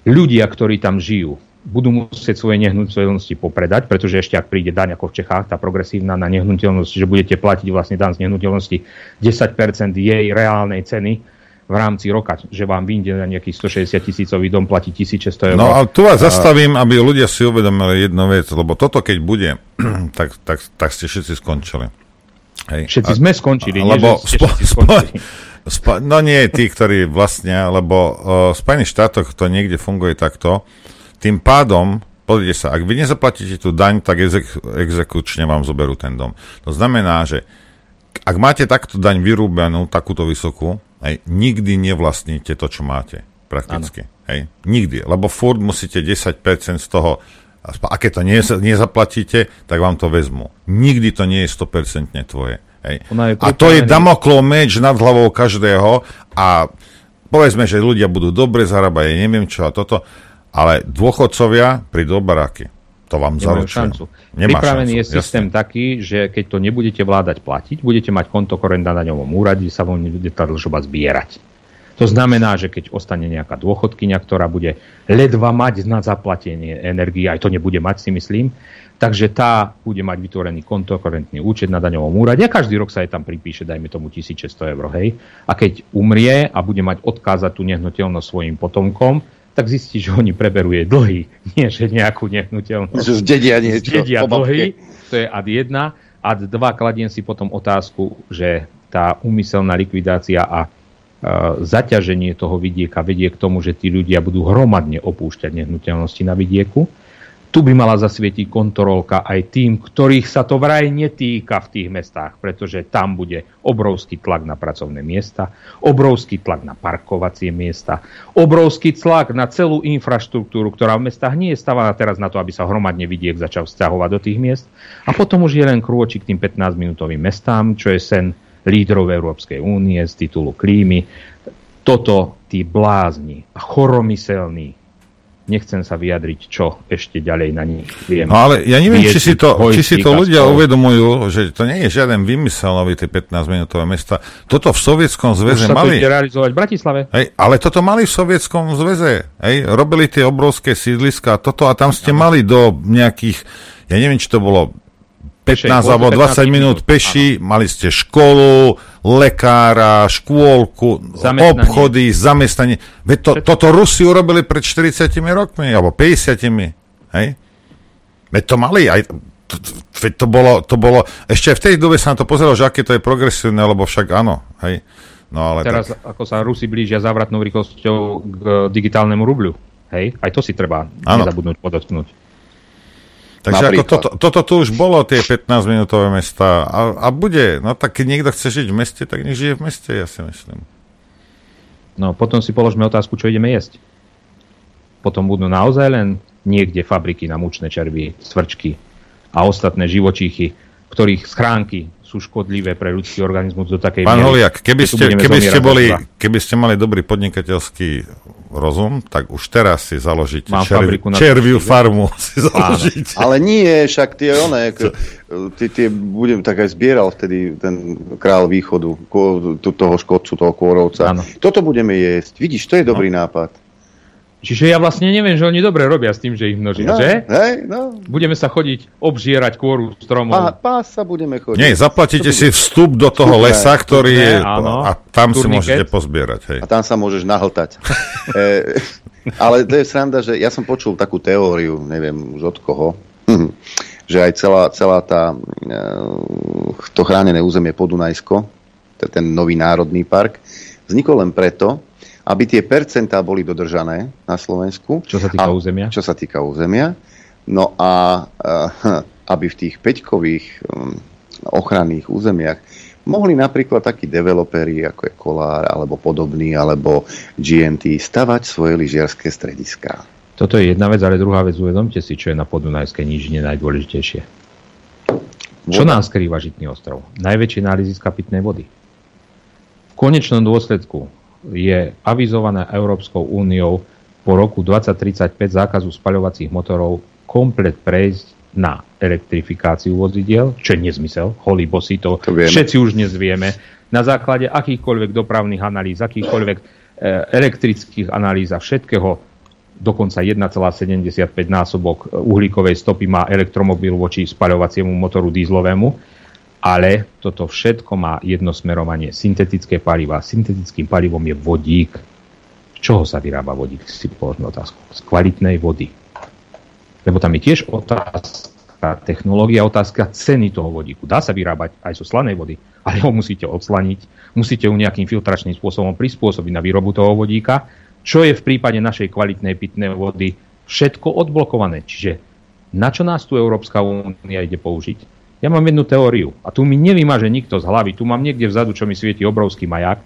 Ľudia, ktorí tam žijú, budú musieť svoje nehnuteľnosti popredať, pretože ešte ak príde daň ako v Čechách, tá progresívna na nehnuteľnosť, že budete platiť vlastne daň z nehnuteľnosti 10% jej reálnej ceny v rámci roka, že vám vyjde na nejaký 160 tisícový dom platí 1600 eur. No a tu vás zastavím, aby ľudia si uvedomili jednu vec, lebo toto keď bude, tak, tak, tak ste všetci skončili. Hej. Všetci a, sme skončili, lebo nie, spo, skončili. Spo, no nie tí, ktorí vlastne, lebo uh, v Spojených štátoch to niekde funguje takto. Tým pádom pozrite sa, ak vy nezaplatíte tú daň, tak exek- exekučne vám zoberú ten dom. To znamená, že ak máte takto daň vyrúbenú, takúto vysokú, hej, nikdy nevlastníte to, čo máte. Prakticky. Hej, nikdy. Lebo furt musíte 10% z toho a keď to nezaplatíte, tak vám to vezmu. Nikdy to nie je 100% tvoje. Hej. A to je damoklov meč nad hlavou každého a povedzme, že ľudia budú dobre zarábať, ja neviem čo a toto, ale dôchodcovia prídu do baráky. To vám zaručujem. šancu. Nemá Pripravený šancu, je systém jasne. taký, že keď to nebudete vládať platiť, budete mať konto korent na daňovom úrade, sa vám nebude tá dlžoba zbierať. To znamená, že keď ostane nejaká dôchodkynia, ktorá bude ledva mať na zaplatenie energie, aj to nebude mať, si myslím, takže tá bude mať vytvorený kontokorentný účet na daňovom úrade a každý rok sa jej tam pripíše, dajme tomu 1600 eur, hej. A keď umrie a bude mať odkázať tú nehnuteľnosť svojim potomkom, tak zistí, že oni preberú jej dlhy, nie že nejakú nehnuteľnosť. Že zdedia niečo. Zdedia dlhy, to je ad 1. Ad 2 kladiem si potom otázku, že tá úmyselná likvidácia a zaťaženie toho vidieka vedie k tomu, že tí ľudia budú hromadne opúšťať nehnuteľnosti na vidieku. Tu by mala zasvietiť kontrolka aj tým, ktorých sa to vraj netýka v tých mestách, pretože tam bude obrovský tlak na pracovné miesta, obrovský tlak na parkovacie miesta, obrovský tlak na celú infraštruktúru, ktorá v mestách nie je stavaná teraz na to, aby sa hromadne vidiek začal vzťahovať do tých miest. A potom už je len krôčik tým 15-minútovým mestám, čo je sen lídrov Európskej únie z titulu klímy. Toto tí blázni a choromyselní nechcem sa vyjadriť, čo ešte ďalej na nich viem. No ale ja neviem, či si to, či si to ľudia spolu. uvedomujú, že to nie je žiaden vymysel nový tie 15-minútové mesta. Toto v Sovietskom zväze mali. To realizovať v Bratislave. Hej, ale toto mali v Sovietskom zväze. Hej, robili tie obrovské sídliska, toto a tam ste mali do nejakých, ja neviem, či to bolo 15 alebo 20 minút peši, áno. mali ste školu, lekára, škôlku, zamestnanie. obchody, zamestnanie. Veď to, toto Rusi urobili pred 40 rokmi, alebo 50. Hej? Veď to mali aj... Veď to bolo, to bolo... Ešte v tej dobe sa na to pozeralo, že aké to je progresívne, lebo však áno. Hej? No, ale Teraz, tak... ako sa Rusi blížia závratnou rýchlosťou k digitálnemu rubľu. Hej? Aj to si treba ano. nezabudnúť podotknúť. Takže ako toto, toto tu už bolo, tie 15-minútové mesta. A, a bude, no tak keď niekto chce žiť v meste, tak nech žije v meste, ja si myslím. No potom si položme otázku, čo ideme jesť. Potom budú naozaj len niekde fabriky na mučné červy, svrčky a ostatné živočíchy, ktorých schránky sú škodlivé pre ľudský organizmus do takej Pán Holiak, keby ste, keby, ste boli, keby ste mali dobrý podnikateľský rozum, tak už teraz si založiť červi, červiu farmu. Si založiť. Ale nie, však tie oné, tie, tie budem, tak aj zbieral vtedy ten král východu, toho škodcu, toho kôrovca. Áno. Toto budeme jesť. Vidíš, to je dobrý no. nápad. Čiže ja vlastne neviem, že oni dobre robia s tým, že ich množia, no, že? Hej, no. Budeme sa chodiť obžierať kôru stromov. Pá, pás sa budeme chodiť. Nie, zaplatíte si vstup do toho vstup, lesa, ktorý je... A tam Turniket. si môžete pozbierať. Hej. A tam sa môžeš nahltať. e, ale to je sranda, že ja som počul takú teóriu, neviem už od koho, že aj celá, celá tá, e, to chránené územie Podunajsko, ten nový národný park, vznikol len preto, aby tie percentá boli dodržané na Slovensku. Čo sa týka a, územia? Čo sa týka územia. No a, a aby v tých peťkových um, ochranných územiach mohli napríklad takí developeri, ako je Kolár, alebo podobný, alebo GNT, stavať svoje lyžiarské strediská. Toto je jedna vec, ale druhá vec, uvedomte si, čo je na Podunajskej nížine najdôležitejšie. Voda. Čo nám skrýva Žitný ostrov? Najväčšie náleziska pitnej vody. V konečnom dôsledku je avizované Európskou úniou po roku 2035 zákazu spaľovacích motorov komplet prejsť na elektrifikáciu vozidiel, čo je nezmysel, holý bosy, to, to všetci už dnes vieme, na základe akýchkoľvek dopravných analýz, akýchkoľvek e, elektrických analýz a všetkého, dokonca 1,75 násobok uhlíkovej stopy má elektromobil voči spaľovaciemu motoru dízlovému ale toto všetko má jedno smerovanie. Syntetické paliva. Syntetickým palivom je vodík. Z čoho sa vyrába vodík? Si položme otázku. Z kvalitnej vody. Lebo tam je tiež otázka technológia, otázka ceny toho vodíku. Dá sa vyrábať aj zo slanej vody, ale ho musíte odslaniť, musíte ho nejakým filtračným spôsobom prispôsobiť na výrobu toho vodíka, čo je v prípade našej kvalitnej pitnej vody Všetko odblokované. Čiže na čo nás tu Európska únia ide použiť? Ja mám jednu teóriu a tu mi nevymaže nikto z hlavy. Tu mám niekde vzadu, čo mi svieti obrovský maják.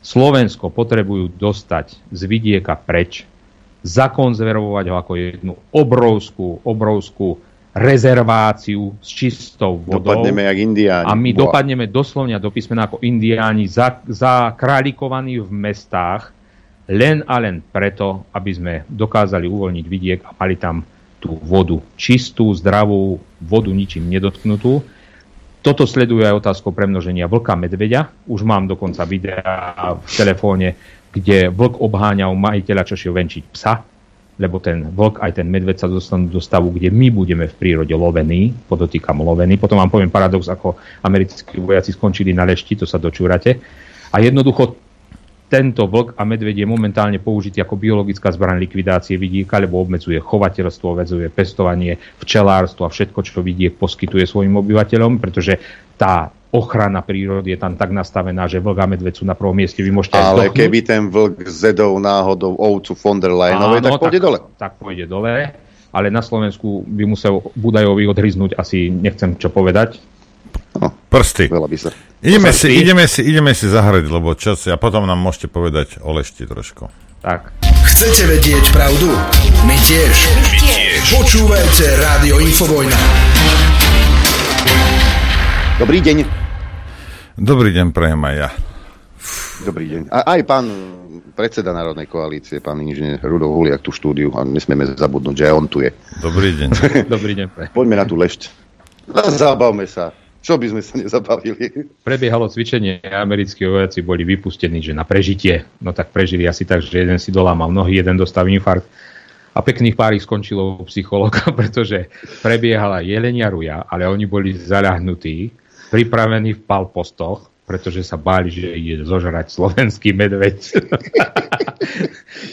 Slovensko potrebujú dostať z vidieka preč, zakonzervovať ho ako jednu obrovskú, obrovskú rezerváciu s čistou vodou. Dopadneme jak indiáni. A my Boa. dopadneme doslovne do písmena ako indiáni za, zakrálikovaní v mestách len a len preto, aby sme dokázali uvoľniť vidiek a mali tam tú vodu čistú, zdravú, vodu ničím nedotknutú. Toto sleduje aj otázkou premnoženia vlka medveďa. Už mám dokonca videa v telefóne, kde vlk obháňal majiteľa, čo šiel venčiť psa, lebo ten vlk aj ten medveď sa dostanú do stavu, kde my budeme v prírode lovení, podotýkam lovení. Potom vám poviem paradox, ako americkí vojaci skončili na lešti, to sa dočúrate. A jednoducho tento vlk a medveď je momentálne použitý ako biologická zbraň likvidácie vidieka, lebo obmedzuje chovateľstvo, obmedzuje pestovanie, včelárstvo a všetko, čo vidiek poskytuje svojim obyvateľom, pretože tá ochrana prírody je tam tak nastavená, že vlk a medveď sú na prvom mieste. Vy môžete Ale keby ten vlk zedol náhodou ovcu von der Leyenovej, tak pôjde tak, dole. Tak pôjde dole, ale na Slovensku by musel Budajovi odhryznúť asi, nechcem čo povedať. Prsty. Veľa by sa. Ideme si, ideme, si, ideme si zahrať, lebo čas a potom nám môžete povedať o lešti trošku. Tak. Chcete vedieť pravdu? My tiež. My tiež. Počúvajte Rádio Infovojna. Dobrý deň. Dobrý deň, prajem aj ja. Dobrý deň. A aj pán predseda Národnej koalície, pán inžinier Rudolf Huliak tu v štúdiu a nesmieme zabudnúť, že aj on tu je. Dobrý deň. Dobrý deň. Poďme na tú lešť. No, zabavme sa. Čo by sme sa nezabavili? Prebiehalo cvičenie, americkí vojaci boli vypustení, že na prežitie. No tak prežili asi tak, že jeden si dolámal nohy, jeden dostal infarkt. A pekných pár ich skončilo u psychologa, pretože prebiehala jelenia ruja, ale oni boli zaľahnutí, pripravení v palpostoch, pretože sa báli, že ide zožrať slovenský medveď.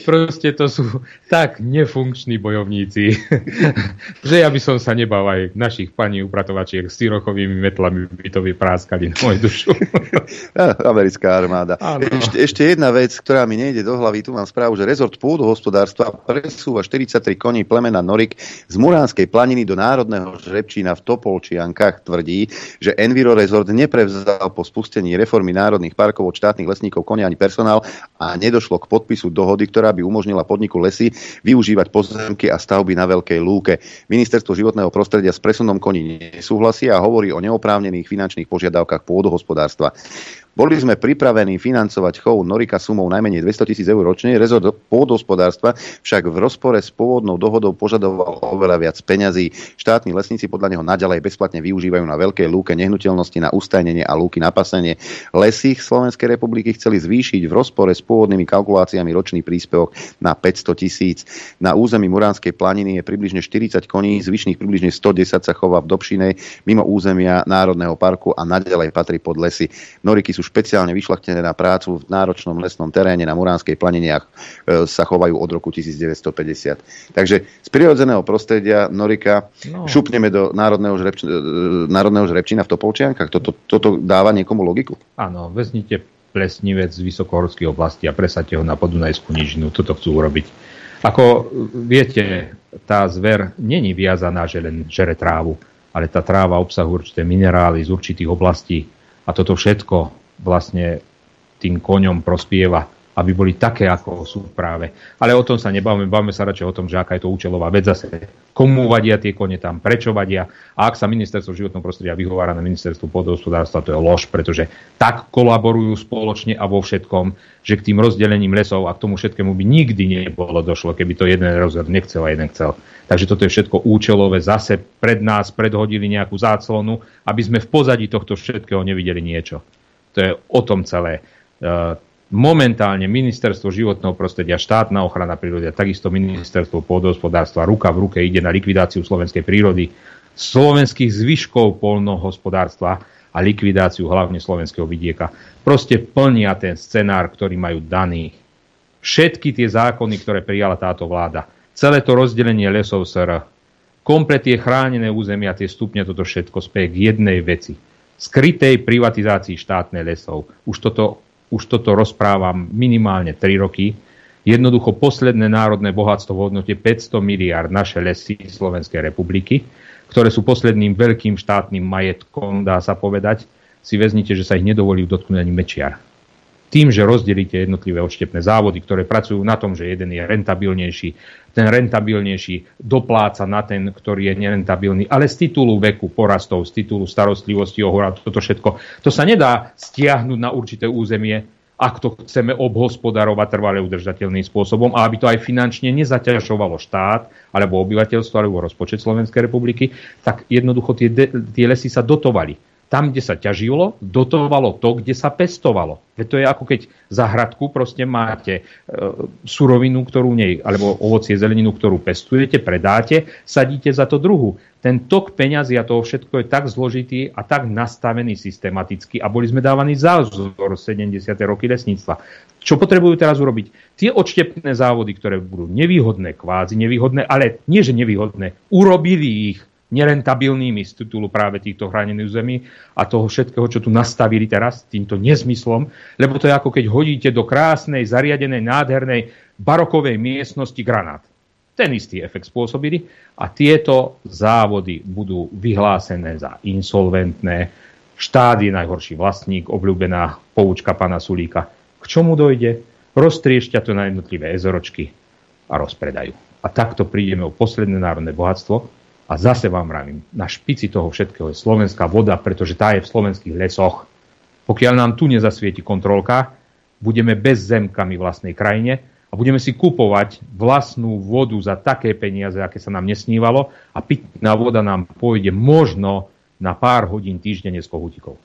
Proste to sú tak nefunkční bojovníci, že ja by som sa nebal aj našich pani upratovačiek s tyrochovými metlami by to vypráskali na moju dušu. Americká armáda. Ešte, ešte jedna vec, ktorá mi nejde do hlavy. Tu mám správu, že rezort pôdohospodárstva presúva 43 koní plemena Norik z Muránskej planiny do Národného žrebčína v Topolčiankách. Tvrdí, že Enviro Resort neprevzal po spustení reformy národných parkov od štátnych lesníkov konia ani personál a nedošlo k podpisu dohody, ktorá by umožnila podniku lesy využívať pozemky a stavby na Veľkej lúke. Ministerstvo životného prostredia s presunom koní nesúhlasí a hovorí o neoprávnených finančných požiadavkách pôdohospodárstva. Boli sme pripravení financovať chov Norika sumou najmenej 200 tisíc eur ročne. Rezort pôdohospodárstva však v rozpore s pôvodnou dohodou požadoval oveľa viac peňazí. Štátni lesníci podľa neho naďalej bezplatne využívajú na veľkej lúke nehnuteľnosti na ustajnenie a lúky na pasenie. Lesy Slovenskej republiky chceli zvýšiť v rozpore s pôvodnými kalkuláciami ročný príspevok na 500 tisíc. Na území Muránskej planiny je približne 40 koní, zvyšných približne 110 sa chová v Dobšinej mimo územia Národného parku a naďalej patrí pod lesy. Noriky sú špeciálne vyšlachtené na prácu v náročnom lesnom teréne na Muránskej planine a e, sa chovajú od roku 1950. Takže z prirodzeného prostredia Norika No. šupneme do Národného, žrebč- e, Národného žrebčina v Topolčiankách. Toto, toto dáva niekomu logiku? Áno, vezmite plesnivec z vysokohorských oblasti a presadte ho na podunajskú nižinu. Toto chcú urobiť. Ako viete, tá zver není viazaná, že len žere trávu, ale tá tráva obsahuje určité minerály z určitých oblastí a toto všetko vlastne tým koňom prospieva, aby boli také, ako sú práve. Ale o tom sa nebavíme, bavíme sa radšej o tom, že aká je to účelová vec zase. Komu vadia tie kone tam, prečo vadia. A ak sa ministerstvo životného prostredia vyhovára na ministerstvo pôdohospodárstva, to je lož, pretože tak kolaborujú spoločne a vo všetkom, že k tým rozdelením lesov a k tomu všetkému by nikdy nebolo došlo, keby to jeden rozhod nechcel a jeden chcel. Takže toto je všetko účelové, zase pred nás predhodili nejakú záclonu, aby sme v pozadí tohto všetkého nevideli niečo. To je o tom celé. E, Momentálne ministerstvo životného prostredia, štátna ochrana prírody a takisto ministerstvo pôdohospodárstva ruka v ruke ide na likvidáciu slovenskej prírody, slovenských zvyškov polnohospodárstva a likvidáciu hlavne slovenského vidieka. Proste plnia ten scenár, ktorý majú daný. Všetky tie zákony, ktoré prijala táto vláda, celé to rozdelenie lesov SR, komplet tie chránené územia, tie stupne, toto všetko speje k jednej veci. Skrytej privatizácii štátnej lesov. Už toto už toto rozprávam minimálne 3 roky. Jednoducho posledné národné bohatstvo v hodnote 500 miliard naše lesy Slovenskej republiky, ktoré sú posledným veľkým štátnym majetkom, dá sa povedať, si vezmite, že sa ich nedovolí dotknúť ani mečiar tým, že rozdelíte jednotlivé odštepné závody, ktoré pracujú na tom, že jeden je rentabilnejší, ten rentabilnejší dopláca na ten, ktorý je nerentabilný, ale z titulu veku, porastov, z titulu starostlivosti o toto všetko, to sa nedá stiahnuť na určité územie, ak to chceme obhospodarovať trvale udržateľným spôsobom a aby to aj finančne nezaťažovalo štát alebo obyvateľstvo alebo rozpočet Slovenskej republiky, tak jednoducho tie, tie lesy sa dotovali tam, kde sa ťažilo, dotovalo to, kde sa pestovalo. Veď to je ako keď za hradku proste máte e, surovinu, ktorú nej, alebo ovocie, zeleninu, ktorú pestujete, predáte, sadíte za to druhu. Ten tok peňazí a toho všetko je tak zložitý a tak nastavený systematicky a boli sme dávaní za vzor 70. roky lesníctva. Čo potrebujú teraz urobiť? Tie odštepné závody, ktoré budú nevýhodné, kvázi nevýhodné, ale nie že nevýhodné, urobili ich nerentabilnými z titulu práve týchto chránených území a toho všetkého, čo tu nastavili teraz týmto nezmyslom, lebo to je ako keď hodíte do krásnej, zariadenej, nádhernej barokovej miestnosti granát. Ten istý efekt spôsobili a tieto závody budú vyhlásené za insolventné. Štát je najhorší vlastník, obľúbená poučka pana Sulíka. K čomu dojde? Roztriešťa to na jednotlivé ezoročky a rozpredajú. A takto prídeme o posledné národné bohatstvo, a zase vám vravím, na špici toho všetkého je slovenská voda, pretože tá je v slovenských lesoch. Pokiaľ nám tu nezasvieti kontrolka, budeme bez zemkami vlastnej krajine a budeme si kupovať vlastnú vodu za také peniaze, aké sa nám nesnívalo a pitná voda nám pôjde možno na pár hodín týždenne z kohutikov.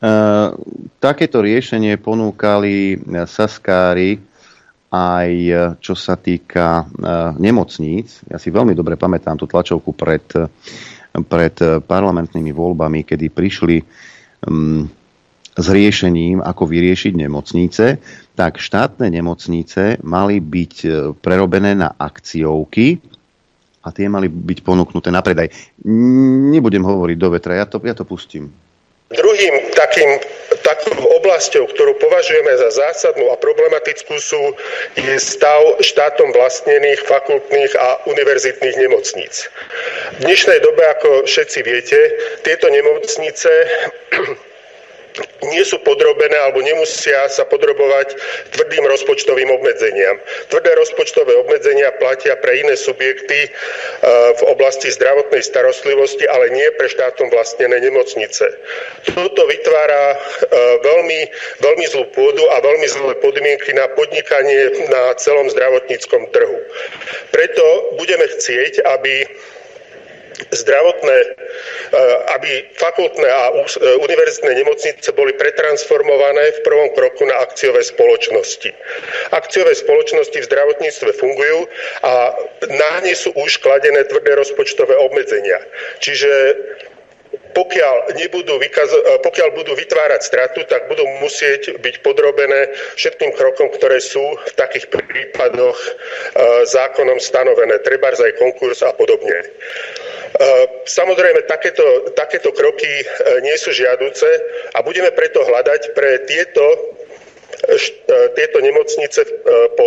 Uh, takéto riešenie ponúkali saskári aj e, čo sa týka e, nemocníc. Ja si veľmi dobre pamätám tú tlačovku pred, e, pred parlamentnými voľbami, kedy prišli um, s riešením, ako vyriešiť nemocnice, tak štátne nemocnice mali byť prerobené na akciovky a tie mali byť ponúknuté na predaj. Nebudem hovoriť do vetra, ja to, ja to pustím. Druhým takým, takou oblasťou, ktorú považujeme za zásadnú a problematickú sú, je stav štátom vlastnených fakultných a univerzitných nemocníc. V dnešnej dobe, ako všetci viete, tieto nemocnice nie sú podrobené alebo nemusia sa podrobovať tvrdým rozpočtovým obmedzeniam. Tvrdé rozpočtové obmedzenia platia pre iné subjekty e, v oblasti zdravotnej starostlivosti, ale nie pre štátom vlastnené nemocnice. Toto vytvára e, veľmi, veľmi zlú pôdu a veľmi zlé podmienky na podnikanie na celom zdravotníckom trhu. Preto budeme chcieť, aby zdravotné, e, aby fakultné a e, univerzitné nemocnice boli pretransformované v prvom kroku na akciové spoločnosti. Akciové spoločnosti v zdravotníctve fungujú a na ne sú už kladené tvrdé rozpočtové obmedzenia. Čiže pokiaľ, nebudú vykazo- e, pokiaľ budú vytvárať stratu, tak budú musieť byť podrobené všetkým krokom, ktoré sú v takých prípadoch e, zákonom stanovené, treba aj konkurs a podobne. E, samozrejme, takéto, takéto kroky e, nie sú žiaduce a budeme preto hľadať pre tieto, e, tieto nemocnice po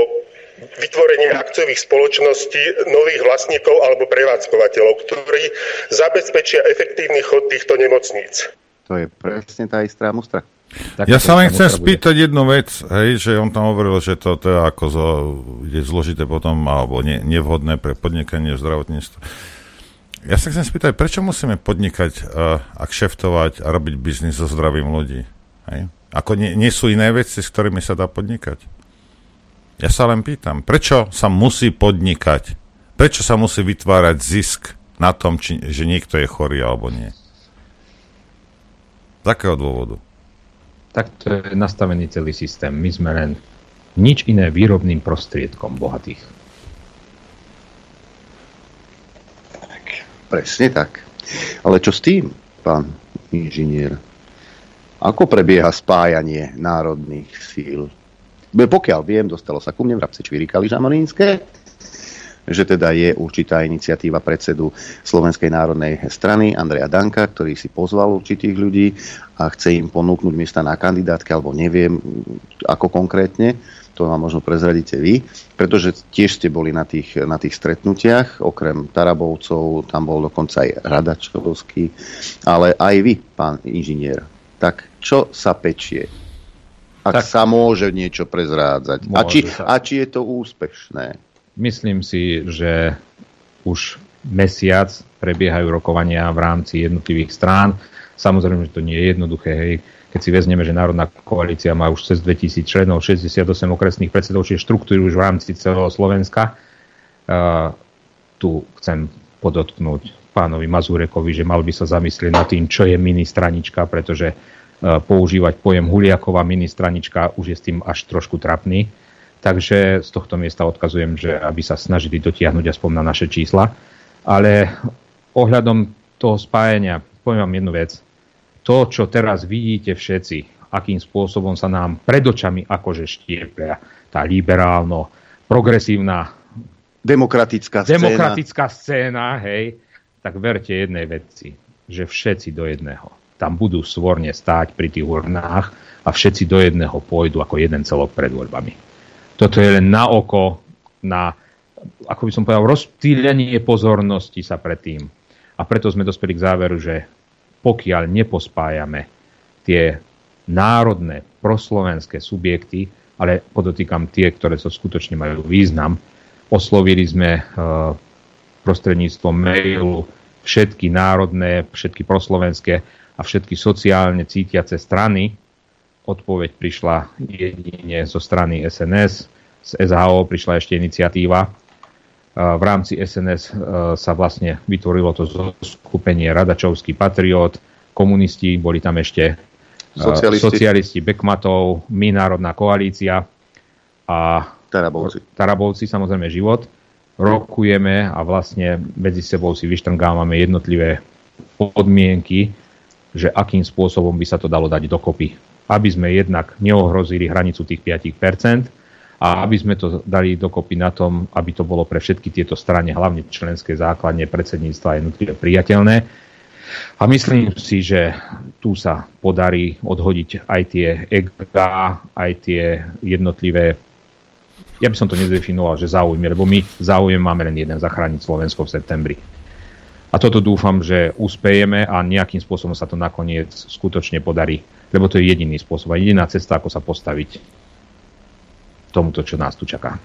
vytvorenie akciových spoločností nových vlastníkov alebo prevádzkovateľov, ktorí zabezpečia efektívny chod týchto nemocníc. To je presne tá istá mustra. Tak ja sa len chcem spýtať jednu vec, hej, že on tam hovoril, že to, to je ako zo, je zložité potom, alebo ne, nevhodné pre podnikanie v zdravotníctve. Ja sa chcem spýtať, prečo musíme podnikať uh, a kšeftovať a robiť biznis so zdravím ľudí? Hej? Ako nie, nie sú iné veci, s ktorými sa dá podnikať? Ja sa len pýtam, prečo sa musí podnikať? Prečo sa musí vytvárať zisk na tom, či, že niekto je chorý alebo nie? Z akého dôvodu? Tak to je nastavený celý systém. My sme len nič iné výrobným prostriedkom bohatých. Presne tak. Ale čo s tým, pán inžinier? Ako prebieha spájanie národných síl pokiaľ viem, dostalo sa ku mne, vrabce čvirikali žamonínske, že teda je určitá iniciatíva predsedu Slovenskej národnej strany Andreja Danka, ktorý si pozval určitých ľudí a chce im ponúknuť miesta na kandidátke, alebo neviem ako konkrétne, to vám možno prezradíte vy, pretože tiež ste boli na tých, na tých stretnutiach, okrem Tarabovcov, tam bol dokonca aj Radačovský, ale aj vy, pán inžinier. Tak čo sa pečie? Ak tak, sa môže niečo prezrádzať. A či, a či je to úspešné? Myslím si, že už mesiac prebiehajú rokovania v rámci jednotlivých strán. Samozrejme, že to nie je jednoduché. Hej. Keď si vezmeme, že Národná koalícia má už cez 2000 členov, 68 okresných predsedov, čiže štruktúry už v rámci celého Slovenska. Uh, tu chcem podotknúť pánovi Mazurekovi, že mal by sa zamyslieť nad tým, čo je ministranička, pretože používať pojem Huliaková ministranička už je s tým až trošku trapný. Takže z tohto miesta odkazujem, že aby sa snažili dotiahnuť aspoň na naše čísla. Ale ohľadom toho spájania, poviem vám jednu vec. To, čo teraz vidíte všetci, akým spôsobom sa nám pred očami akože štieplia tá liberálno, progresívna demokratická scéna. demokratická scéna, hej, tak verte jednej veci, že všetci do jedného tam budú svorne stáť pri tých urnách a všetci do jedného pôjdu ako jeden celok pred voľbami. Toto je len na oko, na, ako by som povedal, rozptýlenie pozornosti sa predtým. A preto sme dospeli k záveru, že pokiaľ nepospájame tie národné proslovenské subjekty, ale podotýkam tie, ktoré sa skutočne majú význam, oslovili sme uh, prostredníctvom mailu všetky národné, všetky proslovenské a všetky sociálne cítiace strany. Odpoveď prišla jedine zo strany SNS, z SHO prišla ešte iniciatíva. V rámci SNS e, sa vlastne vytvorilo to skupenie Radačovský patriot, komunisti, boli tam ešte e, socialisti, socialisti Bekmatov, My národná koalícia a Tarabovci. Tarabovci, samozrejme život. Rokujeme a vlastne medzi sebou si vyštrngávame jednotlivé podmienky, že akým spôsobom by sa to dalo dať dokopy. Aby sme jednak neohrozili hranicu tých 5% a aby sme to dali dokopy na tom, aby to bolo pre všetky tieto strany, hlavne členské základne predsedníctva jednotlivé priateľné. A myslím si, že tu sa podarí odhodiť aj tie EGA, aj tie jednotlivé ja by som to nedefinoval, že záujmy, lebo my záujem máme len jeden, zachrániť Slovensko v septembri. A toto dúfam, že uspejeme a nejakým spôsobom sa to nakoniec skutočne podarí. Lebo to je jediný spôsob a jediná cesta, ako sa postaviť tomuto, čo nás tu čaká.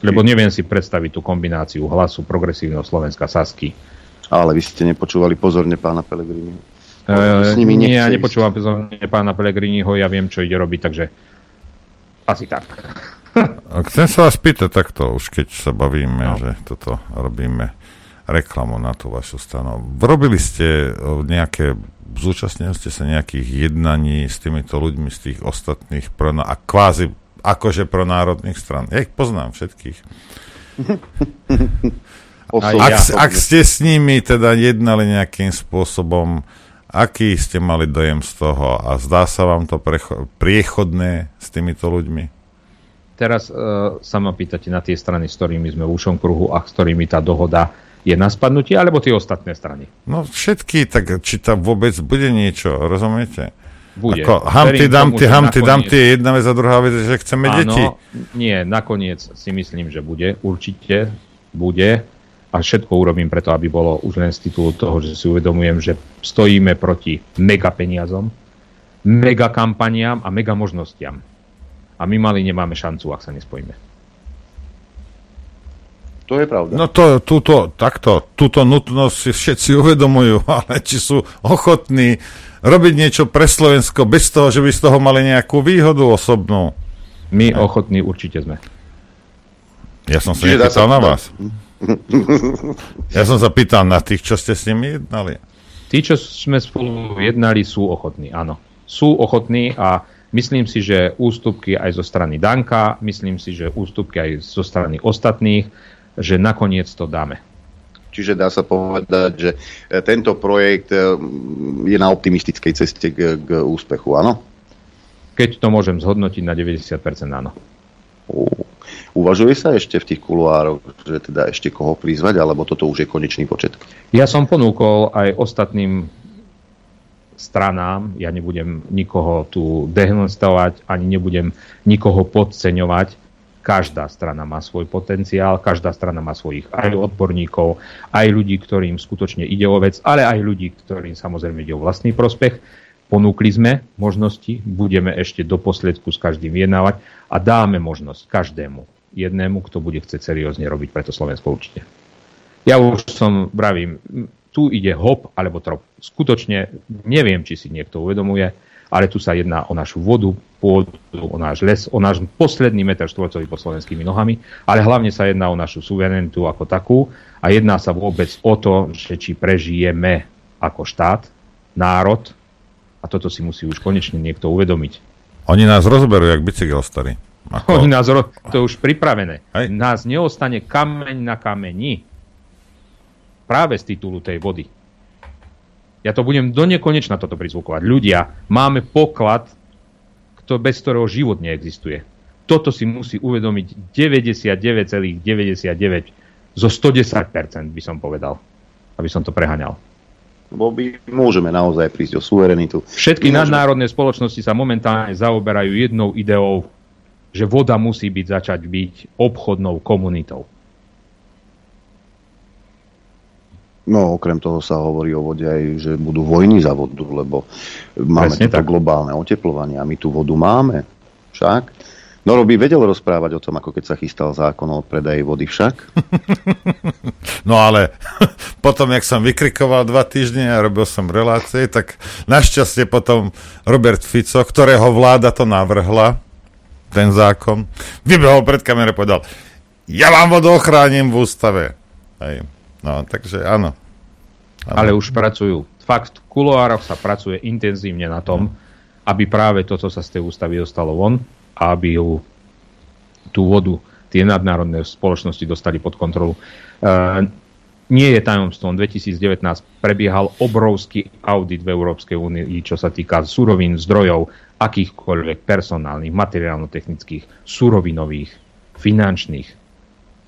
Lebo neviem si predstaviť tú kombináciu hlasu progresívneho Slovenska Sasky. Ale vy ste nepočúvali pozorne pána Pelegriniho. E, S nimi nie, ja nepočúvam pozorne pána Pelegriniho, ja viem, čo ide robiť, takže asi tak. Chcem sa vás pýtať takto, už keď sa bavíme, no. že toto robíme reklamu na tú vašu stranu. Robili ste nejaké, zúčastnili ste sa nejakých jednaní s týmito ľuďmi z tých ostatných a kvázi akože pro národných stran. Ja ich poznám všetkých. ak, ak ste s nimi teda jednali nejakým spôsobom, aký ste mali dojem z toho a zdá sa vám to precho- priechodné s týmito ľuďmi? Teraz uh, sa ma pýtate na tie strany, s ktorými sme v ušom kruhu a s ktorými tá dohoda je na spadnutie, alebo tie ostatné strany? No všetky, tak či tam vôbec bude niečo, rozumiete? Bude. Ako Hamty, Damty, Hamty, Damty je jedna vec a druhá vec, že chceme Áno, deti. Nie, nakoniec si myslím, že bude. Určite bude. A všetko urobím preto, aby bolo už len z titulu toho, že si uvedomujem, že stojíme proti mega peniazom, mega kampaniám a mega možnostiam. A my mali nemáme šancu, ak sa nespojíme. To je pravda. No to, túto, takto, túto nutnosť si všetci uvedomujú, ale či sú ochotní robiť niečo pre Slovensko bez toho, že by z toho mali nejakú výhodu osobnú. My ne. ochotní určite sme. Ja som sa Čiže nepýtal na vás. Ja som sa pýtal na tých, čo ste s nimi jednali. Tí, čo sme spolu jednali, sú ochotní, áno. Sú ochotní a myslím si, že ústupky aj zo strany Danka, myslím si, že ústupky aj zo strany ostatných, že nakoniec to dáme. Čiže dá sa povedať, že e, tento projekt e, je na optimistickej ceste k, k úspechu, áno? Keď to môžem zhodnotiť na 90%, áno. Uvažuje sa ešte v tých kuloároch, že teda ešte koho prizvať, alebo toto už je konečný počet? Ja som ponúkol aj ostatným stranám, ja nebudem nikoho tu dehonestovať, ani nebudem nikoho podceňovať. Každá strana má svoj potenciál, každá strana má svojich aj odborníkov, aj ľudí, ktorým skutočne ide o vec, ale aj ľudí, ktorým samozrejme ide o vlastný prospech. Ponúkli sme možnosti, budeme ešte do posledku s každým vyjednávať a dáme možnosť každému jednému, kto bude chcieť seriózne robiť pre to Slovensko určite. Ja už som, bravím, tu ide hop alebo trop. Skutočne neviem, či si niekto uvedomuje, ale tu sa jedná o našu vodu, pôdu, o náš les, o náš posledný meter štvorcový pod slovenskými nohami, ale hlavne sa jedná o našu suverenitu ako takú a jedná sa vôbec o to, že či prežijeme ako štát, národ a toto si musí už konečne niekto uvedomiť. Oni nás rozberú, jak bicykel starý. Ako... Oni nás, to je už pripravené. Hej. Nás neostane kameň na kameni. Práve z titulu tej vody. Ja to budem do nekonečna toto prizvukovať. Ľudia, máme poklad, kto, bez ktorého život neexistuje. Toto si musí uvedomiť 99,99 zo 110% by som povedal, aby som to prehaňal. Lebo by môžeme naozaj prísť o suverenitu. Všetky nadnárodné spoločnosti sa momentálne zaoberajú jednou ideou že voda musí byť začať byť obchodnou komunitou. No, okrem toho sa hovorí o vode aj, že budú vojny za vodu, lebo máme Presne toto tak. globálne oteplovanie a my tú vodu máme. Však? Noro by vedel rozprávať o tom, ako keď sa chystal zákon o predaji vody však. No ale potom, jak som vykrikoval dva týždne a robil som relácie, tak našťastie potom Robert Fico, ktorého vláda to navrhla, ten zákon, vybehol pred kamerou a povedal, ja vám vodu ochránim v ústave. Hej. No, takže áno. Ale už pracujú. Fakt, v kuloároch sa pracuje intenzívne na tom, aby práve toto sa z tej ústavy dostalo von aby ju, tú vodu tie nadnárodné spoločnosti dostali pod kontrolu. Uh, nie je tajomstvom, 2019 prebiehal obrovský audit v Európskej únii, čo sa týka surovín, zdrojov, akýchkoľvek personálnych, materiálno-technických, surovinových, finančných.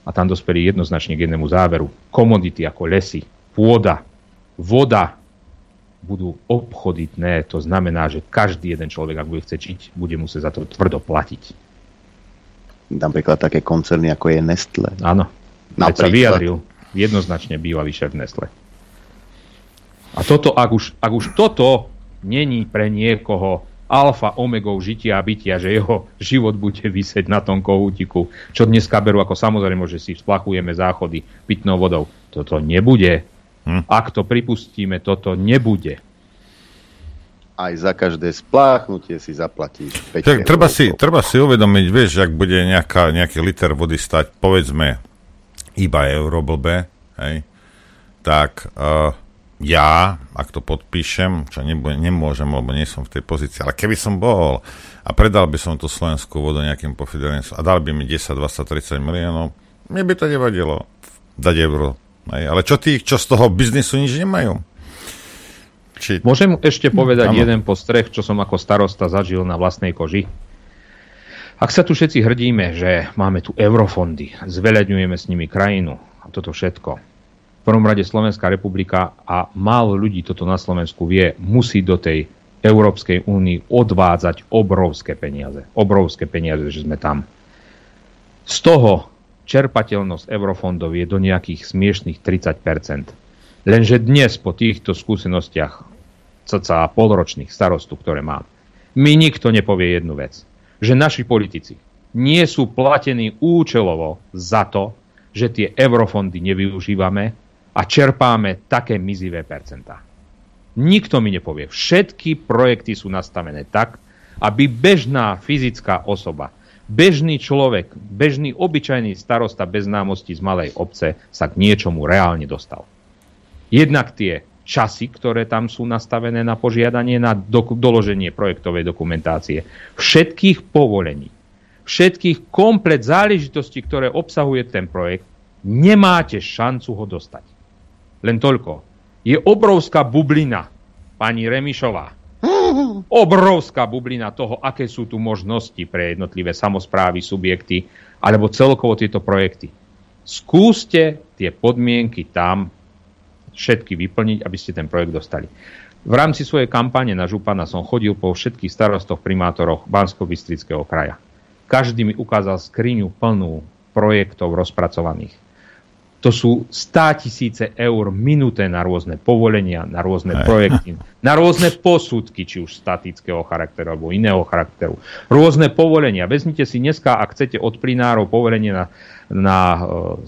A tam dospeli jednoznačne k jednému záveru. Komodity ako lesy, pôda, voda budú obchoditné. To znamená, že každý jeden človek, ak bude chce čiť, bude musieť za to tvrdo platiť. Napríklad také koncerny, ako je Nestle. Áno. Napríklad. sa vyjadril jednoznačne bývalý šéf Nestle. A toto, ak už, ak už toto není pre niekoho alfa omegou žitia a bytia, že jeho život bude vysieť na tom kohútiku, čo dneska berú ako samozrejme, že si splachujeme záchody pitnou vodou. Toto nebude. Hm. Ak to pripustíme, toto nebude. Aj za každé spláchnutie si zaplatíš 5 treba, si, treba si uvedomiť, vieš, ak bude nejaká, nejaký liter vody stať, povedzme, iba euro blbe, hej, tak uh, ja, ak to podpíšem, čo nebude, nemôžem, lebo nie som v tej pozícii, ale keby som bol a predal by som tú slovenskú vodu nejakým pofidelným a dal by mi 10, 20, 30 miliónov, mne by to nevadilo dať euro. Hej. Ale čo tí, čo z toho biznisu nič nemajú? Či... Môžem ešte povedať ano. jeden postreh, čo som ako starosta zažil na vlastnej koži? Ak sa tu všetci hrdíme, že máme tu eurofondy, zveľadňujeme s nimi krajinu a toto všetko, v prvom rade Slovenská republika a málo ľudí toto na Slovensku vie, musí do tej Európskej únii odvádzať obrovské peniaze. Obrovské peniaze, že sme tam. Z toho čerpateľnosť eurofondov je do nejakých smiešných 30% Lenže dnes po týchto skúsenostiach cca polročných starostu, ktoré mám, mi nikto nepovie jednu vec že naši politici nie sú platení účelovo za to, že tie eurofondy nevyužívame a čerpáme také mizivé percentá. Nikto mi nepovie. Všetky projekty sú nastavené tak, aby bežná fyzická osoba, bežný človek, bežný obyčajný starosta bez známosti z malej obce sa k niečomu reálne dostal. Jednak tie časy, ktoré tam sú nastavené na požiadanie na do, doloženie projektovej dokumentácie, všetkých povolení, všetkých komplet záležitostí, ktoré obsahuje ten projekt, nemáte šancu ho dostať. Len toľko. Je obrovská bublina, pani Remišová. Obrovská bublina toho, aké sú tu možnosti pre jednotlivé samozprávy, subjekty, alebo celkovo tieto projekty. Skúste tie podmienky tam všetky vyplniť, aby ste ten projekt dostali. V rámci svojej kampane na Župana som chodil po všetkých starostoch, primátoroch bansko kraja. Každý mi ukázal skriňu plnú projektov rozpracovaných. To sú 100 tisíce eur minuté na rôzne povolenia, na rôzne Aj. projekty, na rôzne posudky, či už statického charakteru alebo iného charakteru. Rôzne povolenia. Vezmite si dneska, ak chcete od plinárov povolenie na, na e,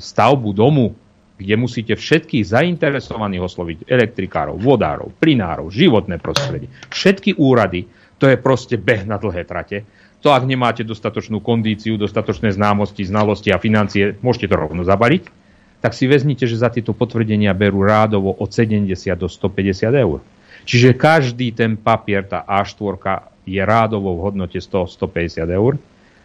stavbu domu, kde musíte všetkých zainteresovaných osloviť, elektrikárov, vodárov, plinárov, životné prostredie, všetky úrady, to je proste beh na dlhé trate. To, ak nemáte dostatočnú kondíciu, dostatočné známosti, znalosti a financie, môžete to rovno zabaliť tak si vezmite, že za tieto potvrdenia berú rádovo od 70 do 150 eur. Čiže každý ten papier, tá A4 je rádovo v hodnote 100-150 eur.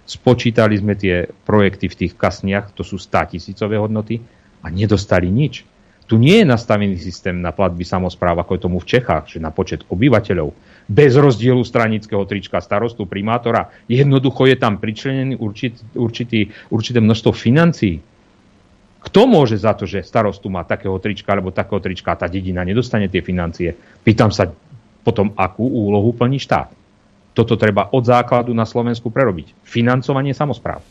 Spočítali sme tie projekty v tých kasniach, to sú 100 tisícové hodnoty a nedostali nič. Tu nie je nastavený systém na platby samozpráv, ako je tomu v Čechách, že na počet obyvateľov, bez rozdielu stranického trička starostu, primátora, jednoducho je tam pričlenený určitý, určitý, určité množstvo financií. Kto môže za to, že starostu má takého trička alebo takého trička a tá dedina nedostane tie financie? Pýtam sa potom, akú úlohu plní štát. Toto treba od základu na Slovensku prerobiť. Financovanie samozpráv.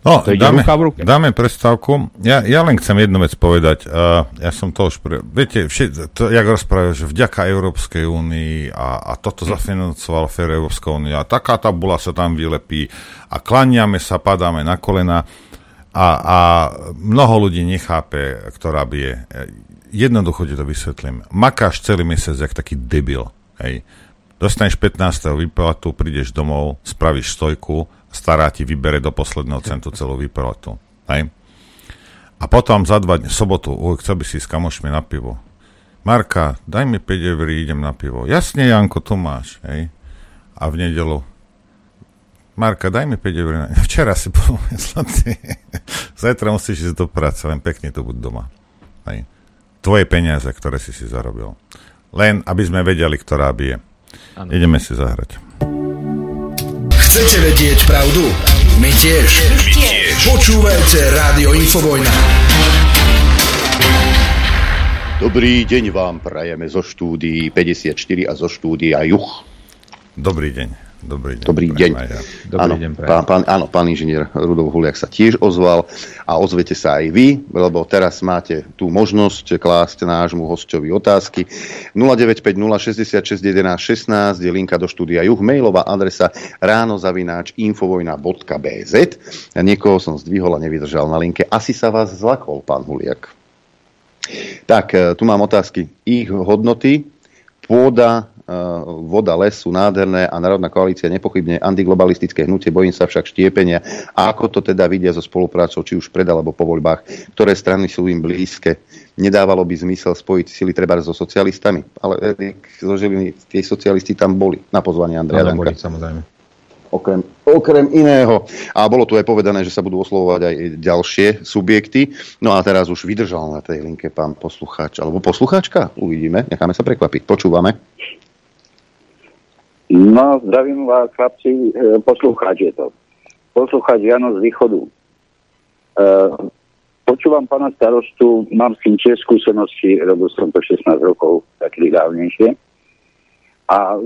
No, to dáme, ruka v ruke. dáme prestávku. Ja, ja len chcem jednu vec povedať. Uh, ja som to už... Pre... Viete, všet, to, jak rozprávajú, že vďaka Európskej únii a, a toto zafinancoval Fér Európska únia a taká tabula sa tam vylepí a klaniame sa, padáme na kolena a, a mnoho ľudí nechápe, ktorá by je. Jednoducho ti to vysvetlím. Makáš celý mesiac jak taký debil. Hej. Dostaneš 15. výplatu, prídeš domov, spravíš stojku, stará ti vybere do posledného centu celú výplatu. Hej. A potom za dva dní, sobotu, uj, chcel by si s kamošmi na pivo. Marka, daj mi 5 eur, idem na pivo. Jasne, Janko, tu máš. Hej. A v nedelu, Marka, daj mi 5 eur. Včera si bol zlatý. Zajtra musíš ísť do práce, len pekne to buď doma. Hej. Tvoje peniaze, ktoré si si zarobil. Len, aby sme vedeli, ktorá bije. Ano. Ideme si zahrať. Chcete vedieť pravdu? My tiež. My tiež. Počúvajte Rádio Infovojna. Dobrý deň vám prajeme zo štúdií 54 a zo štúdia Juch. Dobrý deň. Dobrý deň. Dobrý deň. Dobrý áno, deň pán, pán, áno, pán inžinier Rudolf Huliak sa tiež ozval a ozvete sa aj vy, lebo teraz máte tú možnosť klásť nášmu hostovi otázky. 0950 16 je linka do štúdia Juh, mailová adresa ránozavináč infovojna.bz niekoho som zdvihol a nevydržal na linke. Asi sa vás zlakol, pán Huliak. Tak, e, tu mám otázky. Ich hodnoty, pôda, voda, les sú nádherné a Národná koalícia nepochybne antiglobalistické hnutie, bojím sa však štiepenia. A ako to teda vidia so spoluprácou, či už pred alebo po voľbách, ktoré strany sú im blízke. Nedávalo by zmysel spojiť sily treba so socialistami, ale zo Žiliny tie socialisti tam boli na pozvanie Andreja Danka. Boli, samozrejme. Okrem, okrem iného. A bolo tu aj povedané, že sa budú oslovovať aj ďalšie subjekty. No a teraz už vydržal na tej linke pán poslucháč, alebo poslucháčka. Uvidíme, necháme sa prekvapiť. Počúvame. No, zdravím vás, chlapci, e, poslucháč je to. Poslucháč Jano z východu. E, počúvam pána starostu, mám s tým tiež skúsenosti, robil som to 16 rokov, taký dávnejšie. A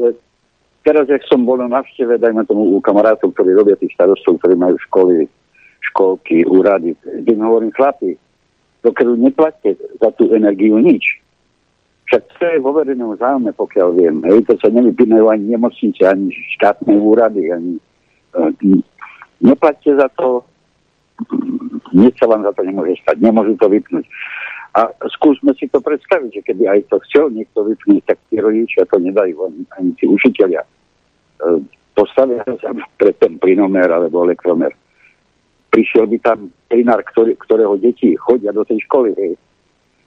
teraz, jak som bol na návšteve, dajme tomu u kamarátov, ktorí robia tých starostov, ktorí majú školy, školky, úrady, kde hovorím, chlapi, dokiaľ neplatíte za tú energiu nič, však to je vo verejnom záujme, pokiaľ viem. Hej, to sa nevypínajú ani nemocnice, ani štátne úrady, ani... Uh, neplatte za to, nič sa vám za to nemôže stať, nemôžu to vypnúť. A skúsme si to predstaviť, že keby aj to chcel niekto vypnúť, tak tí rodičia to nedajú, ani, ani tí učiteľia. Uh, postavia sa pre ten plynomer alebo elektromer. Prišiel by tam plinár, ktorý, ktorého deti chodia do tej školy, hej,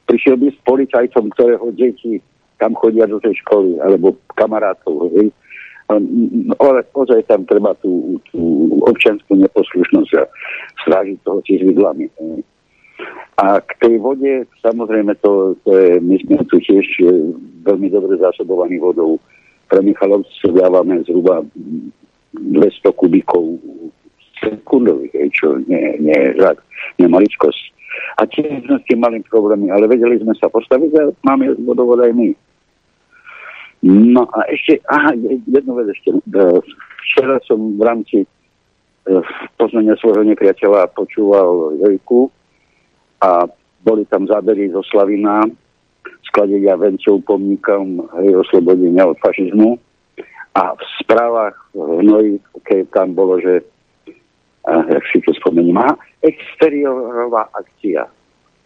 prišiel by s policajtom, ktorého deti tam chodia do tej školy, alebo kamarátov. Hej. Ale ozaj tam treba tú, tú občianskú neposlušnosť a strážiť toho tiež vidlami. A k tej vode, samozrejme, to, to je, my sme tu tiež veľmi dobre zásobovaní vodou. pre Michalovce dávame zhruba 200 kubíkov sekundových, čo nie, nie je žák, nie maličkosť. A tiež sme s tým mali problémy, ale vedeli sme sa postaviť a máme vodovod aj my. No a ešte, aha, jednu vec ešte. E, včera som v rámci e, poznania svojho nepriateľa počúval Jojku a boli tam zábery zo Slavina, skladenia vencov pomníkom hej, oslobodenia od fašizmu. A v správach v Noji, keď tam bolo, že jak si to spomením, aha, exteriorová akcia.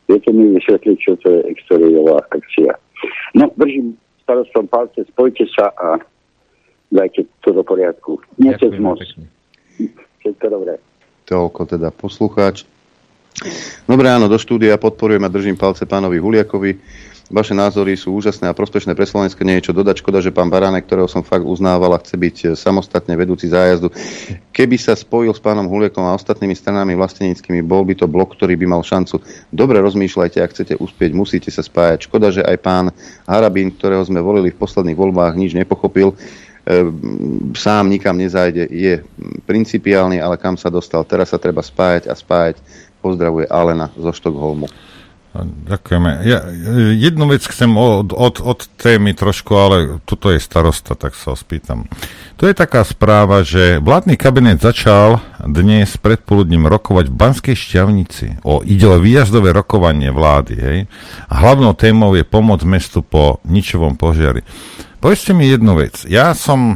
Viete mi vysvetliť, čo to je exteriorová akcia? No, držím starostom palce, spojte sa a dajte to do poriadku. Nie cez most. Všetko dobré. Toľko teda poslucháč. Dobre, áno, do štúdia podporujem a držím palce pánovi Huliakovi. Vaše názory sú úžasné a prospešné pre Slovensko. Nie dodať. Škoda, že pán Baránek, ktorého som fakt uznával a chce byť e, samostatne vedúci zájazdu, keby sa spojil s pánom Huliekom a ostatnými stranami vlasteníckými, bol by to blok, ktorý by mal šancu. Dobre rozmýšľajte, ak chcete uspieť, musíte sa spájať. Škoda, že aj pán Harabín, ktorého sme volili v posledných voľbách, nič nepochopil e, sám nikam nezajde, je principiálny, ale kam sa dostal. Teraz sa treba spájať a spájať. Pozdravuje Alena zo Štokholmu. Ďakujeme. Ja, jednu vec chcem od, od, od témy trošku, ale tuto je starosta, tak sa ho spýtam. To je taká správa, že vládny kabinet začal dnes predpoludním rokovať v Banskej šťavnici. O, ide o výjazdové rokovanie vlády. Hej? A hlavnou témou je pomoc mestu po ničovom požiari. Povedzte mi jednu vec. Ja som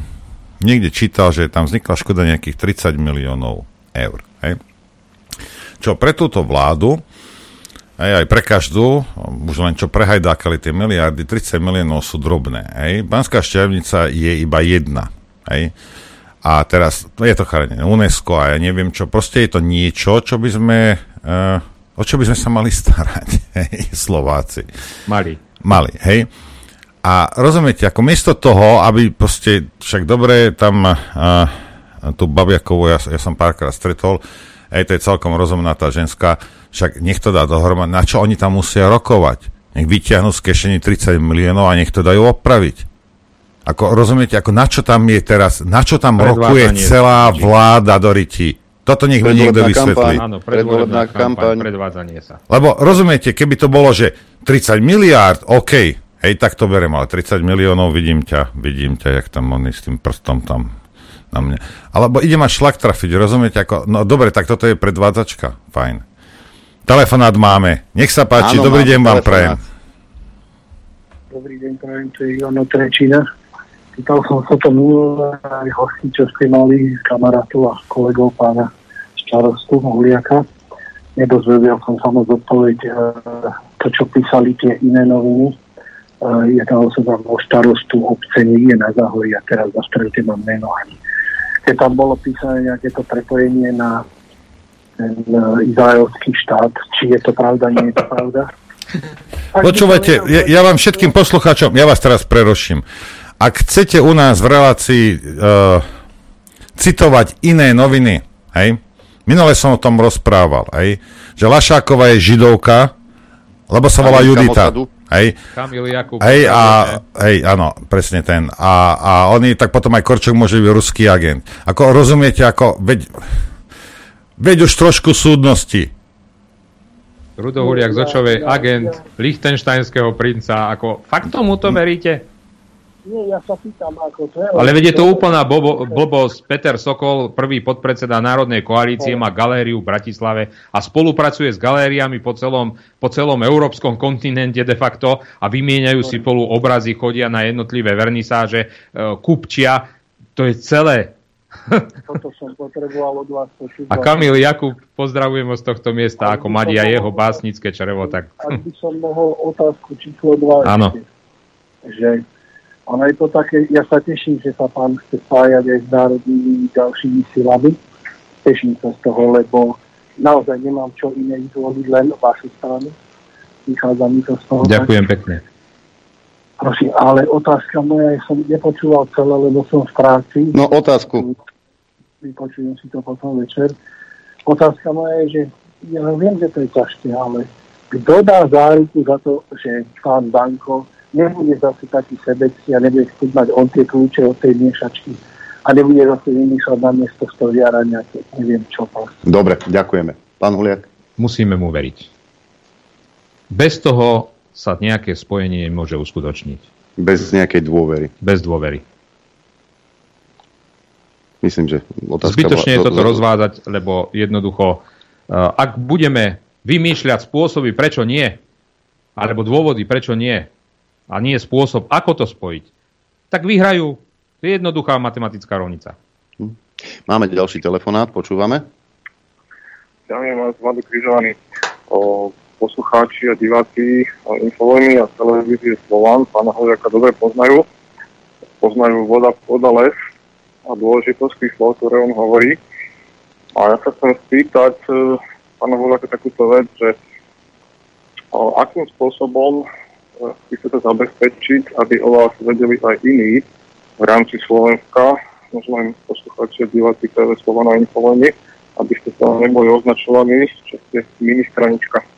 niekde čítal, že tam vznikla škoda nejakých 30 miliónov eur. Hej? Čo pre túto vládu aj, aj pre každú, už len čo prehajdákali tie miliardy, 30 miliónov sú drobné. Hej. Banská šťavnica je iba jedna. Hej. A teraz, je to chránené UNESCO a ja neviem čo, proste je to niečo, čo by sme, uh, o čo by sme sa mali starať, hej, Slováci. Mali. Mali, hej. A rozumiete, ako miesto toho, aby proste, však dobre, tam uh, tú Babiakovú, ja, ja som párkrát stretol, aj to je celkom rozumná tá ženská, však nech to dá dohromady. Na čo oni tam musia rokovať? Nech vyťahnú z kešení 30 miliónov a nech to dajú opraviť. Ako, rozumiete, ako na čo tam je teraz, na čo tam rokuje celá vláda do ryti? Toto nech mi niekto vysvetlí. Áno, predvolebná kampaň, predvádzanie sa. Lebo rozumiete, keby to bolo, že 30 miliárd, OK, hej, tak to berem, ale 30 miliónov, vidím ťa, vidím ťa, jak tam oni s tým prstom tam na mňa. Alebo ide ma šlak trafiť, rozumiete, ako, no dobre, tak toto je predvádzačka, fajn. Telefonát máme. Nech sa páči, Áno, dobrý deň vám prajem. Dobrý deň, prajem, to je Jono Trečina. Pýtal som sa to minulé aj hosti, čo ste mali kamarátov a kolegov pána starostu Huliaka. Nedozvedel som sa moc odpoveď e, to, čo písali tie iné noviny. E, je tam osoba o starostu obce je na záhoji a teraz na strete mám meno ani. Keď tam bolo písané nejaké to prepojenie na ten uh, izraelský štát. Či je to pravda, nie je to pravda. Počúvajte, ja, ja vám všetkým poslucháčom, ja vás teraz preroším. Ak chcete u nás v relácii uh, citovať iné noviny, hej, minule som o tom rozprával, hej, že Lašáková je židovka, lebo sa volá Judita. Hej, Kamil Jakub. Hej, a, hej, áno, presne ten. A, a oni, tak potom aj Korčok môže byť ruský agent. Ako rozumiete, ako, veď, Veď už trošku súdnosti. Rudo Huliak Zočovej, agent Lichtensteinského princa. Ako, fakt tomu to veríte? Nie, ja sa pýtam, ako to je. Ale veď je to úplná bobo, blbosť. Peter Sokol, prvý podpredseda Národnej koalície, má galériu v Bratislave a spolupracuje s galériami po celom, po celom európskom kontinente de facto a vymieňajú si spolu obrazy, chodia na jednotlivé vernisáže, e, kupčia. To je celé. Toto som potreboval od vás počuť. A Kamil Jakub, pozdravujem z tohto miesta, ako Madia jeho básnické črevo. Tak... Ak by som mohol otázku číslo 2 Áno. že ono je to také, ja sa teším, že sa pán chce spájať aj s národnými ďalšími silami. Teším sa z toho, lebo naozaj nemám čo iné zvoliť, len vašu stranu. Vychádza mi to z toho. Ďakujem pekne. Prosím, ale otázka moja, ja som nepočúval celé, lebo som v práci. No otázku. Vypočujem si to potom večer. Otázka moja je, že ja viem, že to je ťažké, ale kto dá záruku za to, že pán Banko nebude zase taký sebecký a nebude chcieť mať on tie kľúče od tej miešačky a nebude zase vymýšľať na miesto stoviara nejaké, neviem čo. Dobre, ďakujeme. Pán Huliak? Musíme mu veriť. Bez toho sa nejaké spojenie nemôže uskutočniť. Bez nejakej dôvery. Bez dôvery. Myslím, že otázka Zbytočne je toto rozvázať, lebo jednoducho, uh, ak budeme vymýšľať spôsoby, prečo nie, alebo dôvody, prečo nie, a nie spôsob, ako to spojiť, tak vyhrajú. To je jednoduchá matematická rovnica. Máme ďalší telefonát, počúvame. Zdravím vás, Vlado Križovaný. O, poslucháči a diváci Infovojny a televízie Slovan pána Holiaka dobre poznajú. Poznajú voda, voda, les a dôležitosť tých slov, ktoré on hovorí. A ja sa chcem spýtať e, pána Holiaka takúto vec, že o, akým spôsobom e, chce sa zabezpečiť, aby o vás vedeli aj iní v rámci Slovenska, možno len poslucháči a diváci TV Slovana Infovojny, aby ste sa neboli označovaní, že ste ministranička.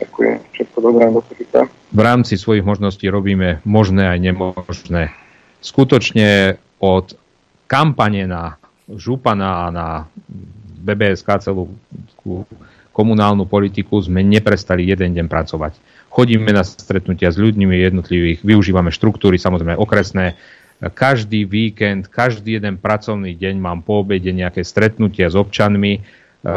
Ďakujem. Všetko dobré v rámci svojich možností robíme možné aj nemožné. Skutočne od kampane na Župana a na BBSK celú komunálnu politiku sme neprestali jeden deň pracovať. Chodíme na stretnutia s ľuďmi jednotlivých, využívame štruktúry, samozrejme okresné. Každý víkend, každý jeden pracovný deň mám po obede nejaké stretnutia s občanmi. E,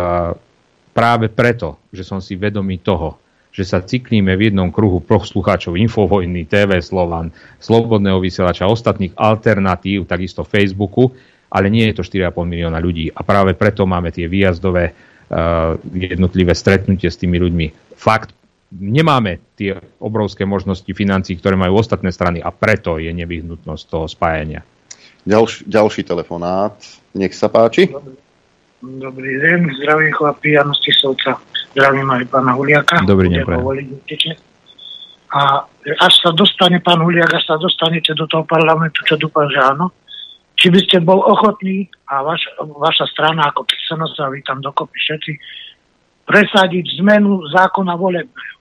Práve preto, že som si vedomý toho, že sa cyklíme v jednom kruhu poslucháčov Infovojny, TV Slovan, Slobodného vysielača, ostatných alternatív, takisto Facebooku, ale nie je to 4,5 milióna ľudí. A práve preto máme tie výjazdové uh, jednotlivé stretnutie s tými ľuďmi. Fakt, nemáme tie obrovské možnosti financií, ktoré majú ostatné strany a preto je nevyhnutnosť toho spájania. Ďalší, ďalší telefonát. Nech sa páči. Dobrý deň, zdravím chlapi, Jano Stisovca. Zdravím aj pána Huliaka. Dobrý deň. A až sa dostane pán Huliak, až sa dostanete do toho parlamentu, čo dúfam, že áno, či by ste bol ochotný a vaš, vaša strana ako Ksenos a vy tam dokopy všetci presadiť zmenu zákona volebného.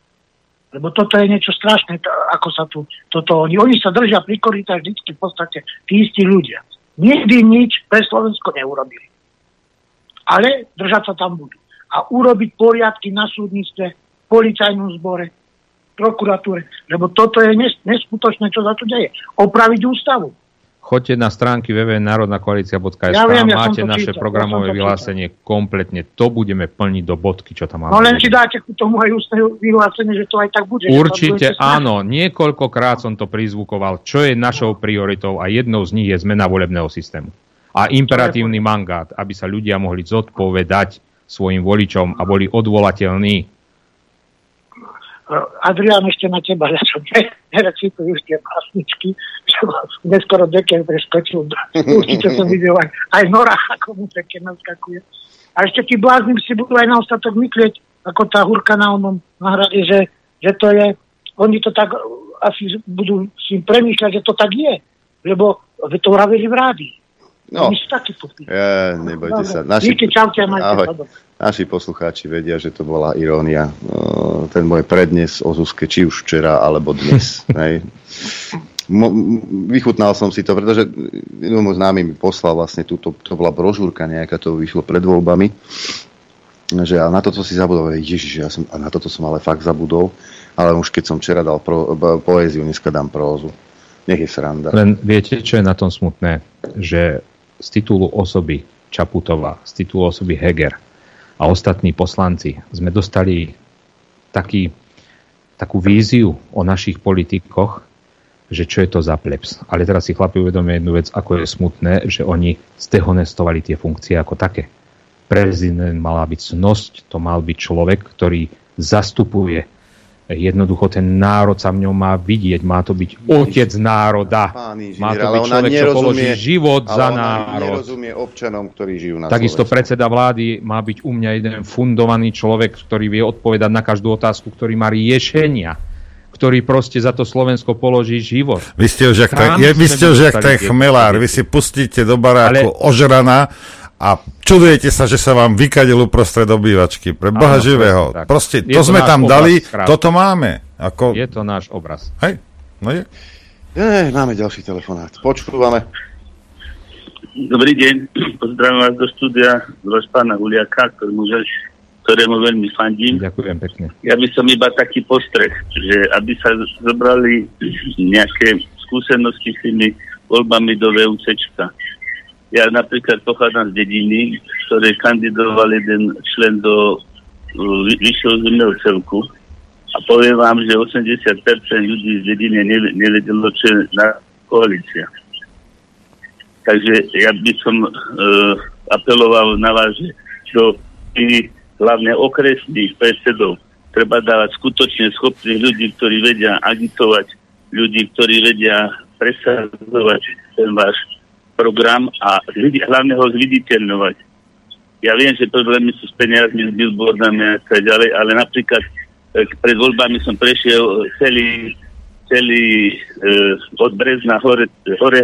Lebo toto je niečo strašné, to, ako sa tu, toto oni, oni sa držia pri koritách vždy v podstate tí istí ľudia. Nikdy nič pre Slovensko neurobili. Ale držať sa tam budú. A urobiť poriadky na súdnictve, policajnom zbore, prokuratúre. Lebo toto je nes- neskutočné, čo sa tu deje. Opraviť ústavu. Choďte na stránky www.národnakoalícia.sk, Ja viem, ja máte naše čítal, programové ja vyhlásenie kompletne. To budeme plniť do bodky, čo tam máme. No len si dáte ku tomu aj ústne vyhlásenie, že to aj tak bude. Určite áno, niekoľkokrát som to prizvukoval, čo je našou prioritou a jednou z nich je zmena volebného systému. A imperatívny mandát, aby sa ľudia mohli zodpovedať svojim voličom a boli odvolateľní. Uh, Adrián, ešte na teba, ja som ne, nerecituj už tie pásničky, že neskoro dekel preskočil. Určite som videl aj, aj Nora, ako mu také naskakuje. A ešte tí blázni si budú aj na ostatok myslieť, ako tá hurka na onom nahrade, že, že to je, oni to tak asi budú si premýšľať, že to tak je. Lebo to vravili v rádii. No. Ja, nebojte sa. Naši, Díky, čaute Ahoj. Naši poslucháči vedia, že to bola irónia. Uh, Ten môj prednes o Zuzke, či už včera, alebo dnes. Hej. Vychutnal som si to, pretože môj známy mi poslal vlastne túto, to bola brožúrka nejaká, to vyšlo pred voľbami, že a na toto si zabudol, ježiš, ja som, a na toto som ale fakt zabudol, ale už keď som včera dal pro, b- poéziu, dneska dám prózu. Nech je sranda. Len viete, čo je na tom smutné? Že z titulu osoby Čaputová, z titulu osoby Heger a ostatní poslanci sme dostali taký, takú víziu o našich politikoch, že čo je to za plebs. Ale teraz si chlapi uvedomia jednu vec, ako je smutné, že oni stehonestovali tie funkcie ako také. Prezident mala byť cnosť, to mal byť človek, ktorý zastupuje jednoducho ten národ sa v ňom má vidieť, má to byť otec národa. Má to byť človek, čo položí život ale za ona národ. nerozumie občanom, ktorí žijú na Takisto Slovensku. predseda vlády má byť u mňa jeden fundovaný človek, ktorý vie odpovedať na každú otázku, ktorý má riešenia, ktorý proste za to Slovensko položí život. Vy ste už jak, ten, je, vy ste už jak ten chmelár, vy si pustíte do baráku ožrana a čudujete sa, že sa vám vykadil uprostred obývačky. Pre Boha Áno, živého. tak. Proste Je to to sme tam obraz, dali, krásne. toto máme. Ako, Je to náš obraz. Hej. No je. Je, máme ďalší telefonát. Počúvame. Dobrý deň, pozdravím vás do štúdia z váš pána Huliaka, ktorému, ktorému veľmi fandím. Ďakujem pekne. Ja by som iba taký postreh, že aby sa zobrali nejaké skúsenosti s tými voľbami do VUCčka. Ja napríklad pochádzam z dediny, ktoré kandidoval jeden člen do uh, vyššieho zemného celku a poviem vám, že 80% ľudí z dediny nevedelo, čo je na koalícia. Takže ja by som e, apeloval na vás, že do hlavne okresných predsedov treba dávať skutočne schopných ľudí, ktorí vedia agitovať, ľudí, ktorí vedia presadzovať ten váš program a ľudí, hlavne ho zviditeľňovať. Ja viem, že problémy sú s peniazmi, s billboardami a tak ďalej, ale napríklad e, pred voľbami som prešiel celý, celý e, od Brezna hore, hore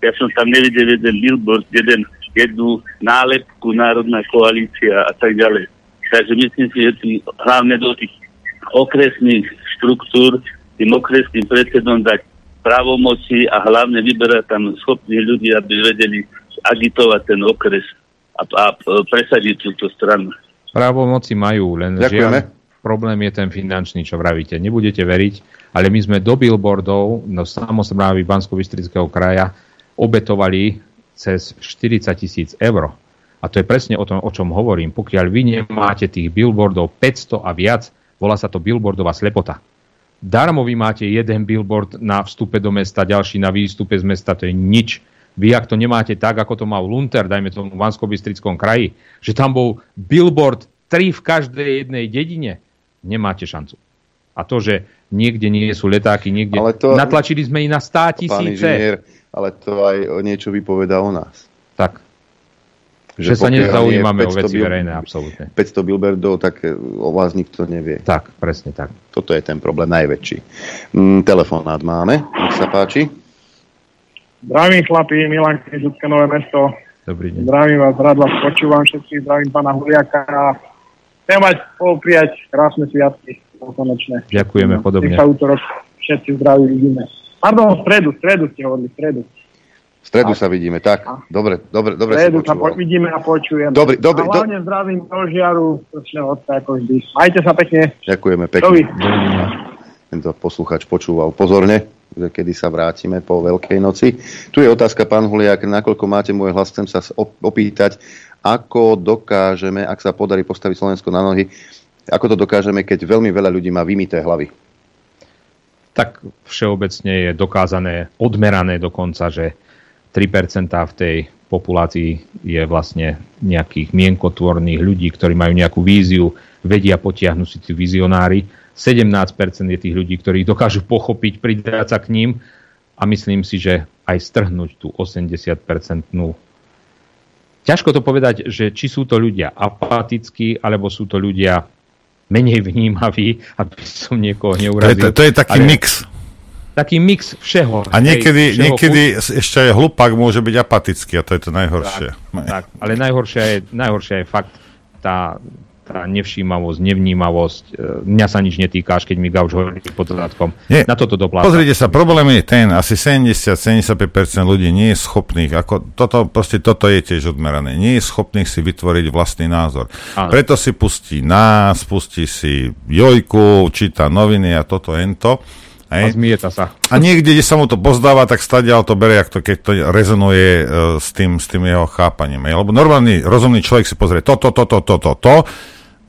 ja som tam nevidel jeden billboard, jeden, jednu nálepku Národná koalícia a tak ďalej. Takže myslím si, že tým, hlavne do tých okresných štruktúr, tým okresným predsedom dať právomoci a hlavne vyberať tam schopní ľudí, aby vedeli agitovať ten okres a, a presadiť túto stranu. Právomoci majú, len žiaľ, problém je ten finančný, čo vravíte. Nebudete veriť, ale my sme do billboardov no samozprávy bansko kraja obetovali cez 40 tisíc eur. A to je presne o tom, o čom hovorím. Pokiaľ vy nemáte tých billboardov 500 a viac, volá sa to billboardová slepota. Darmo vy máte jeden billboard na vstupe do mesta, ďalší na výstupe z mesta, to je nič. Vy, ak to nemáte tak, ako to v Lunter, dajme tomu v vansko kraji, že tam bol billboard 3 v každej jednej dedine, nemáte šancu. A to, že niekde nie sú letáky, niekde... Ale to... Natlačili sme ich na 100 tisíce ale to aj niečo vypoveda o nás. Že, že sa nezaujímame o veci bil- verejné, absolútne. 500 billboardov, tak e, o vás nikto nevie. Tak, presne tak. Toto je ten problém najväčší. Mm, telefonát máme, nech sa páči. Zdravím chlapí, Milan Križutské Nové mesto. Dobrý deň. Zdravím vás, rád vás počúvam všetkých, zdravím pána Huliaka a chcem mať prijať krásne sviatky konečne. Ďakujeme, podobne. Nech sa útorok všetci zdraví vidíme. Pardon, v stredu, v stredu ste hovorili, v stredu. V stredu sa vidíme, tak. Dobre, dobre, dobre v stredu sa po, vidíme a počujeme. Dobre, dobre. A hlavne do... zdravím do žiaru, odca, ako vždy. Majte sa pekne. Ďakujeme pekne. Tento posluchač počúval pozorne, kedy sa vrátime po Veľkej noci. Tu je otázka, pán Huliak, nakoľko máte môj hlas, chcem sa opýtať, ako dokážeme, ak sa podarí postaviť Slovensko na nohy, ako to dokážeme, keď veľmi veľa ľudí má vymité hlavy? tak všeobecne je dokázané, odmerané dokonca, že 3% v tej populácii je vlastne nejakých mienkotvorných ľudí, ktorí majú nejakú víziu, vedia potiahnuť si tí vizionári. 17% je tých ľudí, ktorí dokážu pochopiť, pridať sa k ním a myslím si, že aj strhnúť tú 80-percentnú Ťažko to povedať, že či sú to ľudia apatickí, alebo sú to ľudia menej vnímavý, aby som niekoho neurazil. To je, to je taký ale, mix. Taký mix všeho. A niekedy, všeho niekedy ešte aj hlupák môže byť apatický a to je to najhoršie. Tak, tak ale najhoršia je, najhoršia je fakt tá, tá nevšímavosť, nevnímavosť. E, mňa sa nič netýka, až keď mi gauč hovorí pod zadkom. Nie. Na toto dopláca. Pozrite sa, problém je ten, asi 70-75% ľudí nie je schopných, ako toto, proste toto je tiež odmerané, nie je schopných si vytvoriť vlastný názor. Áno. Preto si pustí nás, pustí si Jojku, číta noviny a toto, ento. Hej. A zmieta sa. A niekde, kde sa mu to pozdáva, tak stadiaľ to bere, to, keď to rezonuje uh, s, tým, s tým jeho chápaním. Hej. Lebo normálny, rozumný človek si pozrie toto, toto, toto, toto, to,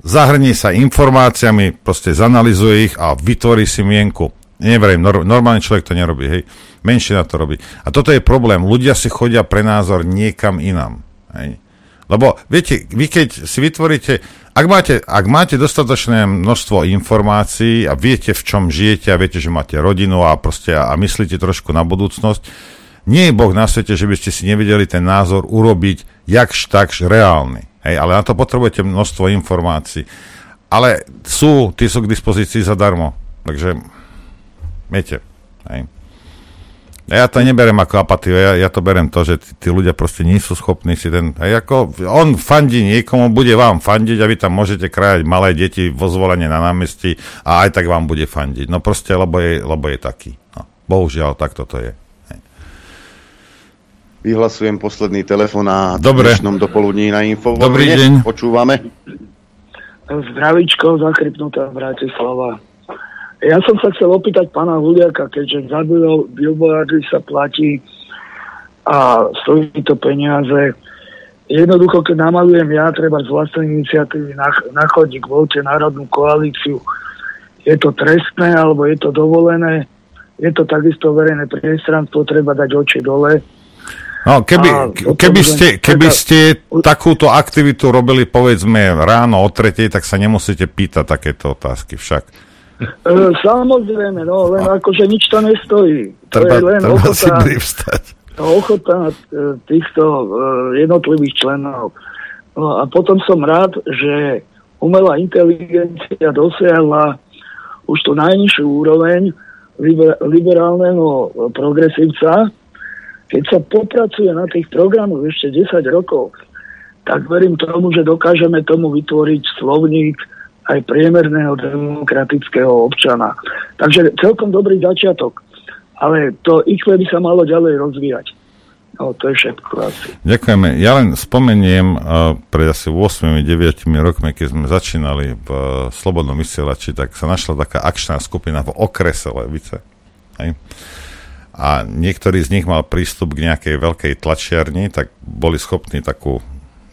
zahrnie sa informáciami, proste zanalizuje ich a vytvorí si mienku. Neverím, nor- normálny človek to nerobí, hej. Menšina to robí. A toto je problém. Ľudia si chodia pre názor niekam inám. Hej. Lebo viete, vy keď si vytvoríte, ak máte, ak máte dostatočné množstvo informácií a viete, v čom žijete a viete, že máte rodinu a proste a myslíte trošku na budúcnosť, nie je Boh na svete, že by ste si nevedeli ten názor urobiť jakž takž reálny. Hej, ale na to potrebujete množstvo informácií. Ale sú, tí sú k dispozícii zadarmo. Takže, viete, hej. Ja to neberem ako apatiu, ja, ja to berem to, že tí, tí ľudia proste nie sú schopní si ten... Ako on fandí niekomu, bude vám fandiť a vy tam môžete krajať malé deti vo zvolenie na námestí a aj tak vám bude fandiť. No proste, lebo je, lebo je taký. No. Bohužiaľ, takto to je. Vyhlasujem posledný telefonát Dobre. v dnešnom dopoludní na info. Dobrý deň. Počúvame. Zdravíčko, zakrypnutá Bratislava. Ja som sa chcel opýtať pána Huliaka, keďže za bil- billboardy sa platí a stojí to peniaze. Jednoducho, keď namalujem ja, treba z vlastnej iniciatívy na, na chodník voľte Národnú koalíciu, je to trestné alebo je to dovolené, je to takisto verejné priestranstvo, treba dať oči dole. No, keby, A keby, ste, keby čakať- ste takúto aktivitu robili, povedzme, ráno o tretej, tak sa nemusíte pýtať takéto otázky však. E, samozrejme, no, len akože nič to nestojí. To Treba, je len treba si ochota, privstať. ochota e, týchto e, jednotlivých členov. No a potom som rád, že umelá inteligencia dosiahla už tú najnižšiu úroveň liber, liberálneho progresívca. Keď sa popracuje na tých programoch ešte 10 rokov, tak verím tomu, že dokážeme tomu vytvoriť slovník aj priemerného demokratického občana. Takže celkom dobrý začiatok. Ale to IQ by sa malo ďalej rozvíjať. No, to je všetko asi. Ďakujeme. Ja len spomeniem, uh, pred asi 8-9 rokmi, keď sme začínali v uh, Slobodnom vysielači, tak sa našla taká akčná skupina v okrese Levice. Hej. A niektorý z nich mal prístup k nejakej veľkej tlačiarni, tak boli schopní takú,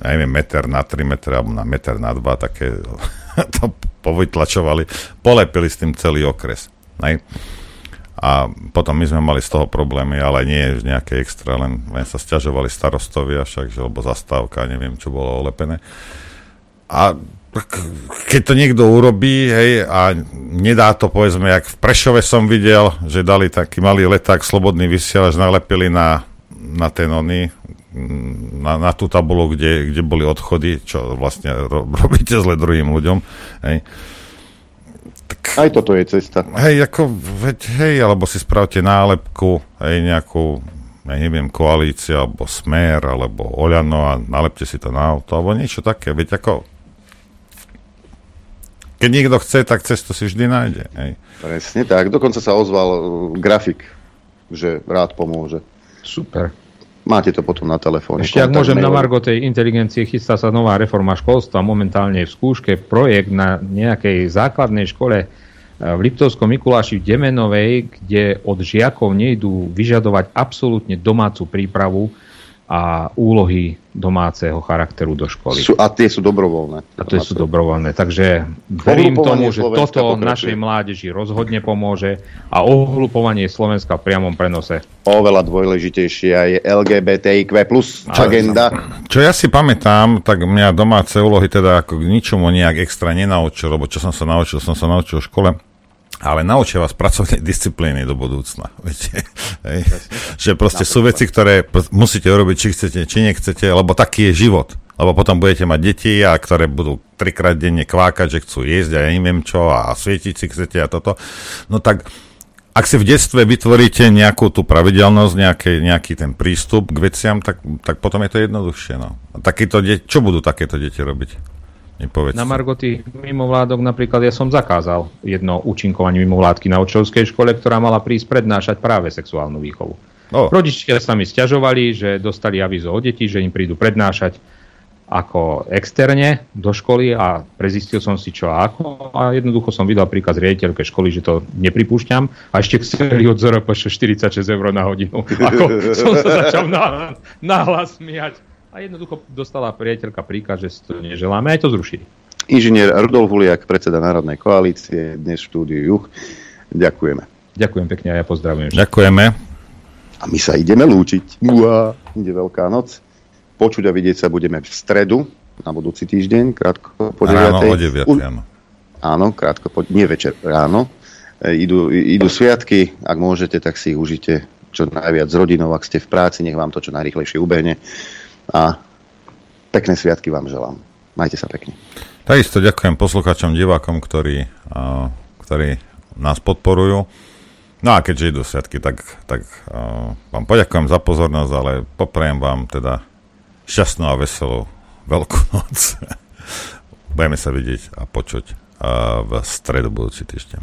neviem, meter na 3 metre alebo na meter na 2, také to povytlačovali, polepili s tým celý okres. Hej. A potom my sme mali z toho problémy, ale nie že nejaké extra, len, len sa stiažovali starostovia však, že, lebo zastávka, neviem, čo bolo olepené. A keď to niekto urobí, hej, a nedá to, povedzme, jak v Prešove som videl, že dali taký malý leták, slobodný vysielač, nalepili na, na ten oný, na, na tú tabulu, kde, kde boli odchody, čo vlastne ro, robíte zle druhým ľuďom, hej. Aj toto je cesta. Hej, ako, veď, hej, alebo si spravte nálepku, hej, nejakú, ja neviem, koalícia, alebo smer, alebo Oľano a nalepte si to na auto, alebo niečo také, veď ako, keď niekto chce, tak cestu si vždy nájde, hej. Presne tak. Dokonca sa ozval uh, grafik, že rád pomôže. Super. Máte to potom na telefóne. Ešte ak môžem na. Margo tej inteligencie, chystá sa nová reforma školstva, momentálne je v skúške projekt na nejakej základnej škole e, v Liptovskom Mikuláši v Demenovej, kde od žiakov nejdú vyžadovať absolútne domácu prípravu a úlohy domáceho charakteru do školy. Sú, a tie sú dobrovoľné. A to sú dobrovoľné. Takže verím tomu, že Slovenska toto pokračuje. našej mládeži rozhodne pomôže a ohlupovanie Slovenska v priamom prenose. Oveľa dôležitejšia je LGBTIQ plus agenda. Čo ja si pamätám, tak mňa domáce úlohy teda ako k ničomu nejak extra nenaučil, lebo čo som sa naučil, som sa naučil v škole, ale naučia vás pracovnej disciplíny do budúcna. Viete? Hej. Že proste sú veci, ktoré musíte urobiť, či chcete, či nechcete, lebo taký je život. Lebo potom budete mať deti, a ktoré budú trikrát denne kvákať, že chcú jesť a ja neviem čo a svietiť si chcete a toto. No tak ak si v detstve vytvoríte nejakú tú pravidelnosť, nejaký, nejaký ten prístup k veciam, tak, tak potom je to jednoduchšie. No. A takýto de- čo budú takéto deti robiť? Nepovedzte. Na Margo tých mimovládok napríklad ja som zakázal jedno účinkovanie mimovládky na očovskej škole, ktorá mala prísť prednášať práve sexuálnu výchovu. Oh. Rodičia sa mi stiažovali, že dostali avizo od detí, že im prídu prednášať ako externe do školy a prezistil som si čo a ako a jednoducho som vydal príkaz riaditeľke školy, že to nepripúšťam a ešte chceli od ZRPŠ 46 eur na hodinu. Ako som sa začal na, nahlas smiať. A jednoducho dostala priateľka príkaz, že si to neželáme, aj to zrušili. Inžinier Rudolf Huliak, predseda Národnej koalície, dnes v štúdiu Juch. Ďakujeme. Ďakujem pekne a ja pozdravujem. Ďakujeme. A my sa ideme lúčiť. Uá, ide Veľká noc. Počuť a vidieť sa budeme v stredu, na budúci týždeň, krátko po 9. Ráno o 9, U- áno. Áno, krátko po, nie večer, ráno. E, idú, idú sviatky, ak môžete, tak si ich užite čo najviac s rodinou, ak ste v práci, nech vám to čo najrychlejšie ubehne. A pekné sviatky vám želám. Majte sa pekne. Takisto ďakujem poslucháčom, divákom, ktorí, ktorí nás podporujú. No a keďže idú sviatky, tak, tak vám poďakujem za pozornosť, ale poprejem vám teda šťastnú a veselú veľkú noc. Budeme sa vidieť a počuť v stredu budúci týždeň.